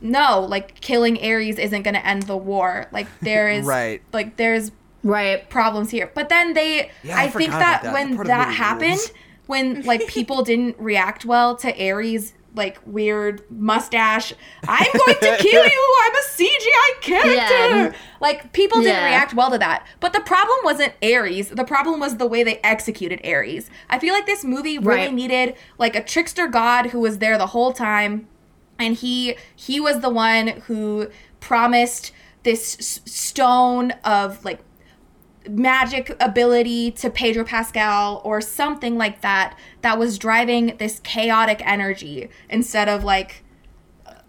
Speaker 4: no like killing ares isn't going to end the war like there is
Speaker 3: Right.
Speaker 4: like there's
Speaker 2: Right.
Speaker 4: problems here. But then they,
Speaker 3: Yeah, I
Speaker 4: I, think that,
Speaker 3: that.
Speaker 4: when that happened,
Speaker 3: rules.
Speaker 4: when like people didn't react well to Ares like weird mustache, I'm going to kill you. I'm a CGI character.
Speaker 2: Yeah.
Speaker 4: Like people didn't
Speaker 2: Yeah.
Speaker 4: react well to that. But the problem wasn't Ares. The problem was the way they executed Ares. I feel like this movie really
Speaker 2: Right.
Speaker 4: needed like a trickster god who was there the whole time and he he was the one who promised this stone of like magic ability to Pedro Pascal or something like that that was driving this chaotic energy instead of like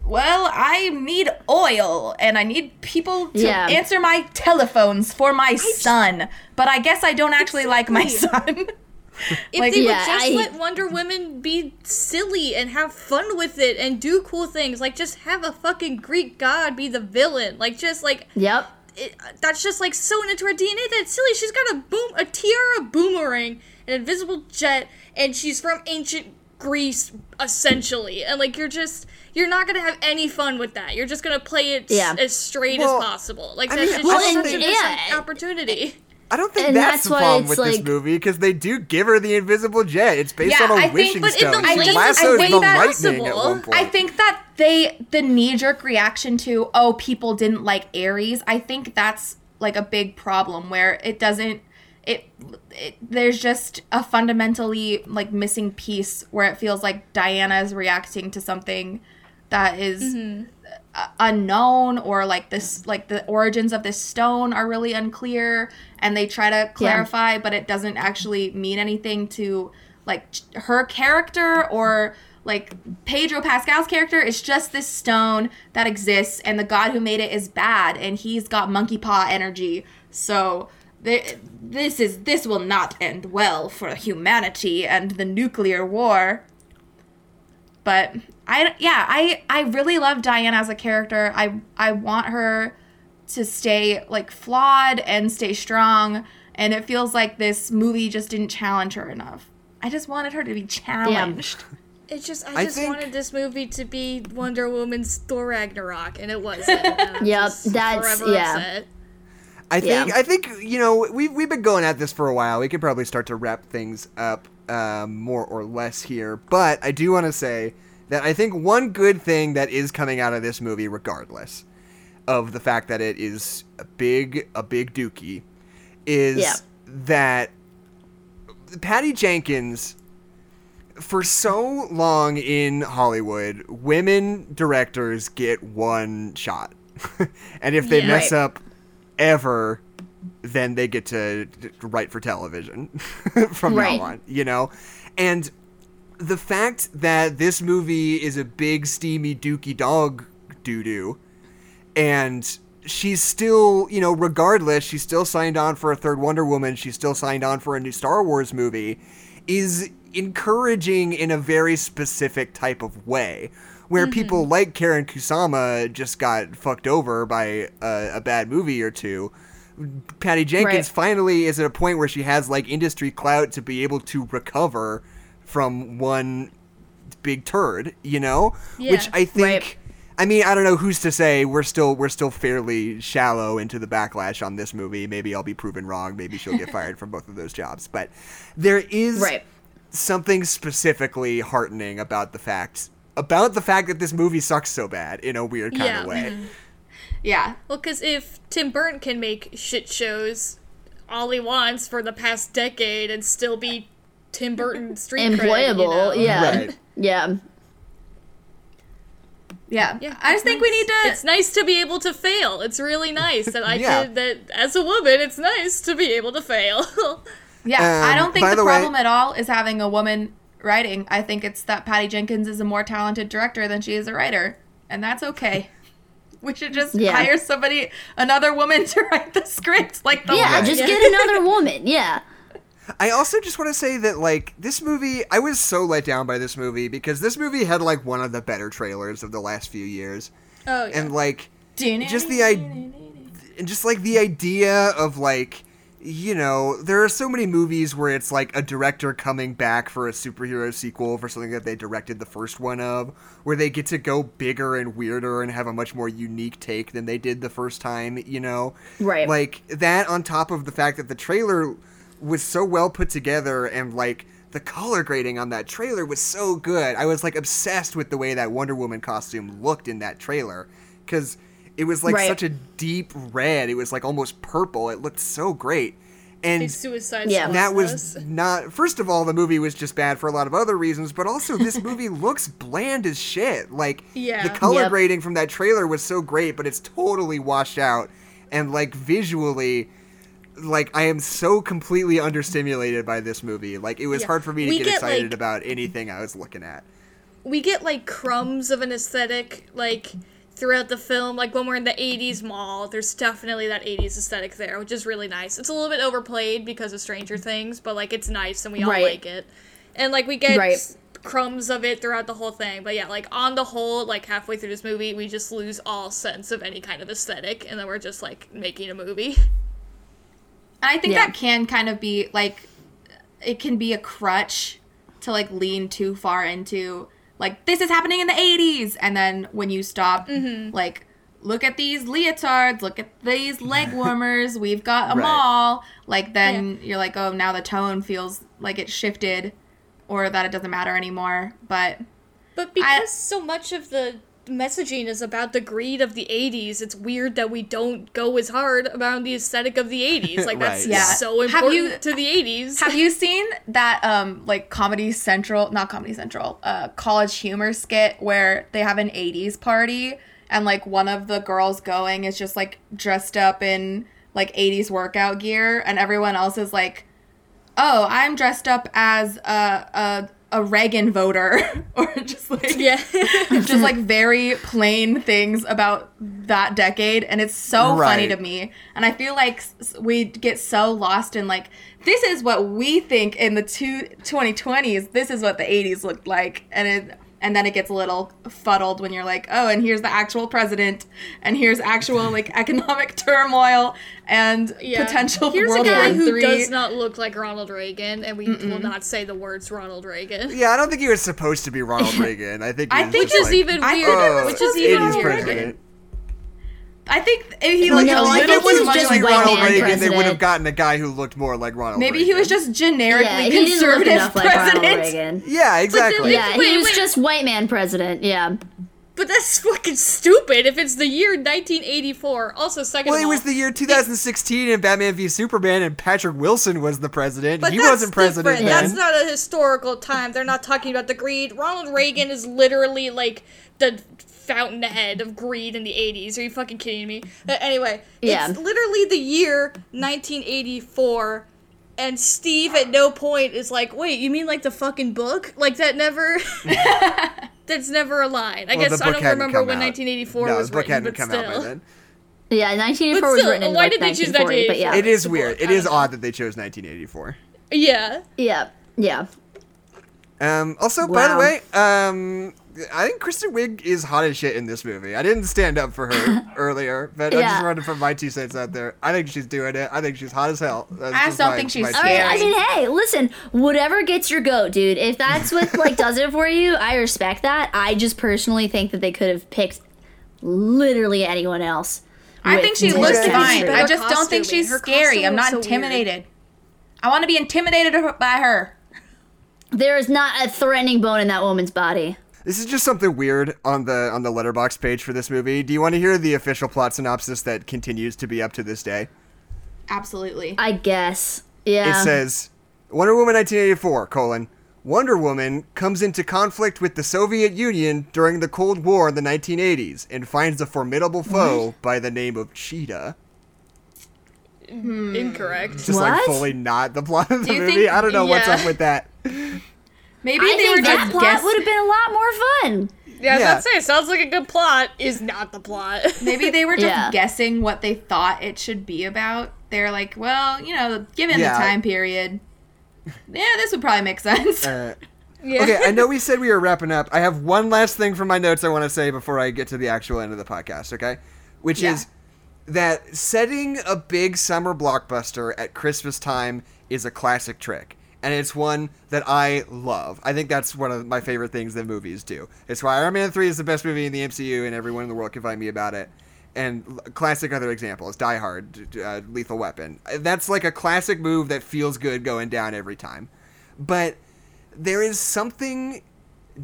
Speaker 4: well I need oil and I need people to
Speaker 2: Yeah.
Speaker 4: answer my telephones for my son but I guess I don't actually like my son
Speaker 1: If
Speaker 4: Like-
Speaker 1: they would
Speaker 2: Yeah,
Speaker 1: just
Speaker 2: I-
Speaker 1: let Wonder Woman be silly and have fun with it and do cool things, like just have a fucking Greek god be the villain, like just like
Speaker 2: Yep.
Speaker 1: It, that's just like sewn into her DNA. That's silly. She's got a boom, a tiara, boomerang, an invisible jet, and she's from ancient Greece, essentially. And like you're just, you're not gonna have any fun with that. You're just gonna play it s- as straight
Speaker 3: Well,
Speaker 1: as possible. Like
Speaker 3: I
Speaker 1: that's
Speaker 3: mean,
Speaker 1: just
Speaker 3: well,
Speaker 1: such
Speaker 3: and-
Speaker 1: a missed
Speaker 2: yeah.
Speaker 1: opportunity.
Speaker 3: I don't think
Speaker 2: And
Speaker 3: that's,
Speaker 2: that's
Speaker 3: the problem
Speaker 2: it's
Speaker 3: with this movie because they do give her the invisible jet. It's based
Speaker 4: Yeah,
Speaker 3: on a
Speaker 4: I think-
Speaker 3: wishing
Speaker 1: but in
Speaker 3: stone.
Speaker 1: the
Speaker 3: She
Speaker 4: way-
Speaker 3: lassos
Speaker 4: I think
Speaker 3: the
Speaker 4: that's
Speaker 3: lightning at one point.
Speaker 4: I think that they the knee jerk reaction to oh people didn't like Ares. I think that's like a big problem where it doesn't it, it there's just a fundamentally like missing piece where it feels like Diana is reacting to something that is uh, unknown or like this like the origins of this stone are really unclear and they try to clarify but it doesn't actually mean anything to like her character or like Pedro Pascal's character. Is just this stone that exists and the god who made it is bad and he's got monkey paw energy. So th- this is this will not end well for humanity and the nuclear war. But I yeah I I really love Diana as a character. I I want her to stay like flawed and stay strong. And it feels like this movie just didn't challenge her enough. I just wanted her to be challenged.
Speaker 1: It just,
Speaker 3: I
Speaker 1: I just
Speaker 3: think-
Speaker 1: wanted this movie to be Wonder Woman's Thor Ragnarok, and it wasn't. and
Speaker 2: Yep, that's-
Speaker 1: forever
Speaker 2: yeah.
Speaker 1: upset.
Speaker 3: I think
Speaker 2: Yeah.
Speaker 3: I think you know we've we've been going at this for a while. We could probably start to wrap things up um, more or less here, but I do want to say that I think one good thing that is coming out of this movie, regardless of the fact that it is a big a big dookie, is
Speaker 2: Yeah.
Speaker 3: that Patty Jenkins. For so long in Hollywood, women directors get one shot. and if they
Speaker 1: Yeah.
Speaker 3: mess
Speaker 2: Right.
Speaker 3: up ever, then they get to write for television from
Speaker 2: Right.
Speaker 3: now on, you know? And the fact that this movie is a big, steamy, dookie dog doo doo, and she's still, you know, regardless, she's still signed on for a third Wonder Woman, she's still signed on for a new Star Wars movie, is encouraging in a very specific type of way. Where mm-hmm. people like Karyn Kusama just got fucked over by a, a bad movie or two. Patty Jenkins
Speaker 2: Right.
Speaker 3: finally is at a point where she has like industry clout to be able to recover from one big turd, you know?
Speaker 1: Yeah.
Speaker 3: Which I think
Speaker 2: Right.
Speaker 3: I mean, I don't know who's to say we're still we're still fairly shallow into the backlash on this movie. Maybe I'll be proven wrong. Maybe she'll get fired from both of those jobs. But there is
Speaker 2: Right.
Speaker 3: something specifically heartening about the fact about the fact that this movie sucks so bad in a weird kind
Speaker 1: Yeah.
Speaker 3: of way. Mm-hmm.
Speaker 4: Yeah.
Speaker 1: Well, because if Tim Burton can make shit shows all he wants for the past decade and still be Tim Burton street cred, you
Speaker 2: Employable.
Speaker 1: know?
Speaker 2: Yeah.
Speaker 3: Right.
Speaker 2: Yeah.
Speaker 4: Yeah.
Speaker 1: Yeah,
Speaker 4: I just think we need to.
Speaker 1: It's nice to be able to fail. It's really nice that I
Speaker 3: Yeah.
Speaker 1: can. That as a woman, it's nice to be able to fail.
Speaker 4: Yeah, I
Speaker 3: Um,
Speaker 4: don't think
Speaker 3: by
Speaker 4: the,
Speaker 3: the way-
Speaker 4: problem at all is having a woman writing. I think it's that Patty Jenkins is a more talented director than she is a writer, and that's okay. We should just
Speaker 2: Yeah.
Speaker 4: hire somebody, another woman, to write the script, like the
Speaker 2: Yeah,
Speaker 3: Right.
Speaker 2: just get another woman. Yeah.
Speaker 3: I also just want to say that like this movie, I was so let down by this movie because this movie had like one of the better trailers of the last few years,
Speaker 1: oh yeah.
Speaker 3: and like just the idea, and just like the idea of like you know there are so many movies where it's like a director coming back for a superhero sequel for something that they directed the first one of where they get to go bigger and weirder and have a much more unique take than they did the first time you know
Speaker 2: Right.
Speaker 3: like that on top of the fact that the trailer was so well put together and like the color grading on that trailer was so good. I was like obsessed with the way that Wonder Woman costume looked in that trailer cuz it was like
Speaker 2: Right.
Speaker 3: such a deep red. It was like almost purple. It looked so great. And
Speaker 1: Big Suicide
Speaker 2: Yeah.
Speaker 3: That was not first of all the movie was just bad for a lot of other reasons but also this movie looks bland as shit like
Speaker 1: Yeah.
Speaker 3: the color
Speaker 2: Yep.
Speaker 3: grading from that trailer was so great but it's totally washed out and like visually like i am so completely understimulated by this movie. Like it was
Speaker 1: Yeah.
Speaker 3: hard for me to
Speaker 1: We
Speaker 3: get
Speaker 1: get,
Speaker 3: excited
Speaker 1: like-
Speaker 3: about anything i was looking at.
Speaker 1: We get like crumbs of an aesthetic like throughout the film. Like when we're in the 80s mall there's definitely that 80s aesthetic there which is really nice. It's a little bit overplayed because of stranger things but like it's nice and we all
Speaker 2: Right.
Speaker 1: like it. And like we get
Speaker 2: Right.
Speaker 1: crumbs of it throughout the whole thing. But yeah like on the whole like halfway through this movie we just lose all sense of any kind of aesthetic and then we're just like making a movie
Speaker 4: And I think
Speaker 2: Yeah.
Speaker 4: that can kind of be like, it can be a crutch to like lean too far into like this is happening in the 80s, and then when you stop, mm-hmm. like. Look at these leotards. Look at these leg warmers. We've got them
Speaker 3: Right.
Speaker 4: all. Like then you're like, oh, now the tone feels like it shifted, or that it doesn't matter anymore. But
Speaker 1: But because so much of the messaging is about the greed of the 80s, it's weird that we don't go as hard about the aesthetic of the 80s. Like, that's
Speaker 3: Right.
Speaker 4: Yeah.
Speaker 1: so
Speaker 4: Have
Speaker 1: important
Speaker 4: you-
Speaker 1: to the 80s.
Speaker 4: Have you seen that um like Comedy Central, not Comedy Central, uh College Humor skit where they have an 80s party and like one of the girls going is just like dressed up in like 80s workout gear and everyone else is like, "Oh, I'm dressed up as a a a Reagan voter." or just like
Speaker 1: yeah.
Speaker 4: just like very plain things about that decade and it's so funny to me and i feel like we get so lost in like this is what we think in the two 2020s this is what the 80s looked like and it and then it gets a little fuddled when you're like oh and here's the actual president and here's actual like economic turmoil and
Speaker 1: yeah.
Speaker 4: potential
Speaker 1: Here's
Speaker 4: world
Speaker 1: a guy
Speaker 4: war
Speaker 1: who
Speaker 4: three
Speaker 1: does not look like Ronald Reagan, and we will not say the words Ronald Reagan.
Speaker 3: yeah i don't think he was supposed to be ronald reagan i think he
Speaker 4: I
Speaker 3: was
Speaker 4: think
Speaker 3: just
Speaker 1: Which is
Speaker 3: like,
Speaker 1: even
Speaker 4: I
Speaker 1: weird.
Speaker 4: think it
Speaker 3: oh,
Speaker 1: which is
Speaker 4: supposed to be
Speaker 1: even
Speaker 3: 80s
Speaker 4: Ronald
Speaker 1: weirder.
Speaker 3: president
Speaker 4: i think he
Speaker 3: like,
Speaker 4: looked
Speaker 2: No,
Speaker 3: if
Speaker 2: I
Speaker 3: it was
Speaker 2: he was
Speaker 3: much
Speaker 2: just
Speaker 3: like
Speaker 2: white
Speaker 3: Ronald
Speaker 2: man
Speaker 3: Reagan, they would have gotten a guy who looked more like Ronald
Speaker 4: maybe
Speaker 3: Reagan.
Speaker 4: he was just generically
Speaker 2: Yeah, he didn't look
Speaker 4: conservative
Speaker 2: enough like
Speaker 4: president
Speaker 2: Reagan.
Speaker 3: Yeah, exactly.
Speaker 2: Yeah,
Speaker 1: Wait,
Speaker 2: he was
Speaker 1: wait.
Speaker 2: just white man president. Yeah.
Speaker 1: But that's fucking stupid if it's the year 1984. Also, second
Speaker 3: Well,
Speaker 1: of
Speaker 3: it
Speaker 1: all,
Speaker 3: was the year 2016 and Batman v Superman and Patrick Wilson was the president.
Speaker 1: But
Speaker 3: he
Speaker 1: that's
Speaker 3: wasn't president
Speaker 1: different.
Speaker 3: then.
Speaker 1: That's not a historical time. They're not talking about the greed. Ronald Reagan is literally like the fountainhead of greed in the 80s. Are you fucking kidding me? Uh, anyway,
Speaker 2: Yeah.
Speaker 1: it's literally the year 1984 and Steve at no point is like, "Wait, you mean like the fucking book? Like that never That's never a line. I
Speaker 3: Well,
Speaker 1: guess I don't remember
Speaker 3: come
Speaker 1: when
Speaker 3: out.
Speaker 1: 1984
Speaker 3: no,
Speaker 1: was
Speaker 3: the book
Speaker 1: written,
Speaker 3: hadn't
Speaker 1: but
Speaker 3: come
Speaker 1: still.
Speaker 3: out by then.
Speaker 2: Yeah, 1984
Speaker 1: But
Speaker 2: was
Speaker 1: still,
Speaker 2: written in
Speaker 1: why
Speaker 2: like
Speaker 1: did they choose
Speaker 2: 1940, but yeah.
Speaker 3: It is weird.
Speaker 1: book,
Speaker 3: It
Speaker 1: I
Speaker 3: is
Speaker 1: don't know.
Speaker 3: odd that they chose 1984.
Speaker 1: Yeah.
Speaker 2: Yeah, yeah.
Speaker 3: Um, also, by the way, um, I think Kristen Wiig is hot as shit in this movie. I didn't stand up for her earlier, but
Speaker 2: I'm
Speaker 3: just running to put my two cents out there. I think she's doing it. I think she's hot as hell. That's
Speaker 4: I
Speaker 3: just
Speaker 4: don't
Speaker 3: my-
Speaker 4: think she's
Speaker 3: my
Speaker 2: All right, I mean, hey, listen, whatever gets your goat, dude. If that's what like does it for you, I respect that. I just personally think that they could have picked literally anyone else.
Speaker 4: I think she looks fine. I just don't think she's
Speaker 1: Her
Speaker 4: scary. I'm not
Speaker 1: was so weird.
Speaker 4: intimidated. I want to be intimidated by her.
Speaker 2: There is not a threatening bone in that woman's body.
Speaker 3: This is just something weird on the on the Letterboxd page for this movie. Do you want to hear the official plot synopsis that continues to be up to this day?
Speaker 4: Absolutely.
Speaker 2: I guess. Yeah.
Speaker 3: It says Wonder Woman 1984, colon, Wonder Woman comes into conflict with the Soviet Union during the Cold War in the 1980s and finds a formidable foe by the name of Cheetah. Hmm.
Speaker 1: Incorrect.
Speaker 3: Just like fully not the plot of the movie.
Speaker 4: think-
Speaker 3: I don't know what's
Speaker 1: yeah.
Speaker 3: up with that.
Speaker 4: Maybe
Speaker 2: I
Speaker 4: they were
Speaker 2: that
Speaker 4: just
Speaker 2: plot
Speaker 4: guessing.
Speaker 2: would have been a lot more fun.
Speaker 1: Yeah, I was
Speaker 3: Yeah.
Speaker 1: about to say, sounds like a good plot. Is not the plot.
Speaker 4: Maybe they were just
Speaker 2: Yeah.
Speaker 4: guessing what they thought it should be about. They're like, well, you know, given
Speaker 3: Yeah.
Speaker 4: the time period, yeah, this would probably make sense.
Speaker 3: Uh,
Speaker 1: yeah.
Speaker 3: okay, I know we said we were wrapping up. I have one last thing from my notes I want to say before I get to the actual end of the podcast, okay? Which
Speaker 4: Yeah.
Speaker 3: is that setting a big summer blockbuster at Christmas time is a classic trick. And it's one that I love. I think that's one of my favorite things that movies do. It's why Iron Man 3 is the best movie in the MCU, and everyone in the world can find me about it. And classic other examples Die Hard, uh, Lethal Weapon. That's like a classic move that feels good going down every time. But there is something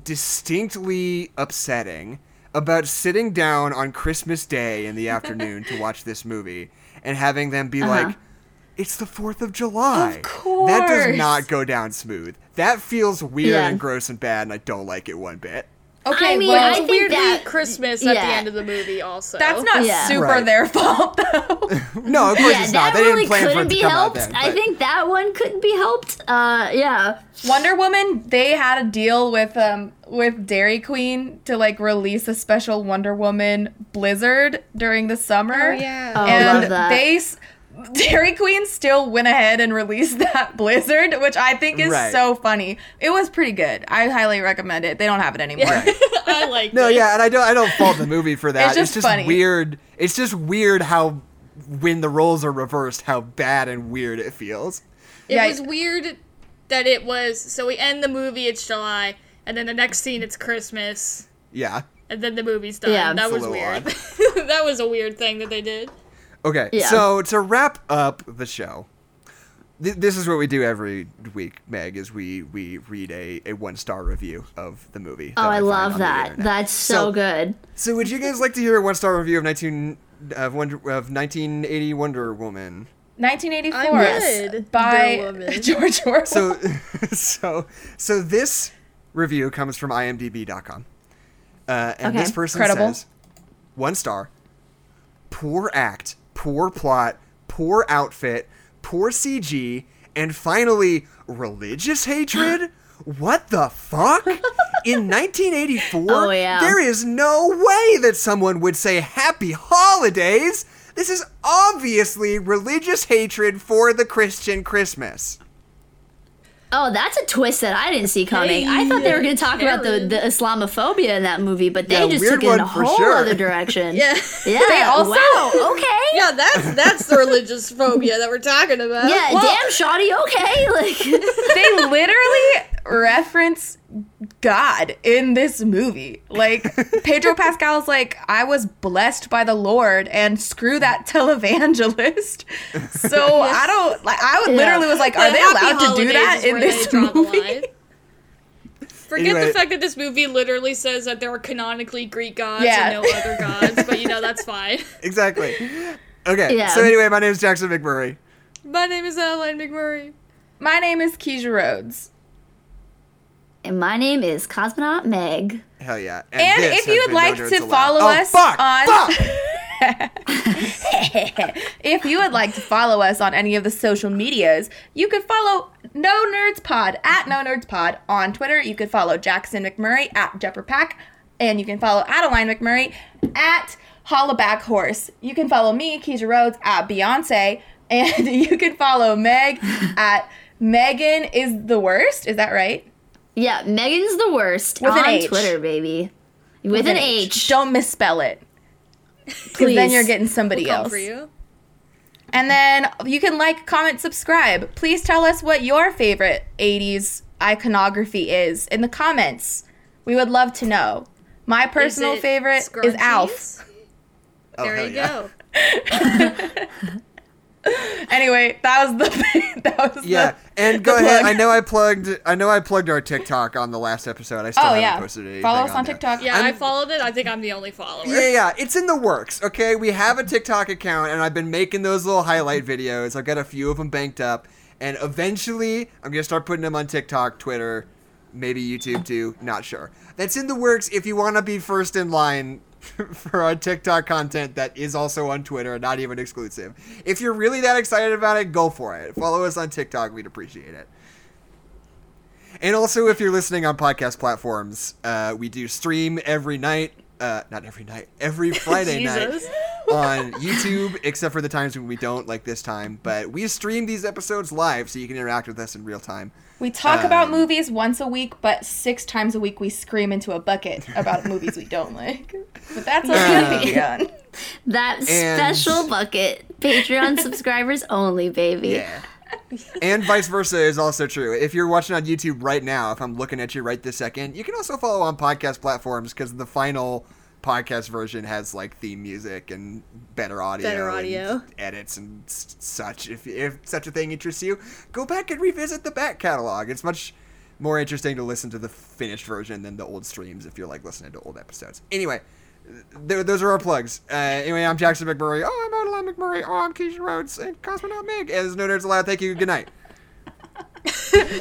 Speaker 3: distinctly upsetting about sitting down on Christmas Day in the afternoon to watch this movie and having them be
Speaker 2: Uh-huh.
Speaker 3: like, it's the 4th of July.
Speaker 4: Of course.
Speaker 3: That does not go down smooth. That feels weird
Speaker 2: Yeah.
Speaker 3: and gross and bad, and I don't like it one bit.
Speaker 4: Okay,
Speaker 2: I mean,
Speaker 4: well,
Speaker 2: I
Speaker 1: it's
Speaker 2: think
Speaker 1: weirdly
Speaker 2: that-
Speaker 1: Christmas at the end of the movie. Also,
Speaker 4: that's not
Speaker 2: Yeah.
Speaker 4: super
Speaker 3: Right.
Speaker 4: their fault, though.
Speaker 3: No, of course
Speaker 2: yeah,
Speaker 3: it's
Speaker 2: that
Speaker 3: not. They
Speaker 2: really
Speaker 3: didn't plan for
Speaker 2: couldn't
Speaker 3: it to
Speaker 2: be
Speaker 3: come
Speaker 2: helped.
Speaker 3: out then.
Speaker 2: I think that one couldn't be helped. Uh, yeah.
Speaker 4: Wonder Woman, they had a deal with um with Dairy Queen to like release a special Wonder Woman Blizzard during the summer.
Speaker 1: Oh, yeah.
Speaker 2: Oh,
Speaker 4: and
Speaker 2: love that.
Speaker 4: they s- Dairy Queen still went ahead and released that Blizzard, which I think is
Speaker 3: Right.
Speaker 4: so funny. It was pretty good. I highly recommend it. They don't have it anymore.
Speaker 1: I like.
Speaker 3: No,
Speaker 1: it.
Speaker 3: yeah, and I don't I don't fault the movie for that.
Speaker 4: It's just funny.
Speaker 3: weird. It's just weird how when the roles are reversed, how bad and weird it feels.
Speaker 1: It
Speaker 4: Yeah.
Speaker 1: was weird that it was. So we end the movie. It's July, and then the next scene it's Christmas,
Speaker 3: Yeah.
Speaker 1: and then the movie's done.
Speaker 2: Yeah.
Speaker 1: that was weird. that was a weird thing that they did.
Speaker 3: Okay,
Speaker 2: Yeah.
Speaker 3: so to wrap up the show, th- this is what we do every week, Meg. Is we we read a, a one star review of the movie.
Speaker 2: Oh,
Speaker 3: that
Speaker 2: I love that. That's so,
Speaker 3: So-
Speaker 2: good.
Speaker 3: So, would you guys like to hear a one star review of nineteen of Wonder of nineteen eighty Wonder Woman?
Speaker 4: 1984
Speaker 1: I would.
Speaker 4: by
Speaker 1: Woman.
Speaker 4: George Orwell.
Speaker 3: So, so, so this review comes from IMDb.com, uh, and
Speaker 4: Okay,
Speaker 3: this person
Speaker 4: credible.
Speaker 3: says, one star, poor act, poor plot, poor outfit, poor CG, and finally religious hatred. What the fuck? In 1984,
Speaker 2: Oh, yeah.
Speaker 3: there is no way that someone would say happy holidays. This is obviously religious hatred for the Christian Christmas.
Speaker 2: Oh, that's a twist that I didn't see coming. I thought they were going to talk about the, the Islamophobia in that movie, but they
Speaker 3: Yeah,
Speaker 2: just took it in a whole
Speaker 3: sure.
Speaker 2: other direction.
Speaker 1: Yeah.
Speaker 2: Yeah.
Speaker 4: They also-
Speaker 2: wow. Okay.
Speaker 1: Yeah, that's that's the religious phobia that we're talking about.
Speaker 2: Yeah,
Speaker 4: Well-
Speaker 2: damn, shoddy. Okay, like
Speaker 4: they literally reference God in this movie. Like Pedro Pascal's like, I was blessed by the Lord, and screw that televangelist. So I don't like. I would
Speaker 2: Yeah.
Speaker 4: literally was like, are
Speaker 1: But
Speaker 4: they allowed to do that in this
Speaker 1: they draw the
Speaker 4: movie?
Speaker 1: Forget
Speaker 3: Anyway.
Speaker 1: the fact that this movie literally says that there are canonically Greek gods
Speaker 4: Yeah.
Speaker 1: and no other gods, but you know that's fine.
Speaker 3: Exactly. Okay.
Speaker 2: Yeah.
Speaker 3: So anyway, my name is Jackson McMurray.
Speaker 1: My name is Adeline McMurray.
Speaker 4: My name is Keisha Rhodes,
Speaker 2: and my name is Cosmonaut Meg.
Speaker 3: Hell yeah.
Speaker 4: and
Speaker 3: this
Speaker 4: if you would like
Speaker 3: No Nerds
Speaker 4: to
Speaker 3: Allowed.
Speaker 4: follow
Speaker 3: oh,
Speaker 4: us
Speaker 3: fuck,
Speaker 4: on.
Speaker 3: fuck!
Speaker 4: if you would like to follow us on any of the social medias, you could follow No Nerds Pod at No Nerds Pod on Twitter. You could follow Jackson McMurray at Jepperpack, and you can follow Adeline McMurray at Hollaback Horse. You can follow me, Keisha Rhodes, at Beyonce, and you can follow Meg at Megan is the worst. Is that right?
Speaker 2: Yeah, Megan's the worst
Speaker 4: With an
Speaker 2: on
Speaker 4: H.
Speaker 2: Twitter, baby. With, an H.
Speaker 4: Don't misspell it. Because then you're getting somebody
Speaker 1: Come
Speaker 4: else.
Speaker 1: for you.
Speaker 4: And then you can like, comment, subscribe. Please tell us what your favorite 80s iconography is in the comments. We would love to know. My personal
Speaker 1: Is it
Speaker 4: favorite is Alf.
Speaker 3: Oh,
Speaker 1: There you
Speaker 3: yeah.
Speaker 1: go.
Speaker 4: Anyway, that was the thing. that was the thing.
Speaker 3: Yeah,
Speaker 4: the,
Speaker 3: and go ahead.
Speaker 4: plug.
Speaker 3: I know I plugged. I know I plugged our TikTok on the last episode. I still
Speaker 4: Oh
Speaker 3: haven't
Speaker 4: yeah.
Speaker 3: posted anything
Speaker 4: Follow us on
Speaker 3: there.
Speaker 4: TikTok.
Speaker 1: Yeah, i
Speaker 3: I'm-
Speaker 1: followed it. I think I'm the only follower.
Speaker 3: Yeah, yeah, it's in the works. Okay, we have a TikTok account, and I've been making those little highlight videos. I've got a few of them banked up, and eventually I'm gonna start putting them on TikTok, Twitter, maybe YouTube too. Not sure. That's in the works. If you want to be first in line for our TikTok content that is also on Twitter, not even exclusive. If you're really that excited about it, go for it. Follow us on TikTok. We'd appreciate it. And also, if you're listening on podcast platforms, uh, we do stream every night. Uh, not every night, every Friday night on YouTube, except for the times when we don't, like this time. But we stream these episodes live, so you can interact with us in real time.
Speaker 4: We talk about
Speaker 3: Um,
Speaker 4: movies once a week, but six times a week we scream into a bucket about movies we don't like. But that's on
Speaker 3: Uh,
Speaker 4: Patreon.
Speaker 2: That
Speaker 3: And-
Speaker 2: special bucket. Patreon subscribers only, baby.
Speaker 3: Yeah. and vice versa is also true. If you're watching on YouTube right now, if I'm looking at you right this second, you can also follow on podcast platforms because the final podcast version has like theme music and better audio,
Speaker 1: Better
Speaker 3: and
Speaker 1: audio.
Speaker 3: edits and such. If if such a thing interests you, go back and revisit the back catalog. It's much more interesting to listen to the finished version than the old streams if you're like listening to old episodes. Anyway. th- those are our plugs. Uh, anyway, I'm Jackson McMurray. Oh, I'm Adeline McMurray. Oh, I'm Keisha Rhodes and Cosmonaut Meg. And there's no nerds allowed. Thank you. Good night.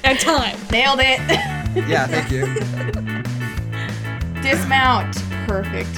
Speaker 1: And time.
Speaker 4: Nailed it.
Speaker 3: Yeah, thank you.
Speaker 4: Dismount. Perfect.